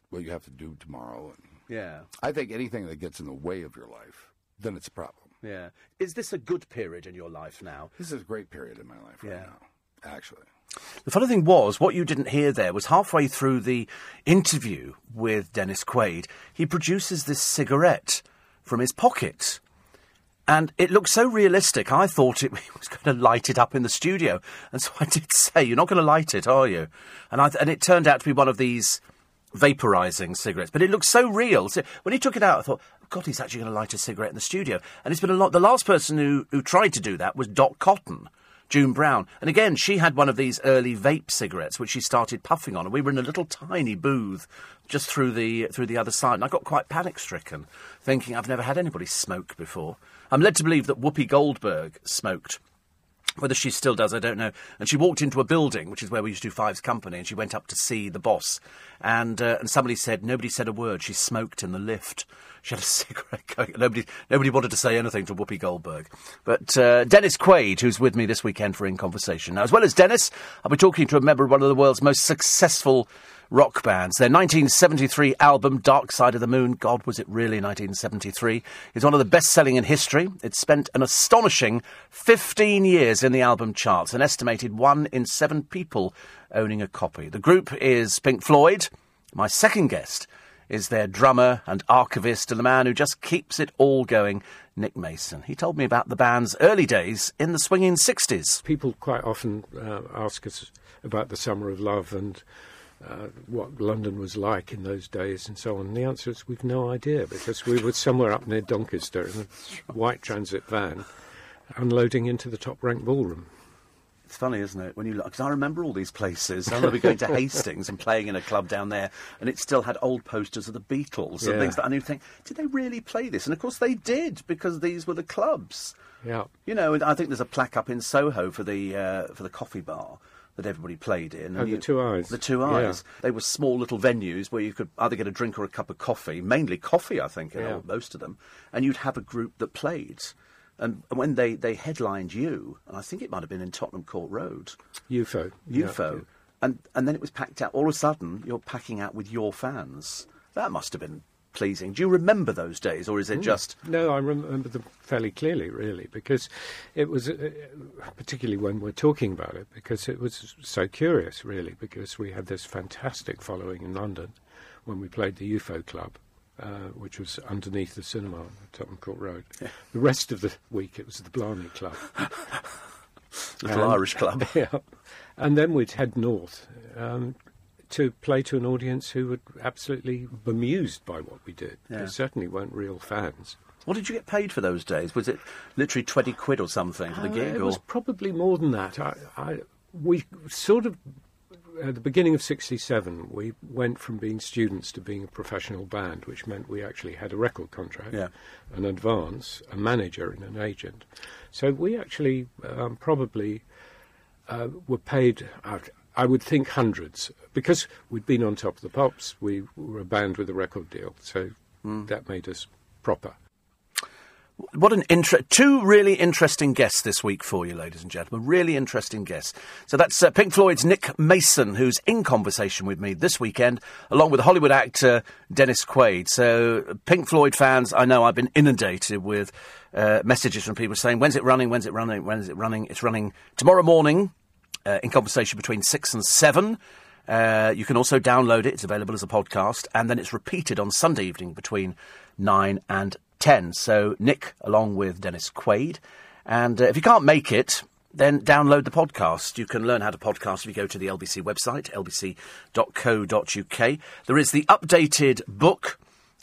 what you have to do tomorrow. And Yeah, I think anything that gets in the way of your life, then it's a problem. Yeah. Is this a good period in your life now? This is a great period in my life right Yeah. now. Actually, The funny thing was, what you didn't hear there was halfway through the interview with Dennis Quaid, he produces this cigarette from his pocket. And it looked so realistic, I thought it was going to light it up in the studio. And so I did say, You're not going to light it, are you? And, I, and it turned out to be one of these vaporizing cigarettes. But it looked so real. So when he took it out, I thought, oh, God, he's actually going to light a cigarette in the studio. And it's been a lot. The last person who, who tried to do that was Dot Cotton. June Brown. And again, she had one of these early vape cigarettes, which she started puffing on, and we were in a little tiny booth just through the through the other side. And I got quite panic stricken, thinking I've never had anybody smoke before. I'm led to believe that Whoopi Goldberg smoked. Whether she still does, I don't know. And she walked into a building, which is where we used to do Five's Company, and she went up to see the boss. And uh, and somebody said nobody said a word. She smoked in the lift. She had a cigarette going. Nobody nobody wanted to say anything to Whoopi Goldberg. But uh, Dennis Quaid, who's with me this weekend for In Conversation. Now, as well as Dennis, I'll be talking to a member of one of the world's most successful rock bands. Their 1973 album, Dark Side of the Moon, God, was it really 1973, is one of the best selling in history. It spent an astonishing 15 years in the album charts, an estimated one in seven people owning a copy. The group is Pink Floyd. My second guest is their drummer and archivist and the man who just keeps it all going, Nick Mason. He told me about the band's early days in the swinging 60s. People quite often uh, ask us about the summer of love and uh, what London was like in those days and so on. And the answer is we've no idea because we were somewhere up near Doncaster in a white transit van unloading into the top rank ballroom. It's funny, isn't it? When you look, because I remember all these places. I remember going to Hastings and playing in a club down there, and it still had old posters of the Beatles and Yeah. things that and you think, did they really play this? And of course they did, because these were the clubs. Yeah. You know, and I think there's a plaque up in Soho for the uh, for the coffee bar that everybody played in. Oh, the 2i's. The Two Yeah. Eyes. They were small little venues where you could either get a drink or a cup of coffee, mainly coffee, I think, in Yeah. most of them, and you'd have a group that played. And when they, they headlined you, and I think it might have been in Tottenham Court Road, UFO. Yeah. UFO, and, and then it was packed out. All of a sudden, you're packing out with your fans. That must have been pleasing. Do you remember those days, or is it just. No, I remember them fairly clearly, really, because it was, uh, particularly when we're talking about it, because it was so curious, really, because we had this fantastic following in London when we played the UFO Club, uh, which was underneath the cinema on Tottenham Court Road. The rest of the week, it was the Blarney Club. Little And- Irish club. yeah. And then we'd head north um, to play to an audience who were absolutely bemused by what we did. Yeah. They certainly weren't real fans. What did you get paid for those days? Was it literally 20 quid or something for the Uh, gig? It or? was probably more than that. I, I, we sort of, at the beginning of 67, we went from being students to being a professional band, which meant we actually had a record contract, Yeah. an advance, a manager, and an agent. So we actually um, probably uh, were paid out. I would think hundreds because we'd been on top of the pops. We were a band with a record deal, so Hmm. that made us proper. What an inter- two really interesting guests this week for you, ladies and gentlemen. Really interesting guests. So that's uh, Pink Floyd's Nick Mason, who's in conversation with me this weekend, along with Hollywood actor Dennis Quaid. So Pink Floyd fans, I know I've been inundated with uh, messages from people saying, "When's it running? When's it running? When's it running?" It's running tomorrow morning. Uh, in conversation between six and seven. Uh, you can also download it. It's available as a podcast, and then it's repeated on Sunday evening between nine and ten. So Nick, along with Dennis Quaid, and uh, if you can't make it, then download the podcast. You can learn how to podcast if you go to the LBC website, lbc.co.uk. There is the updated book.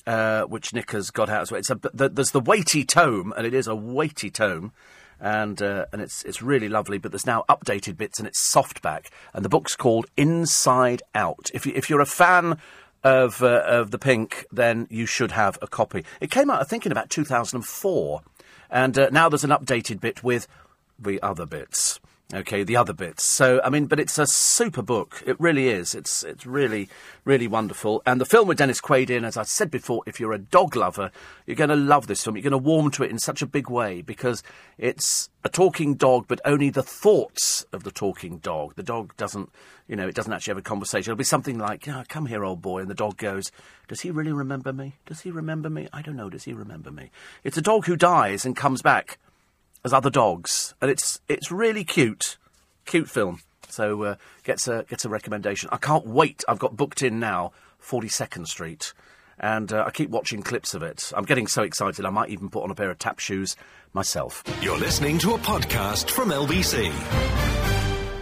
Uh, which Nick has got out as well. It's a, the, there's the weighty tome, and it is a weighty tome and uh, and it's it's really lovely. But there's now updated bits, and it's softback, and the book's called Inside Out. If you, if you're a fan of uh, of the Pink, then you should have a copy. It came out, I think, in about 2004, and uh, now there's an updated bit with the other bits. Okay, the other bits. So, I mean, but it's a super book. It really is. It's it's really, really wonderful. And the film with Dennis Quaid in, as I said before, if you're a dog lover, you're going to love this film. You're going to warm to it in such a big way because it's a talking dog, but only the thoughts of the talking dog. The dog doesn't, you know, it doesn't actually have a conversation. It'll be something like, oh, "Come here, old boy," and the dog goes, "Does he really remember me? Does he remember me? I don't know. Does he remember me?" It's a dog who dies and comes back as other dogs, and it's it's really cute, cute film. So uh, gets a gets a recommendation. I can't wait. I've got booked in now, Forty Second Street, and uh, I keep watching clips of it. I'm getting so excited. I might even put on a pair of tap shoes myself. You're listening to a podcast from LBC.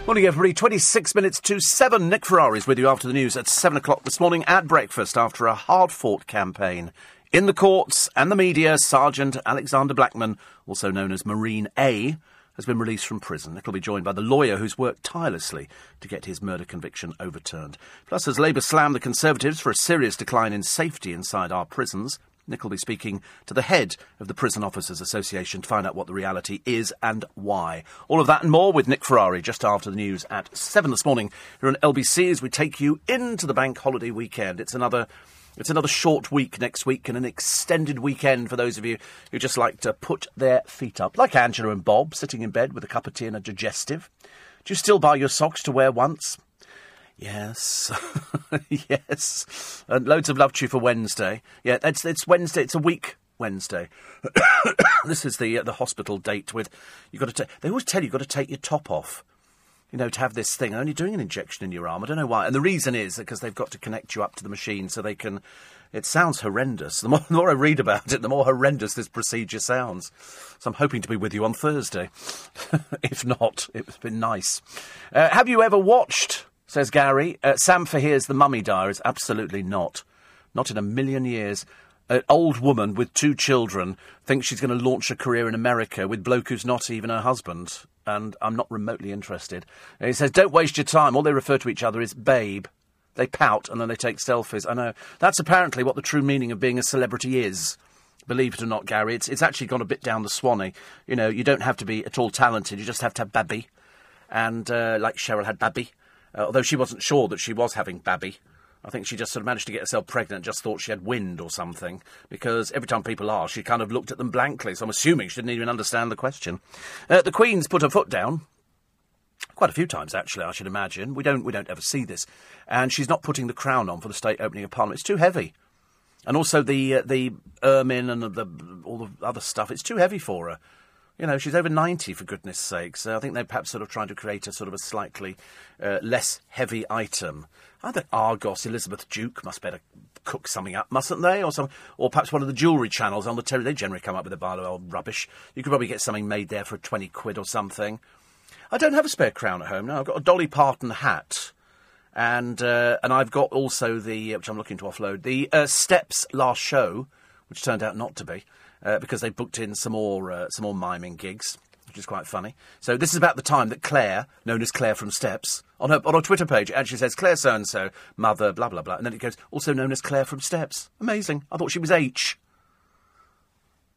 Morning, everybody. 26 minutes to 7. Nick Ferrari's with you after the news at 7 o'clock this morning at breakfast after a hard fought campaign. In the courts and the media, Sergeant Alexander Blackman, also known as Marine A, has been released from prison. Will be joined by the lawyer who's worked tirelessly to get his murder conviction overturned. Plus, as Labour slammed the Conservatives for a serious decline in safety inside our prisons, Nick will be speaking to the head of the Prison Officers Association to find out what the reality is and why. All of that and more with Nick Ferrari just after the news at 7 this morning here on LBC as we take you into the bank holiday weekend. It's another. It's another short week next week and an extended weekend for those of you who just like to put their feet up, like Angela and Bob, sitting in bed with a cup of tea and a digestive. Do you still buy your socks to wear once? Yes, yes, and loads of love to you for Wednesday. Yeah, it's it's Wednesday. It's a week Wednesday. this is the uh, the hospital date with you got to. ta- They always tell you you've got to take your top off. You know, to have this thing, only doing an injection in your arm. I don't know why. And the reason is because they've got to connect you up to the machine so they can. It sounds horrendous. The more, the more I read about it, the more horrendous this procedure sounds. So I'm hoping to be with you on Thursday. if not, it's been nice. Uh, have you ever watched, says Gary, uh, Sam Faiers' The Mummy Diaries? Absolutely not. Not in a million years. An old woman with two children thinks she's going to launch a career in America with bloke who's not even her husband. And I'm not remotely interested. And he says, don't waste your time. All they refer to each other is babe. They pout and then they take selfies. I know. That's apparently what the true meaning of being a celebrity is. Believe it or not, Gary, it's, it's actually gone a bit down the Swanee. You know, you don't have to be at all talented. You just have to have babby. and uh, like Cheryl had Babby, uh, although she wasn't sure that she was having Babby. I think she just sort of managed to get herself pregnant, just thought she had wind or something, because every time people asked, she kind of looked at them blankly. So I'm assuming she didn't even understand the question. Uh, the Queen's put her foot down. Quite a few times, actually, I should imagine. We don't, we don't ever see this. And she's not putting the crown on for the state opening of Parliament. It's too heavy. And also the, uh, the ermine and the, all the other stuff, it's too heavy for her. You know, she's over 90, for goodness sake. So I think they're perhaps sort of trying to create a sort of a slightly uh, less heavy item. I think Argos, Elizabeth Duke must better cook something up, mustn't they? Or some, or perhaps one of the jewellery channels on the telly. They generally come up with a pile of old rubbish. You could probably get something made there for 20 quid or something. I don't have a spare crown at home now. I've got a Dolly Parton hat. And uh, and I've got also the, which I'm looking to offload, the uh, Steps last show, which turned out not to be uh, because they booked in some more uh, some more miming gigs, which is quite funny. So this is about the time that Claire, known as Claire from Steps, on her on her Twitter page, actually says Claire so and so, mother, blah blah blah, and then it goes also known as Claire from Steps. Amazing. I thought she was H.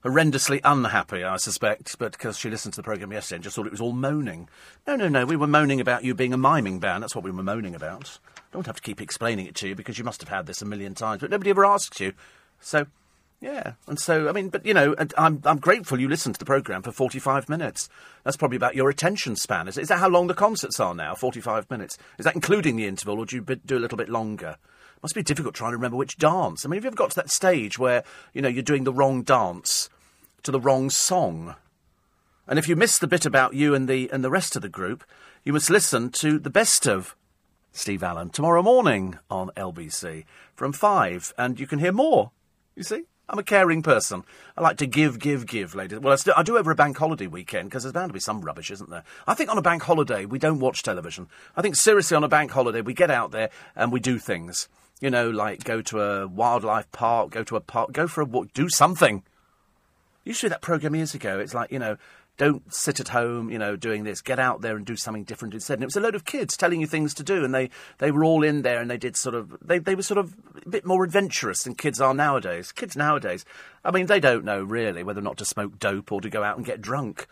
Horrendously unhappy, I suspect, but because she listened to the programme yesterday and just thought it was all moaning. No, no, no, we were moaning about you being a miming band. That's what we were moaning about. Don't have to keep explaining it to you because you must have had this a million times, but nobody ever asks you. So yeah, and so I mean, but you know, I'm I'm grateful you listened to the program for 45 minutes. That's probably about your attention span. Is, is that how long the concerts are now? 45 minutes. Is that including the interval, or do you do a little bit longer? Must be difficult trying to remember which dance. I mean, have you ever got to that stage where you know you're doing the wrong dance to the wrong song? And if you miss the bit about you and the and the rest of the group, you must listen to the best of Steve Allen tomorrow morning on LBC from five, and you can hear more. You see. I'm a caring person. I like to give, give, give, ladies. Well, I, still, I do over a bank holiday weekend because there's bound to be some rubbish, isn't there? I think on a bank holiday we don't watch television. I think seriously on a bank holiday we get out there and we do things. You know, like go to a wildlife park, go to a park, go for a walk, do something. You do that program years ago. It's like you know, don't sit at home, you know, doing this. Get out there and do something different instead. And it was a load of kids telling you things to do, and they, they were all in there and they did sort of they, they were sort of a bit more adventurous than kids are nowadays. Kids nowadays, I mean, they don't know really whether or not to smoke dope or to go out and get drunk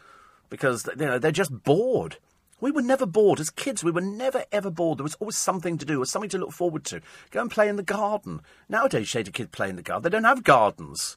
because you know they're just bored. We were never bored as kids. We were never ever bored. There was always something to do, was something to look forward to. Go and play in the garden. Nowadays, to kids play in the garden, they don't have gardens.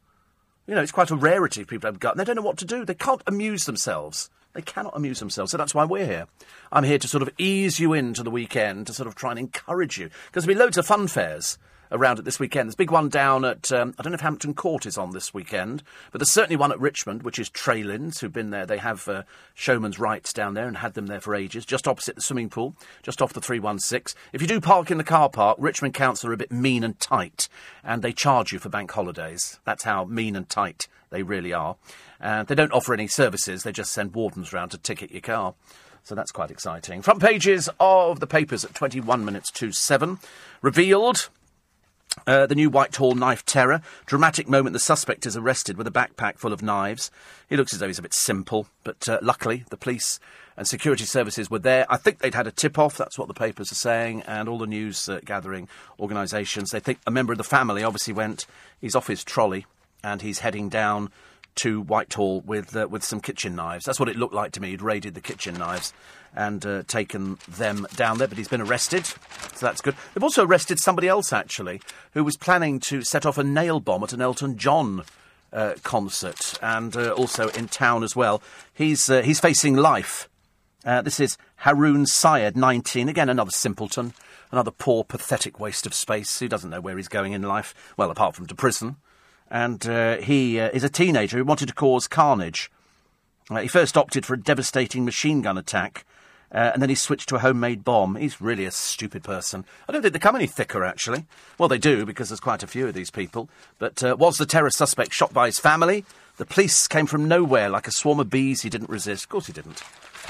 You know, it's quite a rarity if people have gut, and they don't know what to do. They can't amuse themselves. They cannot amuse themselves. So that's why we're here. I'm here to sort of ease you into the weekend, to sort of try and encourage you. Because there'll be loads of fun fairs around it this weekend. There's a big one down at, um, I don't know if Hampton Court is on this weekend, but there's certainly one at Richmond, which is Traylins, who've been there. They have uh, showman's rights down there and had them there for ages, just opposite the swimming pool, just off the 316. If you do park in the car park, Richmond Council are a bit mean and tight, and they charge you for bank holidays. That's how mean and tight they really are. And they don't offer any services, they just send wardens round to ticket your car. So that's quite exciting. Front pages of the papers at 21 minutes to 7. Revealed uh, the new Whitehall knife terror. Dramatic moment the suspect is arrested with a backpack full of knives. He looks as though he's a bit simple, but uh, luckily the police and security services were there. I think they'd had a tip off, that's what the papers are saying, and all the news uh, gathering organisations. They think a member of the family obviously went, he's off his trolley and he's heading down to Whitehall with uh, with some kitchen knives. That's what it looked like to me. He'd raided the kitchen knives and uh, taken them down there, but he's been arrested, so that's good. They've also arrested somebody else actually who was planning to set off a nail bomb at an Elton John. Uh, concert and uh, also in town as well. He's uh, he's facing life. Uh, this is Haroon Syed, 19. Again, another simpleton, another poor, pathetic waste of space. Who doesn't know where he's going in life? Well, apart from to prison and uh, he uh, is a teenager who wanted to cause carnage. Uh, he first opted for a devastating machine gun attack, uh, and then he switched to a homemade bomb. He's really a stupid person. I don't think they come any thicker, actually. Well, they do, because there's quite a few of these people. But uh, was the terror suspect shot by his family? The police came from nowhere like a swarm of bees. He didn't resist. Of course he didn't.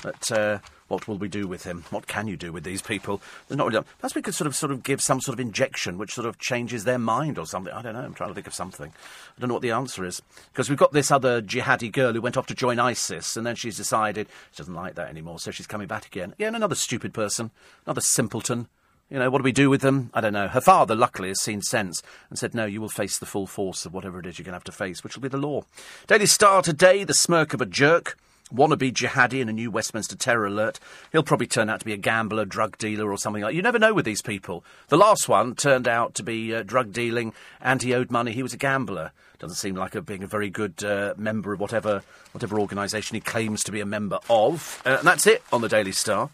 But uh, what will we do with him? What can you do with these people? They're not really. Perhaps we could sort of sort of give some sort of injection which sort of changes their mind or something. I don't know. I'm trying to think of something. I don't know what the answer is because we've got this other jihadi girl who went off to join ISIS and then she's decided she doesn't like that anymore, so she's coming back again. Yeah, another stupid person, another simpleton. You know, what do we do with them? I don't know. Her father, luckily, has seen sense and said, no, you will face the full force of whatever it is you're going to have to face, which will be the law. Daily Star today, the smirk of a jerk. Wannabe jihadi in a new Westminster terror alert. He'll probably turn out to be a gambler, drug dealer, or something like. You never know with these people. The last one turned out to be uh, drug dealing, and he owed money. He was a gambler. Doesn't seem like a, being a very good uh, member of whatever whatever organisation he claims to be a member of. Uh, and that's it on the Daily Star.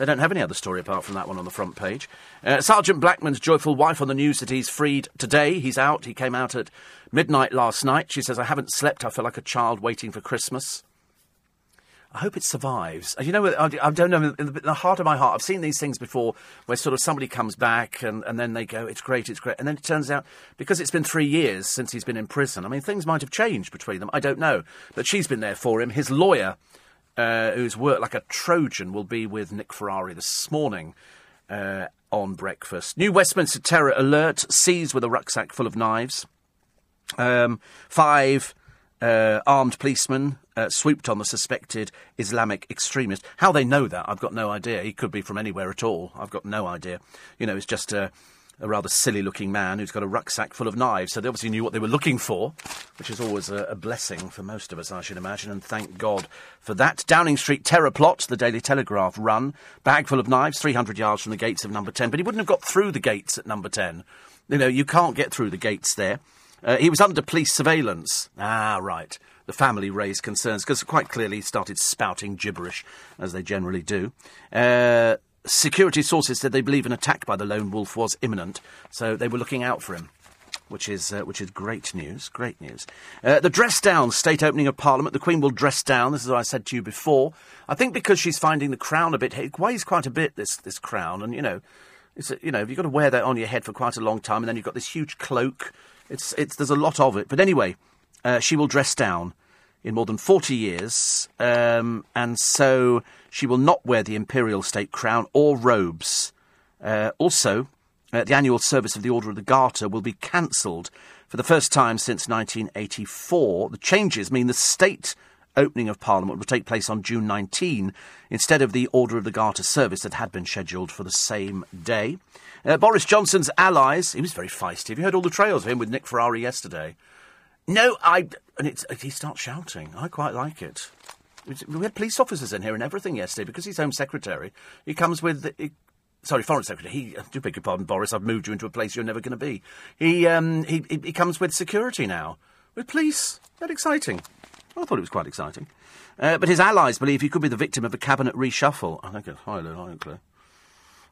They don't have any other story apart from that one on the front page. Uh, Sergeant Blackman's joyful wife on the news that he's freed today. He's out. He came out at midnight last night. She says, I haven't slept. I feel like a child waiting for Christmas. I hope it survives. You know, I, don't know, in the, in the, heart of my heart, I've seen these things before where sort of somebody comes back and, and then they go, it's great, it's great. And then it turns out, because it's been three years since he's been in prison, I mean, things might have changed between them. I don't know. But she's been there for him. His lawyer, uh, who's worked like a Trojan, will be with Nick Ferrari this morning. Uh, on breakfast. New Westminster terror alert seized with a rucksack full of knives. Um, five uh, armed policemen uh, swooped on the suspected Islamic extremist. How they know that, I've got no idea. He could be from anywhere at all. I've got no idea. You know, it's just a, a rather silly looking man who's got a rucksack full of knives. So they obviously knew what they were looking for, which is always a, a blessing for most of us, I should imagine, and thank God for that. Downing Street terror plot, the Daily Telegraph run. Bag full of knives, 300 yards from the gates of number 10. But he wouldn't have got through the gates at number 10. You know, you can't get through the gates there. Uh, he was under police surveillance. Ah, right. The family raised concerns because quite clearly he started spouting gibberish, as they generally do. Uh, security sources said they believe an attack by the lone wolf was imminent, so they were looking out for him. Which is uh, which is great news, great news. Uh, the dress down state opening of Parliament. The Queen will dress down. This is what I said to you before. I think because she's finding the crown a bit, it weighs quite a bit. This this crown, and you know, it's you know, you've got to wear that on your head for quite a long time, and then you've got this huge cloak. It's it's there's a lot of it. But anyway, uh, she will dress down in more than 40 years, um, and so she will not wear the imperial state crown or robes. Uh, also, uh, the annual service of the Order of the Garter will be cancelled for the first time since 1984. The changes mean the state opening of Parliament will take place on June 19 instead of the Order of the Garter service that had been scheduled for the same day. Uh, Boris Johnson's allies, he was very feisty. Have you heard all the trails of him with Nick Ferrari yesterday? No, I. And he starts shouting. I quite like it. We had police officers in here and everything yesterday because he's Home Secretary. He comes with. He, sorry, Foreign Secretary. He, uh, do beg your pardon, Boris. I've moved you into a place you're never going to be. He, um, he, he comes with security now, with police. That exciting. I thought it was quite exciting. Uh, but his allies believe he could be the victim of a cabinet reshuffle. I think it's highly likely.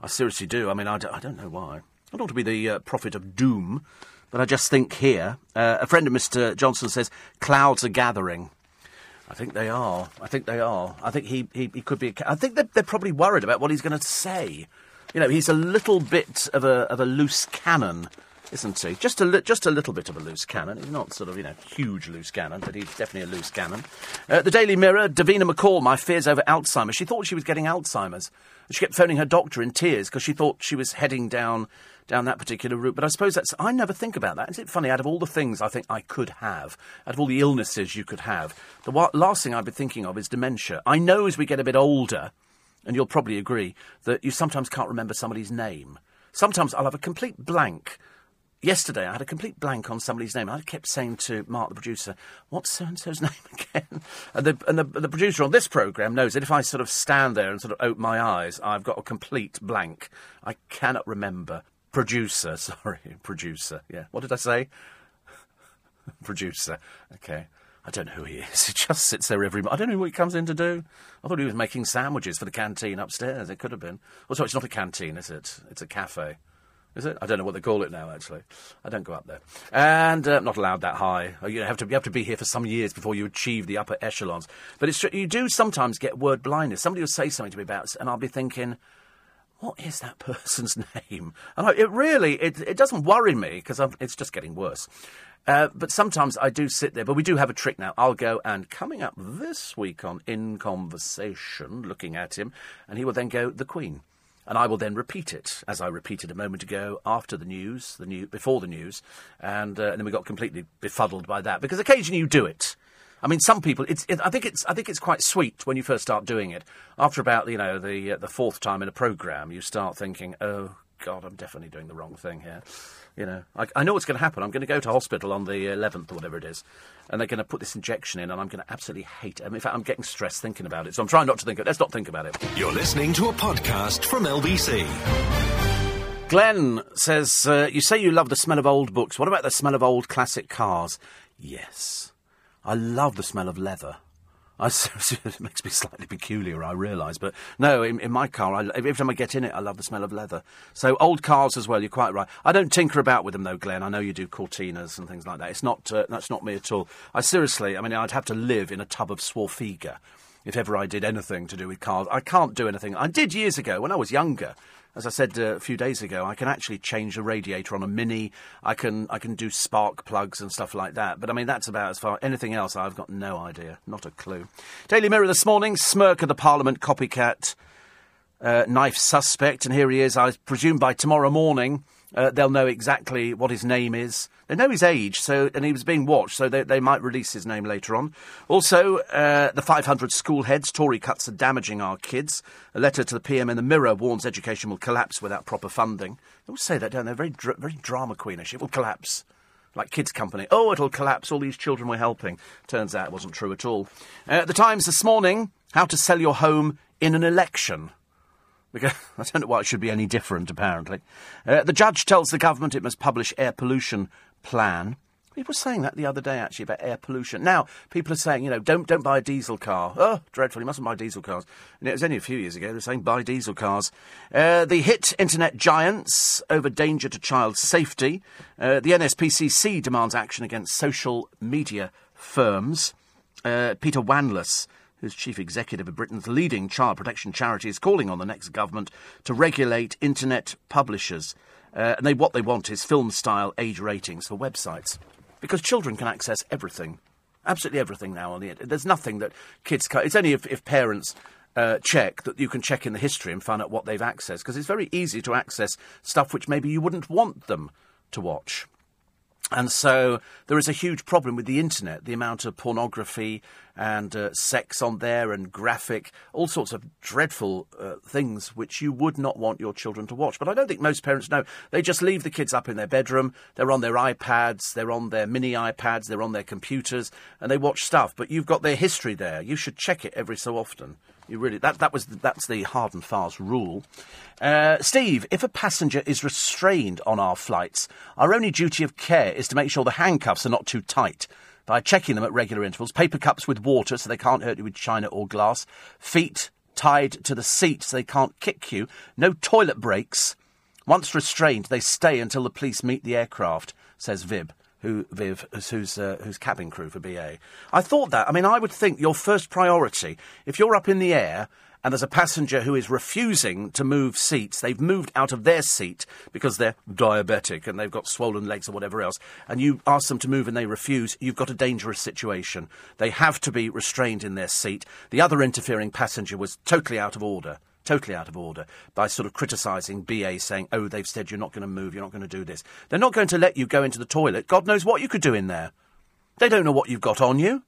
I seriously do. I mean, I d- I don't know why. I don't want to be the uh, prophet of doom, but I just think here, uh, a friend of Mr. Johnson says clouds are gathering. I think they are. I think they are. I think he, he, he could be. A, I think they're, they're probably worried about what he's going to say. You know, he's a little bit of a of a loose cannon, isn't he? Just a just a little bit of a loose cannon. He's not sort of you know huge loose cannon, but he's definitely a loose cannon. Uh, the Daily Mirror, Davina McCall, my fears over Alzheimer's. She thought she was getting Alzheimer's. She kept phoning her doctor in tears because she thought she was heading down down that particular route. But I suppose that's I never think about that. Isn't it funny? Out of all the things I think I could have, out of all the illnesses you could have, the wa- last thing I'd be thinking of is dementia. I know as we get a bit older, and you'll probably agree that you sometimes can't remember somebody's name. Sometimes I'll have a complete blank. Yesterday, I had a complete blank on somebody's name. I kept saying to Mark, the producer, "What's so and so's name again?" And the and the, the producer on this program knows that if I sort of stand there and sort of open my eyes, I've got a complete blank. I cannot remember producer. Sorry, producer. Yeah. What did I say? producer. Okay. I don't know who he is. He just sits there every. I don't know what he comes in to do. I thought he was making sandwiches for the canteen upstairs. It could have been. Sorry, it's not a canteen, is it? It's a cafe. Is it? I don't know what they call it now. Actually, I don't go up there, and uh, not allowed that high. Oh, You have to you have to be here for some years before you achieve the upper echelons. But it's. You do sometimes get word blindness. Somebody will say something to me about, and I'll be thinking, what is that person's name? And I, it really, it, it doesn't worry me because it's just getting worse. Uh, but sometimes I do sit there. But we do have a trick now. I'll go and coming up this week on In Conversation, looking at him, and he will then go the Queen, and I will then repeat it as I repeated a moment ago after the news, the new before the news, and, uh, and then we got completely befuddled by that because occasionally you do it. I mean, some people. It's. It, I think it's. I think it's quite sweet when you first start doing it. After about you know the uh, the fourth time in a program, you start thinking, "Oh God, I'm definitely doing the wrong thing here. You know, I, I know what's going to happen. I'm going to go to hospital on the 11th or whatever it is, and they're going to put this injection in, and I'm going to absolutely hate it. I mean, in fact, I'm getting stressed thinking about it, so I'm trying not to think. Of, it. let's not think about it. You're listening to a podcast from LBC. Glenn says, uh, You say you love the smell of old books. What about the smell of old classic cars? Yes. I love the smell of leather. I, it makes me slightly peculiar, I realise. But no, in, in my car, I, every time I get in it, I love the smell of leather. So old cars as well, you're quite right. I don't tinker about with them, though, Glenn. I know you do Cortinas and things like that. It's not, uh, that's not me at all. I seriously, I mean, I'd have to live in a tub of Swarfega if ever I did anything to do with cars. I can't do anything. I did years ago when I was younger as I said uh, a few days ago, I can actually change the radiator on a Mini. I can I can do spark plugs and stuff like that. But I mean, that's about as far. Anything else, I've got no idea, not a clue. Daily Mirror this morning: smirk of the Parliament copycat uh, knife suspect, and here he is. I presume by tomorrow morning uh, they'll know exactly what his name is. They know his age, so and he was being watched, so they, they might release his name later on. Also, uh, the 500 school heads, Tory cuts are damaging our kids. A letter to the PM in the Mirror warns education will collapse without proper funding. They always say that, don't they? Very, dr- very drama queenish. It will collapse. Like Kids Company. Oh, it'll collapse. All these children we're helping. Turns out it wasn't true at all. Uh, the Times this morning how to sell your home in an election. Because I don't know why it should be any different, apparently. Uh, the judge tells the government it must publish air pollution plan. People were saying that the other day, actually, about air pollution. Now, people are saying, you know, don't, don't buy a diesel car. Oh, dreadful, you mustn't buy diesel cars. And it was only a few years ago, they were saying buy diesel cars. Uh, the hit internet giants over danger to child safety. Uh, the NSPCC demands action against social media firms. Uh, Peter Wanless who's chief executive of Britain's leading child protection charity, is calling on the next government to regulate internet publishers. Uh, and they, what they want is film style age ratings for websites. Because children can access everything. Absolutely everything now on the internet. There's nothing that kids can. It's only if, if parents uh, check that you can check in the history and find out what they've accessed. Because it's very easy to access stuff which maybe you wouldn't want them to watch. And so there is a huge problem with the internet, the amount of pornography and uh, sex on there and graphic, all sorts of dreadful uh, things which you would not want your children to watch. But I don't think most parents know. They just leave the kids up in their bedroom, they're on their iPads, they're on their mini iPads, they're on their computers, and they watch stuff. But you've got their history there. You should check it every so often. You really that that was that's the hard and fast rule. Uh, Steve, if a passenger is restrained on our flights, our only duty of care is to make sure the handcuffs are not too tight by checking them at regular intervals. Paper cups with water so they can't hurt you with china or glass. Feet tied to the seat so they can't kick you. No toilet breaks. Once restrained, they stay until the police meet the aircraft, says Vib who Viv, who's uh, who's cabin crew for BA. I thought that. I mean, I would think your first priority, if you're up in the air and there's a passenger who is refusing to move seats, they've moved out of their seat because they're diabetic and they've got swollen legs or whatever else, and you ask them to move and they refuse, you've got a dangerous situation. They have to be restrained in their seat. The other interfering passenger was totally out of order totally out of order by sort of criticising BA, saying, oh, they've said you're not going to move, you're not going to do this. They're not going to let you go into the toilet. God knows what you could do in there. They don't know what you've got on you.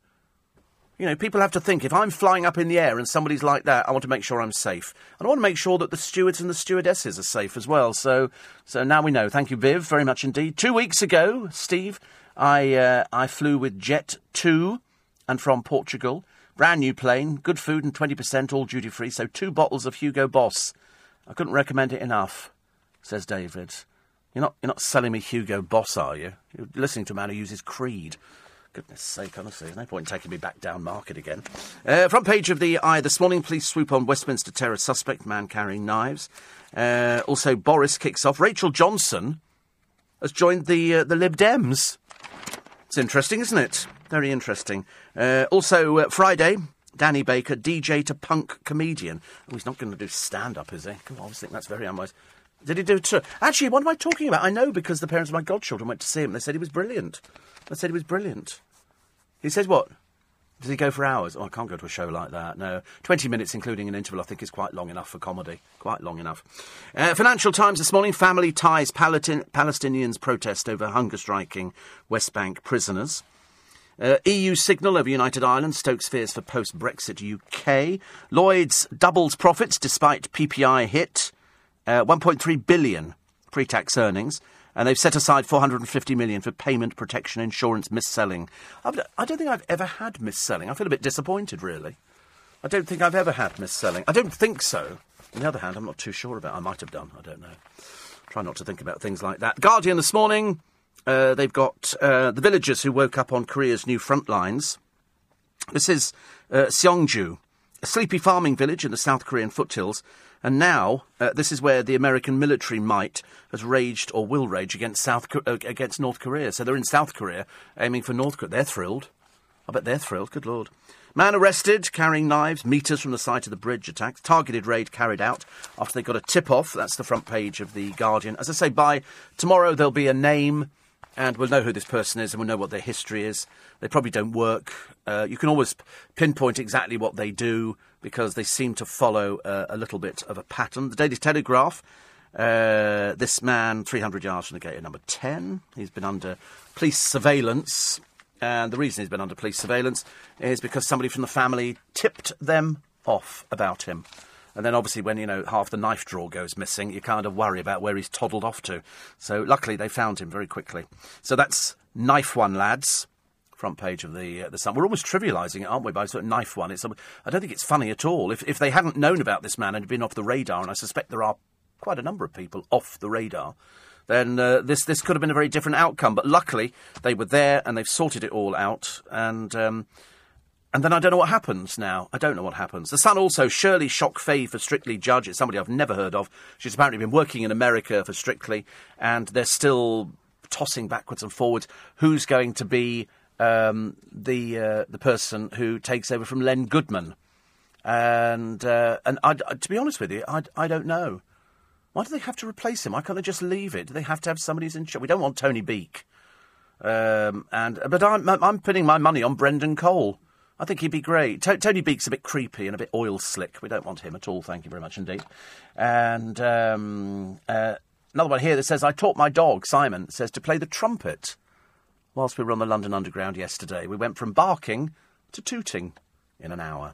You know, people have to think if I'm flying up in the air and somebody's like that, I want to make sure I'm safe. And I want to make sure that the stewards and the stewardesses are safe as well. So, so now we know. Thank you, Viv, very much indeed. Two weeks ago, Steve, I, uh, I flew with Jet 2 and from Portugal. Brand new plane, good food and 20% all duty free, so two bottles of Hugo Boss. I couldn't recommend it enough, says David. You're not, you're not selling me Hugo Boss, are you? You're listening to a man who uses Creed. Goodness sake, honestly, there's no point in taking me back down market again. Uh, front page of the Eye this morning, police swoop on Westminster terror suspect, man carrying knives. Uh, also, Boris kicks off. Rachel Johnson has joined the, uh, the Lib Dems. It's interesting, isn't it? Very interesting. Uh, also, uh, Friday, Danny Baker, DJ to punk comedian. Oh, he's not going to do stand up, is he? Come on, I always think that's very unwise. Did he do it? Actually, what am I talking about? I know because the parents of my godchildren went to see him. They said he was brilliant. They said he was brilliant. He says what? Does he go for hours? Oh, I can't go to a show like that. No. 20 minutes, including an interval, I think is quite long enough for comedy. Quite long enough. Uh, Financial Times this morning family ties Palestin- Palestinians protest over hunger striking West Bank prisoners. Uh, EU signal over United Ireland stokes fears for post Brexit UK. Lloyd's doubles profits despite PPI hit. Uh, 1.3 billion pre-tax earnings, and they've set aside 450 million for payment protection insurance mis-selling. I've, don't think I've ever had mis-selling. I feel a bit disappointed, really. I don't think I've ever had mis-selling. I don't think so. On the other hand, I'm not too sure about. It. I might have done. I don't know. Try not to think about things like that. Guardian this morning. Uh, they've got uh, the villagers who woke up on Korea's new front lines. This is uh, Seongju, a sleepy farming village in the South Korean foothills. And now, uh, this is where the American military might has raged or will rage against South uh, against North Korea. So they're in South Korea, aiming for North Korea. They're thrilled. I bet they're thrilled. Good lord. Man arrested, carrying knives, meters from the site of the bridge attacks. Targeted raid carried out after they got a tip off. That's the front page of The Guardian. As I say, by tomorrow there'll be a name and we'll know who this person is and we'll know what their history is. They probably don't work. Uh, you can always pinpoint exactly what they do because they seem to follow uh, a little bit of a pattern. The Daily Telegraph. Uh, this man, 300 yards from the gate at number 10. He's been under police surveillance and the reason he's been under police surveillance is because somebody from the family tipped them off about him. And then obviously when, you know, half the knife drawer goes missing, you kind of worry about where he's toddled off to. So luckily they found him very quickly. So that's Knife One, lads. Front page of the uh, the Sun. We're almost trivialising it, aren't we? By sort of knife one. It's. I don't think it's funny at all. If if they hadn't known about this man and been off the radar, and I suspect there are quite a number of people off the radar, then uh, this this could have been a very different outcome. But luckily, they were there and they've sorted it all out. And um, and then I don't know what happens now. I don't know what happens. The Sun also Shirley Shock Faye for Strictly Judge. It's somebody I've never heard of. She's apparently been working in America for Strictly, and they're still tossing backwards and forwards. Who's going to be um, the uh, the person who takes over from Len Goodman? And uh, and I, to be honest with you, I, I don't know. Why do they have to replace him? Why can't they just leave it? Do they have to have somebody who's in charge? We don't want Tony Beak. Um, and but I'm I'm putting my money on Brendan Cole. I think he'd be great. T- Tony Beak's a bit creepy and a bit oil slick. We don't want him at all. Thank you very much indeed. And um, uh, another one here that says I taught my dog Simon says to play the trumpet whilst we were on the London Underground yesterday. We went from barking to tooting in an hour.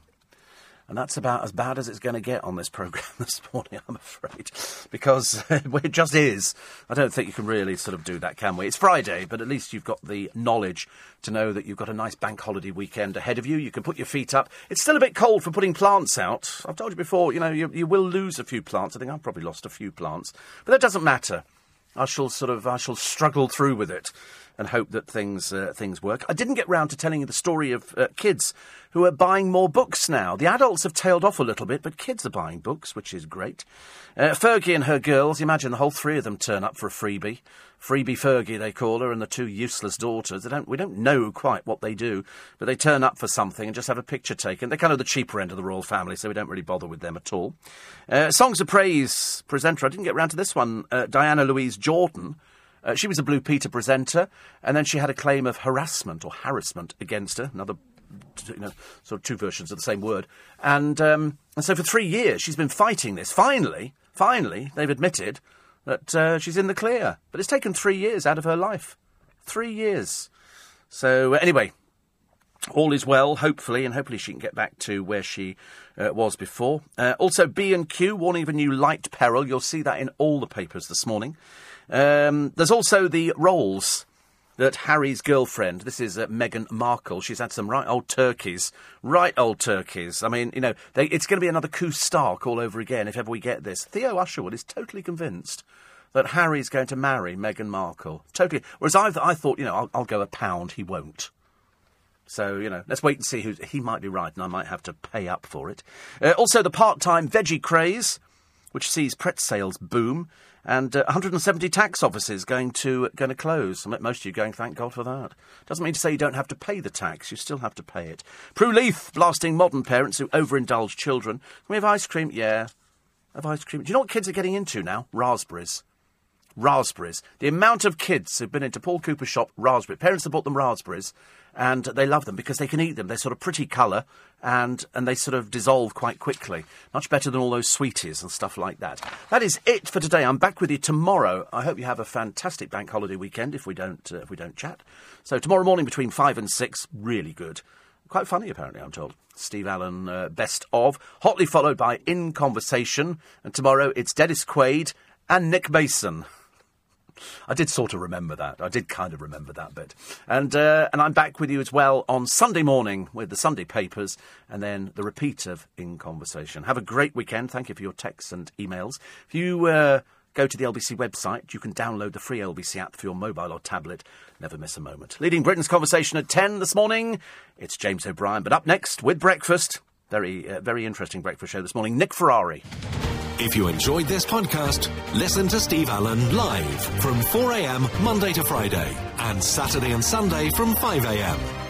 And that's about as bad as it's going to get on this programme this morning, I'm afraid. Because it just is. I don't think you can really sort of do that, can we? It's Friday, but at least you've got the knowledge to know that you've got a nice bank holiday weekend ahead of you. You can put your feet up. It's still a bit cold for putting plants out. I've told you before, you know, you, you will lose a few plants. I think I've probably lost a few plants. But that doesn't matter. I shall sort of, I shall struggle through with it and hope that things uh, things work. I didn't get round to telling you the story of uh, kids who are buying more books now. The adults have tailed off a little bit, but kids are buying books, which is great. Uh, Fergie and her girls, imagine the whole three of them turn up for a freebie. Freebie Fergie, they call her, and the two useless daughters. They don't, we don't know quite what they do, but they turn up for something and just have a picture taken. They're kind of the cheaper end of the royal family, so we don't really bother with them at all. Uh, Songs of Praise presenter, I didn't get round to this one, uh, Diana Louise Jordan uh, she was a Blue Peter presenter, and then she had a claim of harassment or harassment against her. Another, you know, sort of two versions of the same word. And um, and so for three years she's been fighting this. Finally, finally, they've admitted that uh, she's in the clear. But it's taken three years out of her life. Three years. So uh, anyway, all is well, hopefully, and hopefully she can get back to where she uh, was before. Uh, also, B and Q warning of a new light peril. You'll see that in all the papers this morning. Um, there's also the roles that Harry's girlfriend, this is uh, Meghan Markle, she's had some right old turkeys. Right old turkeys. I mean, you know, they, it's going to be another Koo Stark all over again if ever we get this. Theo Usherwood is totally convinced that Harry's going to marry Meghan Markle. Totally. Whereas I, I thought, you know, I'll, I'll go a pound, he won't. So, you know, let's wait and see who. He might be right, and I might have to pay up for it. Uh, also, the part time veggie craze, which sees Pret sales boom and uh, 170 tax offices going to going to close. Most of you going, thank God for that. Doesn't mean to say you don't have to pay the tax. You still have to pay it. Prue Leith blasting modern parents who overindulge children. Can we have ice cream? Yeah, have ice cream. Do you know what kids are getting into now? Raspberries. Raspberries. The amount of kids who've been into Paul Cooper's shop, raspberry. Parents have bought them raspberries, and they love them because they can eat them. They're sort of pretty colour, and and they sort of dissolve quite quickly. Much better than all those sweeties and stuff like that. That is it for today. I'm back with you tomorrow. I hope you have a fantastic bank holiday weekend. If we don't uh, if we don't chat, so tomorrow morning between five and six, really good. Quite funny, apparently, I'm told. Steve Allen, uh, best of. Hotly followed by In Conversation. And tomorrow it's Dennis Quaid and Nick Mason. I did sort of remember that. I did kind of remember that bit. And uh, and I'm back with you as well on Sunday morning with the Sunday papers and then the repeat of In Conversation. Have a great weekend. Thank you for your texts and emails. If you uh, go to the LBC website, you can download the free LBC app for your mobile or tablet. Never miss a moment. Leading Britain's conversation at 10 this morning, it's James O'Brien. But up next with breakfast, very, uh, very interesting breakfast show this morning, Nick Ferrari. If you enjoyed this podcast, listen to Steve Allen live from 4am Monday to Friday and Saturday and Sunday from 5am